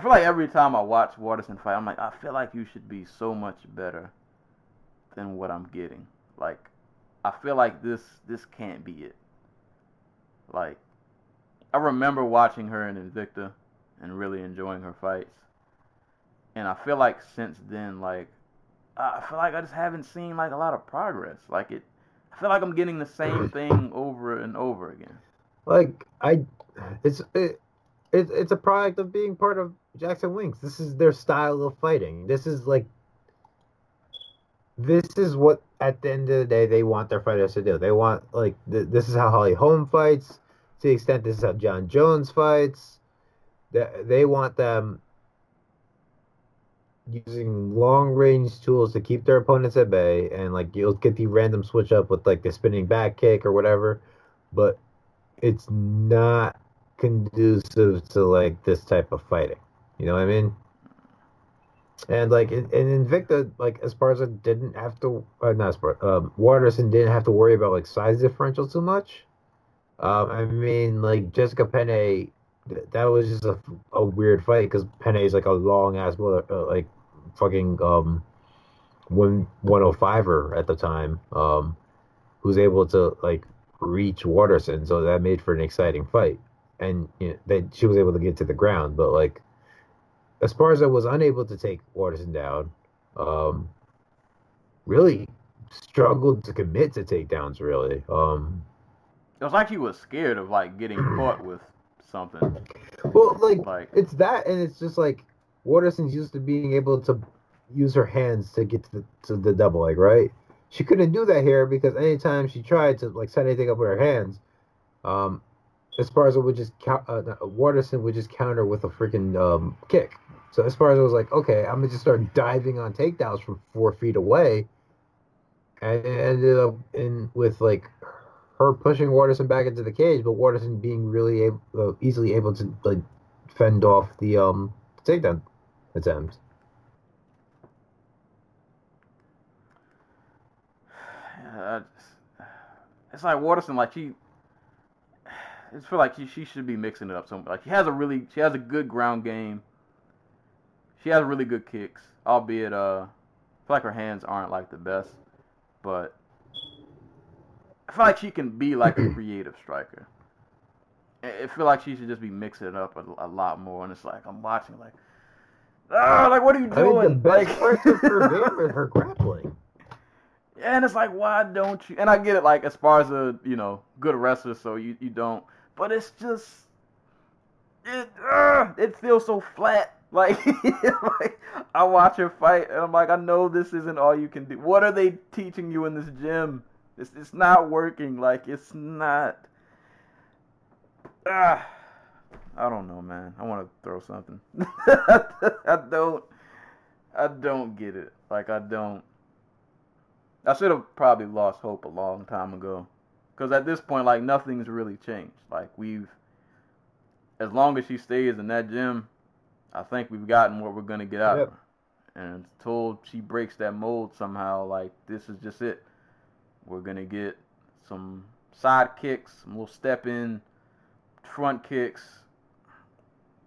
feel like every time I watch Waterson fight, I'm like, I feel like you should be so much better than what I'm getting. Like, I feel like this this can't be it. Like, I remember watching her in Invicta and really enjoying her fights. And I feel like since then, like I feel like I just haven't seen like a lot of progress. Like it, I feel like I'm getting the same thing over and over again. Like I, it's it, it, it's a product of being part of Jackson Wink. This is their style of fighting. This is like this is what at the end of the day they want their fighters to do. They want like th- this is how Holly Holm fights. To the extent this is how Jon Jones fights. They, they want them using long range tools to keep their opponents at bay and like you'll get the random switch up with like the spinning back kick or whatever but it's not conducive to like this type of fighting. You know what i mean? And like in, in invicta like esparza didn't have to uh, not esparza um, waterson didn't have to worry about like size differential too much. Um, i mean like jessica penne that was just a, a weird fight because Penne is like a long ass uh, like fucking um one one oh fiver at the time, um, who's able to like reach Waterson, so that made for an exciting fight. And you know, they she was able to get to the ground, but like Esparza was unable to take Waterson down. Um, really struggled to commit to takedowns. Really, um, It was like he was scared of like getting caught with something. well, like, Like it's that, and it's just like Waterson's used to being able to use her hands to get to the to the double leg, right? She couldn't do that here because anytime she tried to like set anything up with her hands, um, Esparza would just count. Uh, Waterson would just counter with a freaking um, kick. So as far as Esparza was like, okay, I'm gonna just start diving on takedowns from four feet away, and it ended up in with like her pushing Waterson back into the cage, but Waterson being really able, uh, easily able to like fend off the um takedown attempt. uh, it's like Waterson, like she. I just feel like she, she should be mixing it up some. Like she has a really she has a good ground game. She has really good kicks, albeit uh, I feel like her hands aren't like the best, but I feel like she can be like a creative striker. I feel like she should just be mixing it up a, a lot more, and it's like I'm watching like, ah, like what are you I mean, the doing? best of her game is her grappling. Yeah, and it's like, why don't you? And I get it, like as far as a you know good wrestler, so you you don't. But it's just it uh, it feels so flat. Like, like I watch her fight, and I'm like, I know this isn't all you can do. What are they teaching you in this gym? It's it's not working. Like it's not. Ah, I don't know, man. I want to throw something. I don't. I don't get it. Like I don't. I should have probably lost hope a long time ago. Because at this point, like, nothing's really changed. Like, we've, as long as she stays in that gym, I think we've gotten what we're going to get out Yep. of her. And until she breaks that mold somehow, like, this is just it. We're going to get some side kicks, some little step in, front kicks.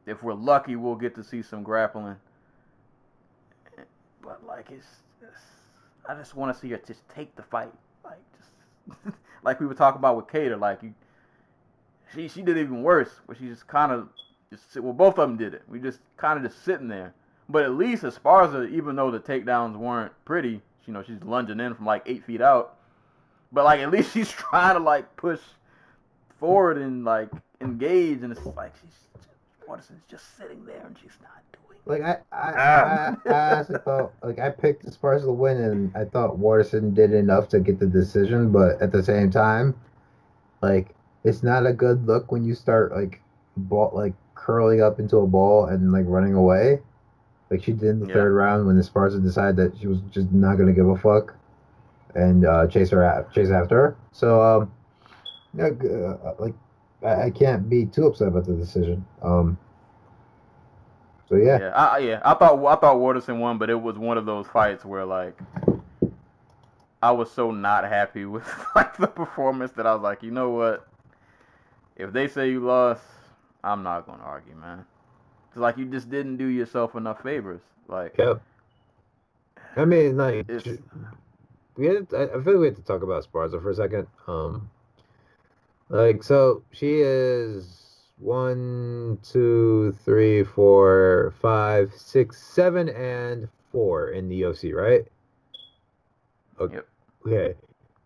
If we're lucky, we'll get to see some grappling. But, like, it's, it's I just want to see her just take the fight, like just like we were talking about with Kattar. Like you, she she did even worse, where she just kind of just well both of them did it. We just kind of just sitting there. But at least Esparza, even though the takedowns weren't pretty, you know she's lunging in from like eight feet out. But like at least she's trying to like push forward and like engage, and it's like she's Waterson's just sitting there and she's not doing. Like I, I, Ah. I, I honestly thought like I picked Esparza to win, and I thought Waterson did enough to get the decision. But at the same time, like it's not a good look when you start like ball like curling up into a ball and like running away, like she did in the Yeah. third round when Esparza decided that she was just not gonna give a fuck and uh, chase her chase after her. So um, uh, like I, I can't be too upset about the decision. Um, so yeah. Yeah, I, yeah. I thought I thought Waterson won, but it was one of those fights where like I was so not happy with like the performance that I was like, you know what? If they say you lost, I'm not gonna argue, man. Cause like you just didn't do yourself enough favors. Like Yep. I mean, like, it's we had. I I feel like we had to talk about Sparza for a second. Um, like, so she is one, two, three, four, five, six, seven, and four in the UFC, right? Okay. Yep. okay.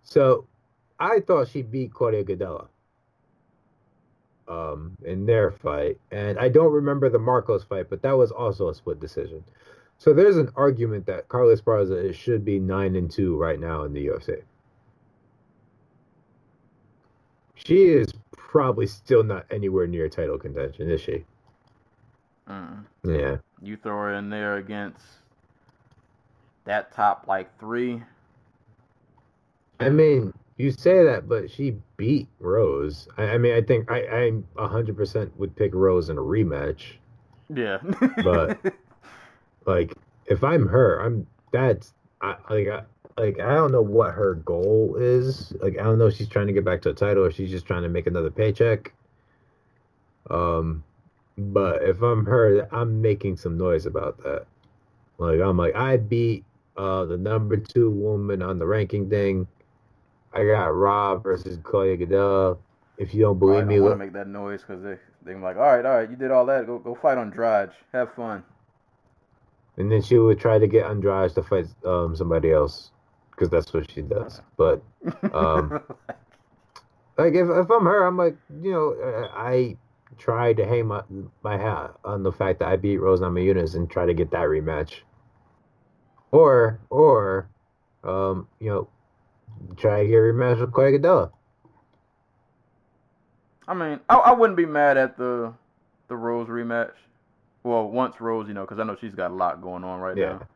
So I thought she beat Claudia Gadelha um, in their fight. And I don't remember the Markos fight, but that was also a split decision. So there's an argument that Carla Esparza should be 9 and 2 right now in the UFC. She is probably still not anywhere near title contention, is she? Mm. Yeah. You throw her in there against that top like three. I mean, you say that, but she beat Rose. I, I mean, I think I, I'm 100% would pick Rose in a rematch. Yeah. But- Like, if I'm her, I'm that's I, like I, like I don't know what her goal is. Like I don't know if she's trying to get back to a title or she's just trying to make another paycheck. Um, but if I'm her, I'm making some noise about that. Like I'm like I beat uh the number two woman on the ranking thing. I got Rob versus Claudia Gadelha. If you don't I believe don't me, want to look, make that noise because they they're like, all right, all right, you did all that. Go go fight on Drage. Have fun. and then she would try to get Andrade to fight um somebody else because that's what she does. But Um, like if, if I'm her, I'm like, you know, uh, I try to hang my my hat on the fact that I beat Rose Namajunas and try to get that rematch. Or or um, you know, try to get a rematch with Clay Gadelha. I mean, I, I wouldn't be mad at the the Rose rematch. Well, once Rose, you know, because I know she's got a lot going on right Yeah. now.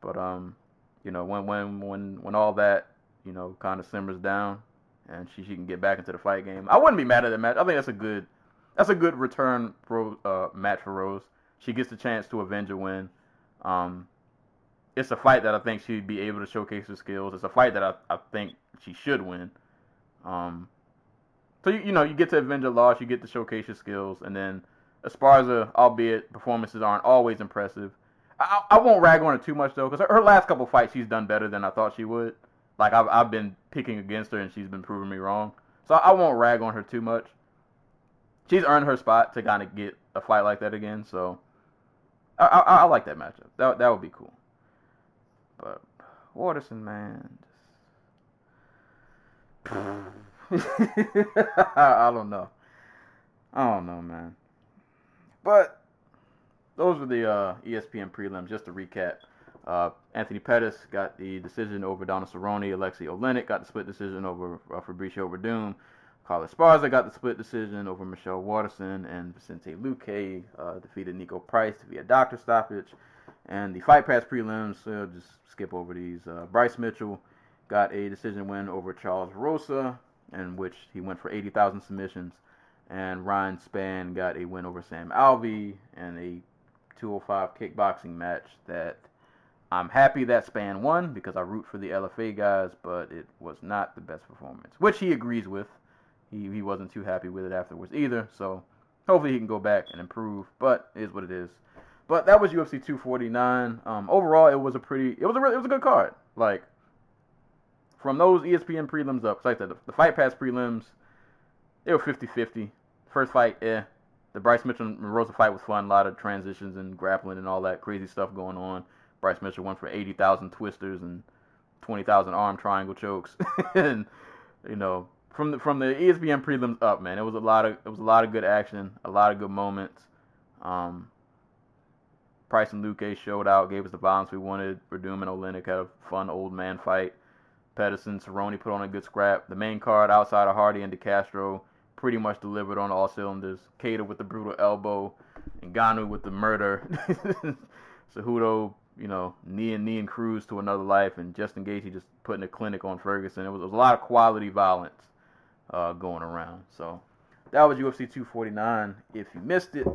But um, you know, when when when when all that you know kind of simmers down, and she she can get back into the fight game, I wouldn't be mad at that match. I think that's a good that's a good return Rose, uh, match for Rose. She gets the chance to avenge a win. Um, it's a fight that I think she'd be able to showcase her skills. It's a fight that I, I think she should win. Um, so you, you know you get to avenge a loss, you get to showcase your skills, and then Esparza, albeit performances aren't always impressive. I, I won't rag on her too much though, because her, last couple fights she's done better than I thought she would. Like I've I've been picking against her and she's been proving me wrong. So I won't rag on her too much. She's earned her spot to kind of get a fight like that again. So I, I, I like that matchup. That that would be cool. But Waterson, man, just... I don't know. I don't know, man. But those were the uh, ESPN prelims. Just to recap, uh, Anthony Pettis got the decision over Donald Cerrone. Aleksei Oleinik got the split decision over uh, Fabricio Werdum. Carla Esparza got the split decision over Michelle Waterson, and Vicente Luque uh, defeated Niko Price via doctor stoppage. And the Fight Pass prelims, uh, just skip over these. Uh, Bryce Mitchell got a decision win over Charles Rosa, in which he went for 80,000 submissions. And Ryan Spann got a win over Sam Alvey and a 205 kickboxing match that I'm happy that Spann won because I root for the LFA guys, but it was not the best performance, which he agrees with. He, he wasn't too happy with it afterwards either, so hopefully he can go back and improve, but is what it is. But that was UFC 249. Um, overall, it was a pretty, it was a really, it was a good card. Like from those ESPN prelims up, like I said, the, the Fight Pass prelims, they were 50-50. First fight, eh. The Bryce Mitchell and Rosa fight was fun. A lot of transitions and grappling and all that crazy stuff going on. Bryce Mitchell went for 80,000 twisters and 20,000 arm triangle chokes. and you know, from the from the ESPN prelims up, man, it was a lot of it was a lot of good action, a lot of good moments. Um, Price and Luque showed out, gave us the violence we wanted. Werdum and Oleinik had a fun old man fight. Pedersen, Cerrone put on a good scrap. The main card outside of Hardy and De Castro pretty much delivered on all cylinders. Kattar with the brutal elbow, and Ngannou with the murder. Cejudo, you know, knee and knee and Cruz to another life, and Justin Gaethje just putting a clinic on Ferguson. It was, it was a lot of quality violence uh, going around. So that was UFC 249. If you missed it,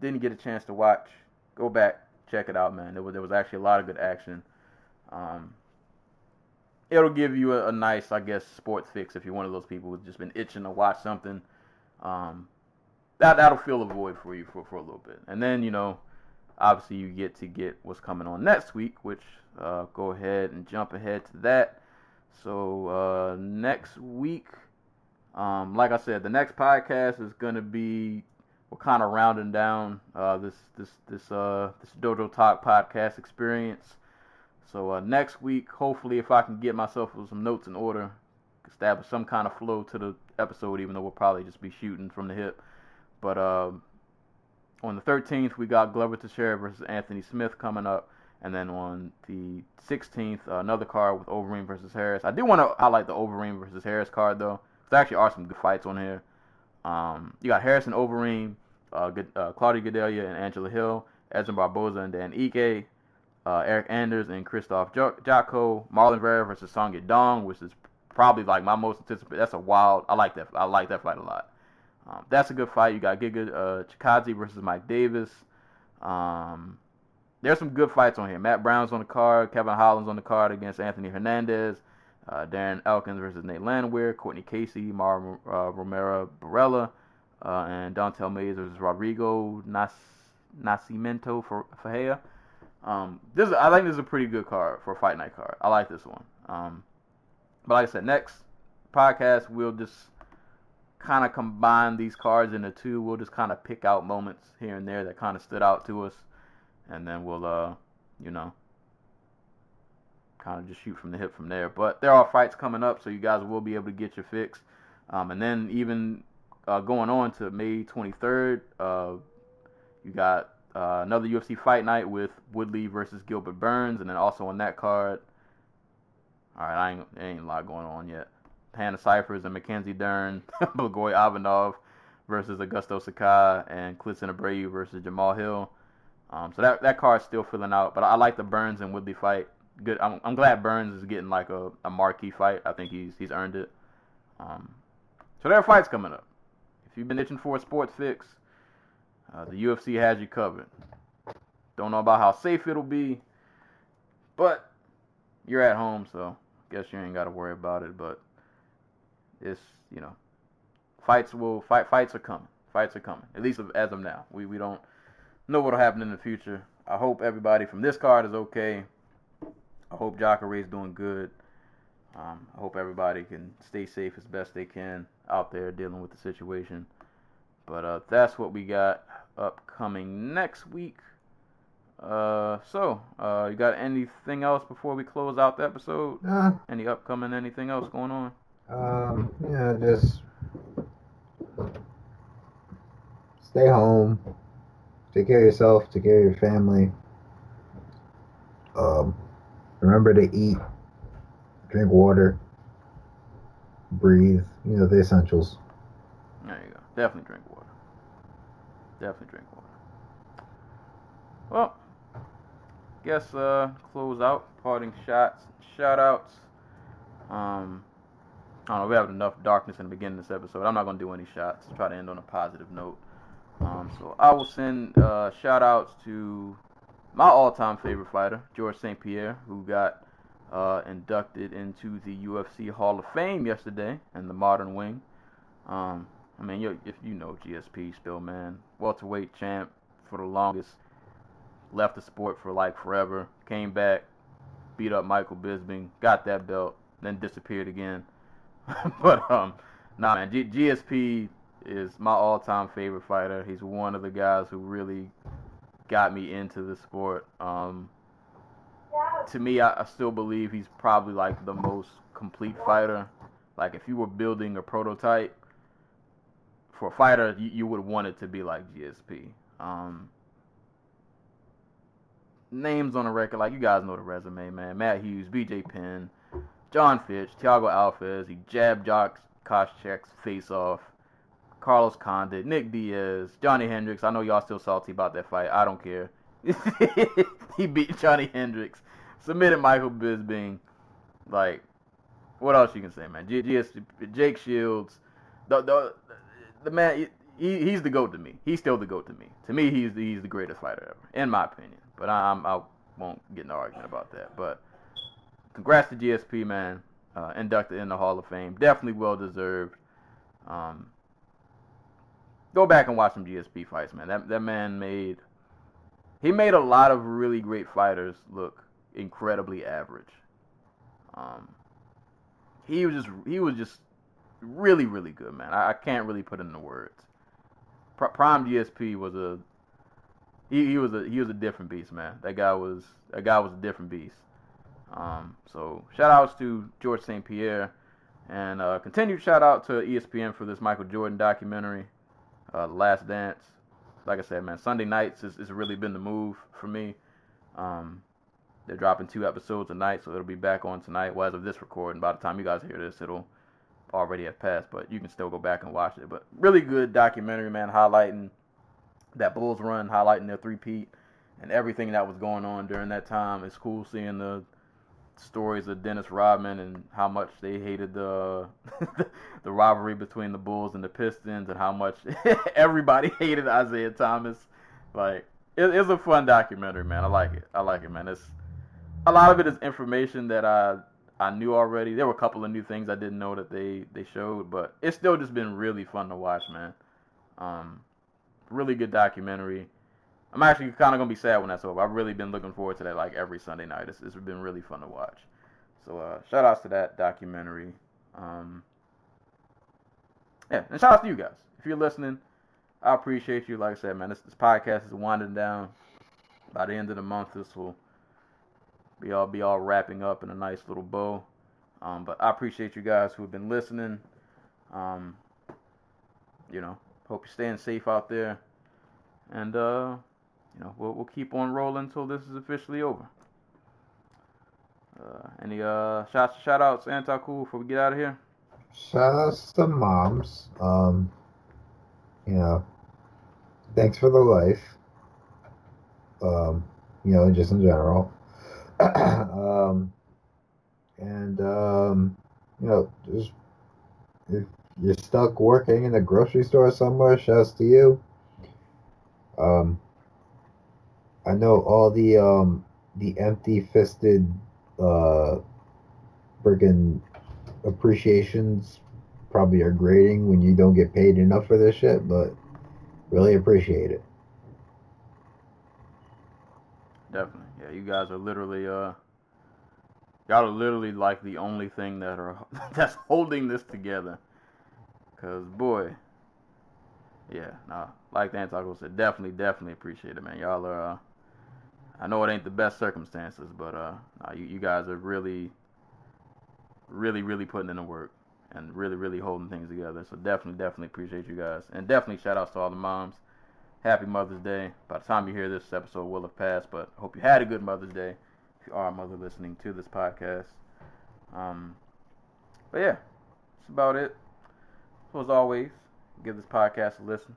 didn't get a chance to watch, go back, check it out, man. There was there was actually a lot of good action. Um, it'll give you a, a nice, I guess, sports fix if you're one of those people who's just been itching to watch something. Um, that that'll fill a void for you for, for a little bit, and then you know, obviously you get to get what's coming on next week, which uh, go ahead and jump ahead to that. So uh, next week, um, like I said, the next podcast is gonna be we're kind of rounding down uh, this this this uh, this Dojo Talk podcast experience. So uh, next week, hopefully, if I can get myself with some notes in order, establish some kind of flow to the episode, even though we'll probably just be shooting from the hip. But uh, on the 13th, we got Glover Teixeira versus Anthony Smith coming up. And then on the 16th, uh, another card with Overeem versus Harris. I do want to highlight the Overeem versus Harris card, though. There actually are some good fights on here. Um, you got Harrison Overeem, uh, uh, Claudia Gadelha and Angela Hill, Edson Barboza and Dan Ige, uh, Eryk Anders and Krzysztof Jotko, Marlon Vera versus Song Yadong, which is probably like my most anticipated. That's a wild. I like that. I like that fight a lot. Um, that's a good fight. You got Giga uh, Chikadze versus Mike Davis. Um, there's some good fights on here. Matt Brown's on the card. Kevin Holland's on the card against Anthony Hernandez. Uh, Darren Elkins versus Nate Landwehr. Courtney Casey, Mara uh, Romero Borella, uh, and Don'Tale Mayes versus Rodrigo Nas- Nascimento for. Um, this I think this is a pretty good card for a fight night card. I like this one. Um, but like I said, next podcast we'll just kind of combine these cards into two. We'll just kind of pick out moments here and there that kind of stood out to us, and then we'll, uh, you know, kind of just shoot from the hip from there. But there are fights coming up, so you guys will be able to get your fix. Um, and then even uh, going on to May 23rd, uh, you got uh, another UFC fight night with Woodley versus Gilbert Burns, and then also on that card, all right, I ain't, there ain't a lot going on yet. Hannah Cifers and Mackenzie Dern, Blagoy Ivanov versus Augusto Sakai, and Klidson Abreu versus Jamal Hill. Um, so that that card's still filling out, but I like the Burns and Woodley fight. Good. I'm, I'm glad Burns is getting like a, a marquee fight. I think he's he's earned it. Um, so there are fights coming up. If you've been itching for a sports fix, uh, the UFC has you covered. Don't know about how safe it'll be, but you're at home, so guess you ain't got to worry about it. But it's you know, fights will fight. Fights are coming. Fights are coming. At least as of now. We we don't know what'll happen in the future. I hope everybody from this card is okay. I hope Jacare's doing good. Um, I hope everybody can stay safe as best they can out there dealing with the situation. But uh, that's what we got upcoming next week. Uh, so, uh, you got anything else before we close out the episode? Uh, Any upcoming anything else going on? um, yeah, just stay home. Take care of yourself. Take care of your family. Um, remember to eat, drink water, breathe. You know the essentials. There you go. Definitely drink water. Definitely drink water. Well, guess uh close out. Parting shots, shout outs. Um I don't know, we have enough darkness in the beginning of this episode. I'm not gonna do any shots. Try to end on a positive note. Um so I will send uh shout outs to my all time favorite fighter, George St. Pierre, who got uh, inducted into the UFC Hall of Fame yesterday in the modern wing. Um, I mean, if you know GSP still, man, welterweight champ for the longest, left the sport for like forever, came back, beat up Michael Bisping, got that belt, then disappeared again. but um, nah, man, G- GSP is my all-time favorite fighter. He's one of the guys who really got me into the sport. Um, to me, I, I still believe he's probably like the most complete fighter. Like if you were building a prototype for a fighter, you, you would want it to be like GSP. Um, names on the record, like you guys know the resume, man. Matt Hughes, BJ Penn, Jon Fitch, Thiago Alves. He jabbed Josh Koscheck's face off. Carlos Condit, Nick Diaz, Johny Hendricks. I know y'all still salty about that fight. I don't care. he beat Johny Hendricks, submitted Michael Bisping. Like, what else you can say, man? Jake Shields, the the the man. He, he's the goat to me. He's still the goat to me. To me, he's the, he's the greatest fighter ever, in my opinion. But I, I'm I won't get in an argument about that. But congrats to GSP, man. Uh, inducted in the Hall of Fame. Definitely well deserved. Um, go back and watch some GSP fights, man. That that man made he made a lot of really great fighters look incredibly average. Um, he was just he was just really really good, man. I, I can't really put it into words. Pr- Prime GSP was a he, he was a he was a different beast, man. That guy was that guy was a different beast. Um, so shout outs to George St. Pierre, and uh, continued shout out to ESPN for this Michael Jordan documentary, uh, Last Dance. Like I said, man, Sunday nights has, has really been the move for me. Um, they're dropping two episodes a night, so it'll be back on tonight. Well, as of this recording, by the time you guys hear this, it'll already have passed, but you can still go back and watch it. But really good documentary, man, highlighting that Bulls run, highlighting their three-peat and everything that was going on during that time. It's cool seeing the stories of Dennis Rodman and how much they hated the the rivalry between the Bulls and the Pistons and how much everybody hated Isiah Thomas. Like it, it's a fun documentary, man. I like it. I like it, man. It's a lot of it is information that I I knew already. There were a couple of new things I didn't know that they they showed, but it's still just been really fun to watch, man. Um, really good documentary. I'm actually kind of gonna be sad when that's over. I've really been looking forward to that like every Sunday night. It's, it's been really fun to watch. So uh, shout outs to that documentary. Um, yeah, and shout outs to you guys. If you're listening, I appreciate you. Like I said, man, this, this podcast is winding down. By the end of the month, this will be all be all wrapping up in a nice little bow. Um, but I appreciate you guys who have been listening. Um, you know, hope you're staying safe out there, and uh, you know, we'll we'll keep on rolling until this is officially over. Uh, any uh shout shout outs, anti cool before we get out of here. Shout outs to moms. Um, you know, thanks for the life. Um, you know, just in general. um, and um, you know, just you're stuck working in a grocery store somewhere, shouts to you. Um, I know all the um the empty-fisted uh friggin' appreciations probably are grating when you don't get paid enough for this shit, but really appreciate it. Definitely. Yeah, you guys are literally uh y'all are literally like the only thing that are that's holding this together. Cause boy, yeah, nah, like the Antago said, definitely, definitely appreciate it, man. Y'all are uh I know it ain't the best circumstances, but uh nah, you, you guys are really really, really putting in the work and really, really holding things together. So definitely, definitely appreciate you guys. And definitely shout outs to all the moms. Happy Mother's Day. By the time you hear this episode will have passed, but hope you had a good Mother's Day if you are a mother listening to this podcast. Um, but yeah, that's about it. So as always, give this podcast a listen.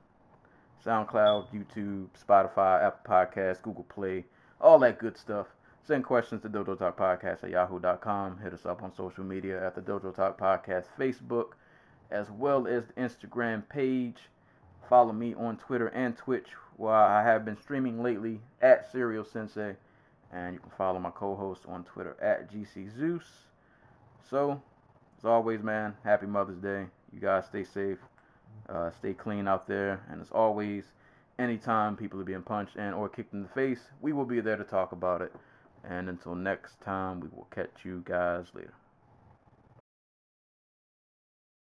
SoundCloud, YouTube, Spotify, Apple Podcasts, Google Play, all that good stuff. Send questions to Dojo Talk Podcast at yahoo.com. Hit us up on social media at the Dojo Talk Podcast Facebook, as well as the Instagram page. Follow me on Twitter and Twitch, where I have been streaming lately at Serial Sensei. And you can follow my co host on Twitter at GC Zeus. So, as always, man, happy Mother's Day. You guys stay safe, uh, stay clean out there. And as always, anytime people are being punched and or kicked in the face, we will be there to talk about it. And until next time, we will catch you guys later.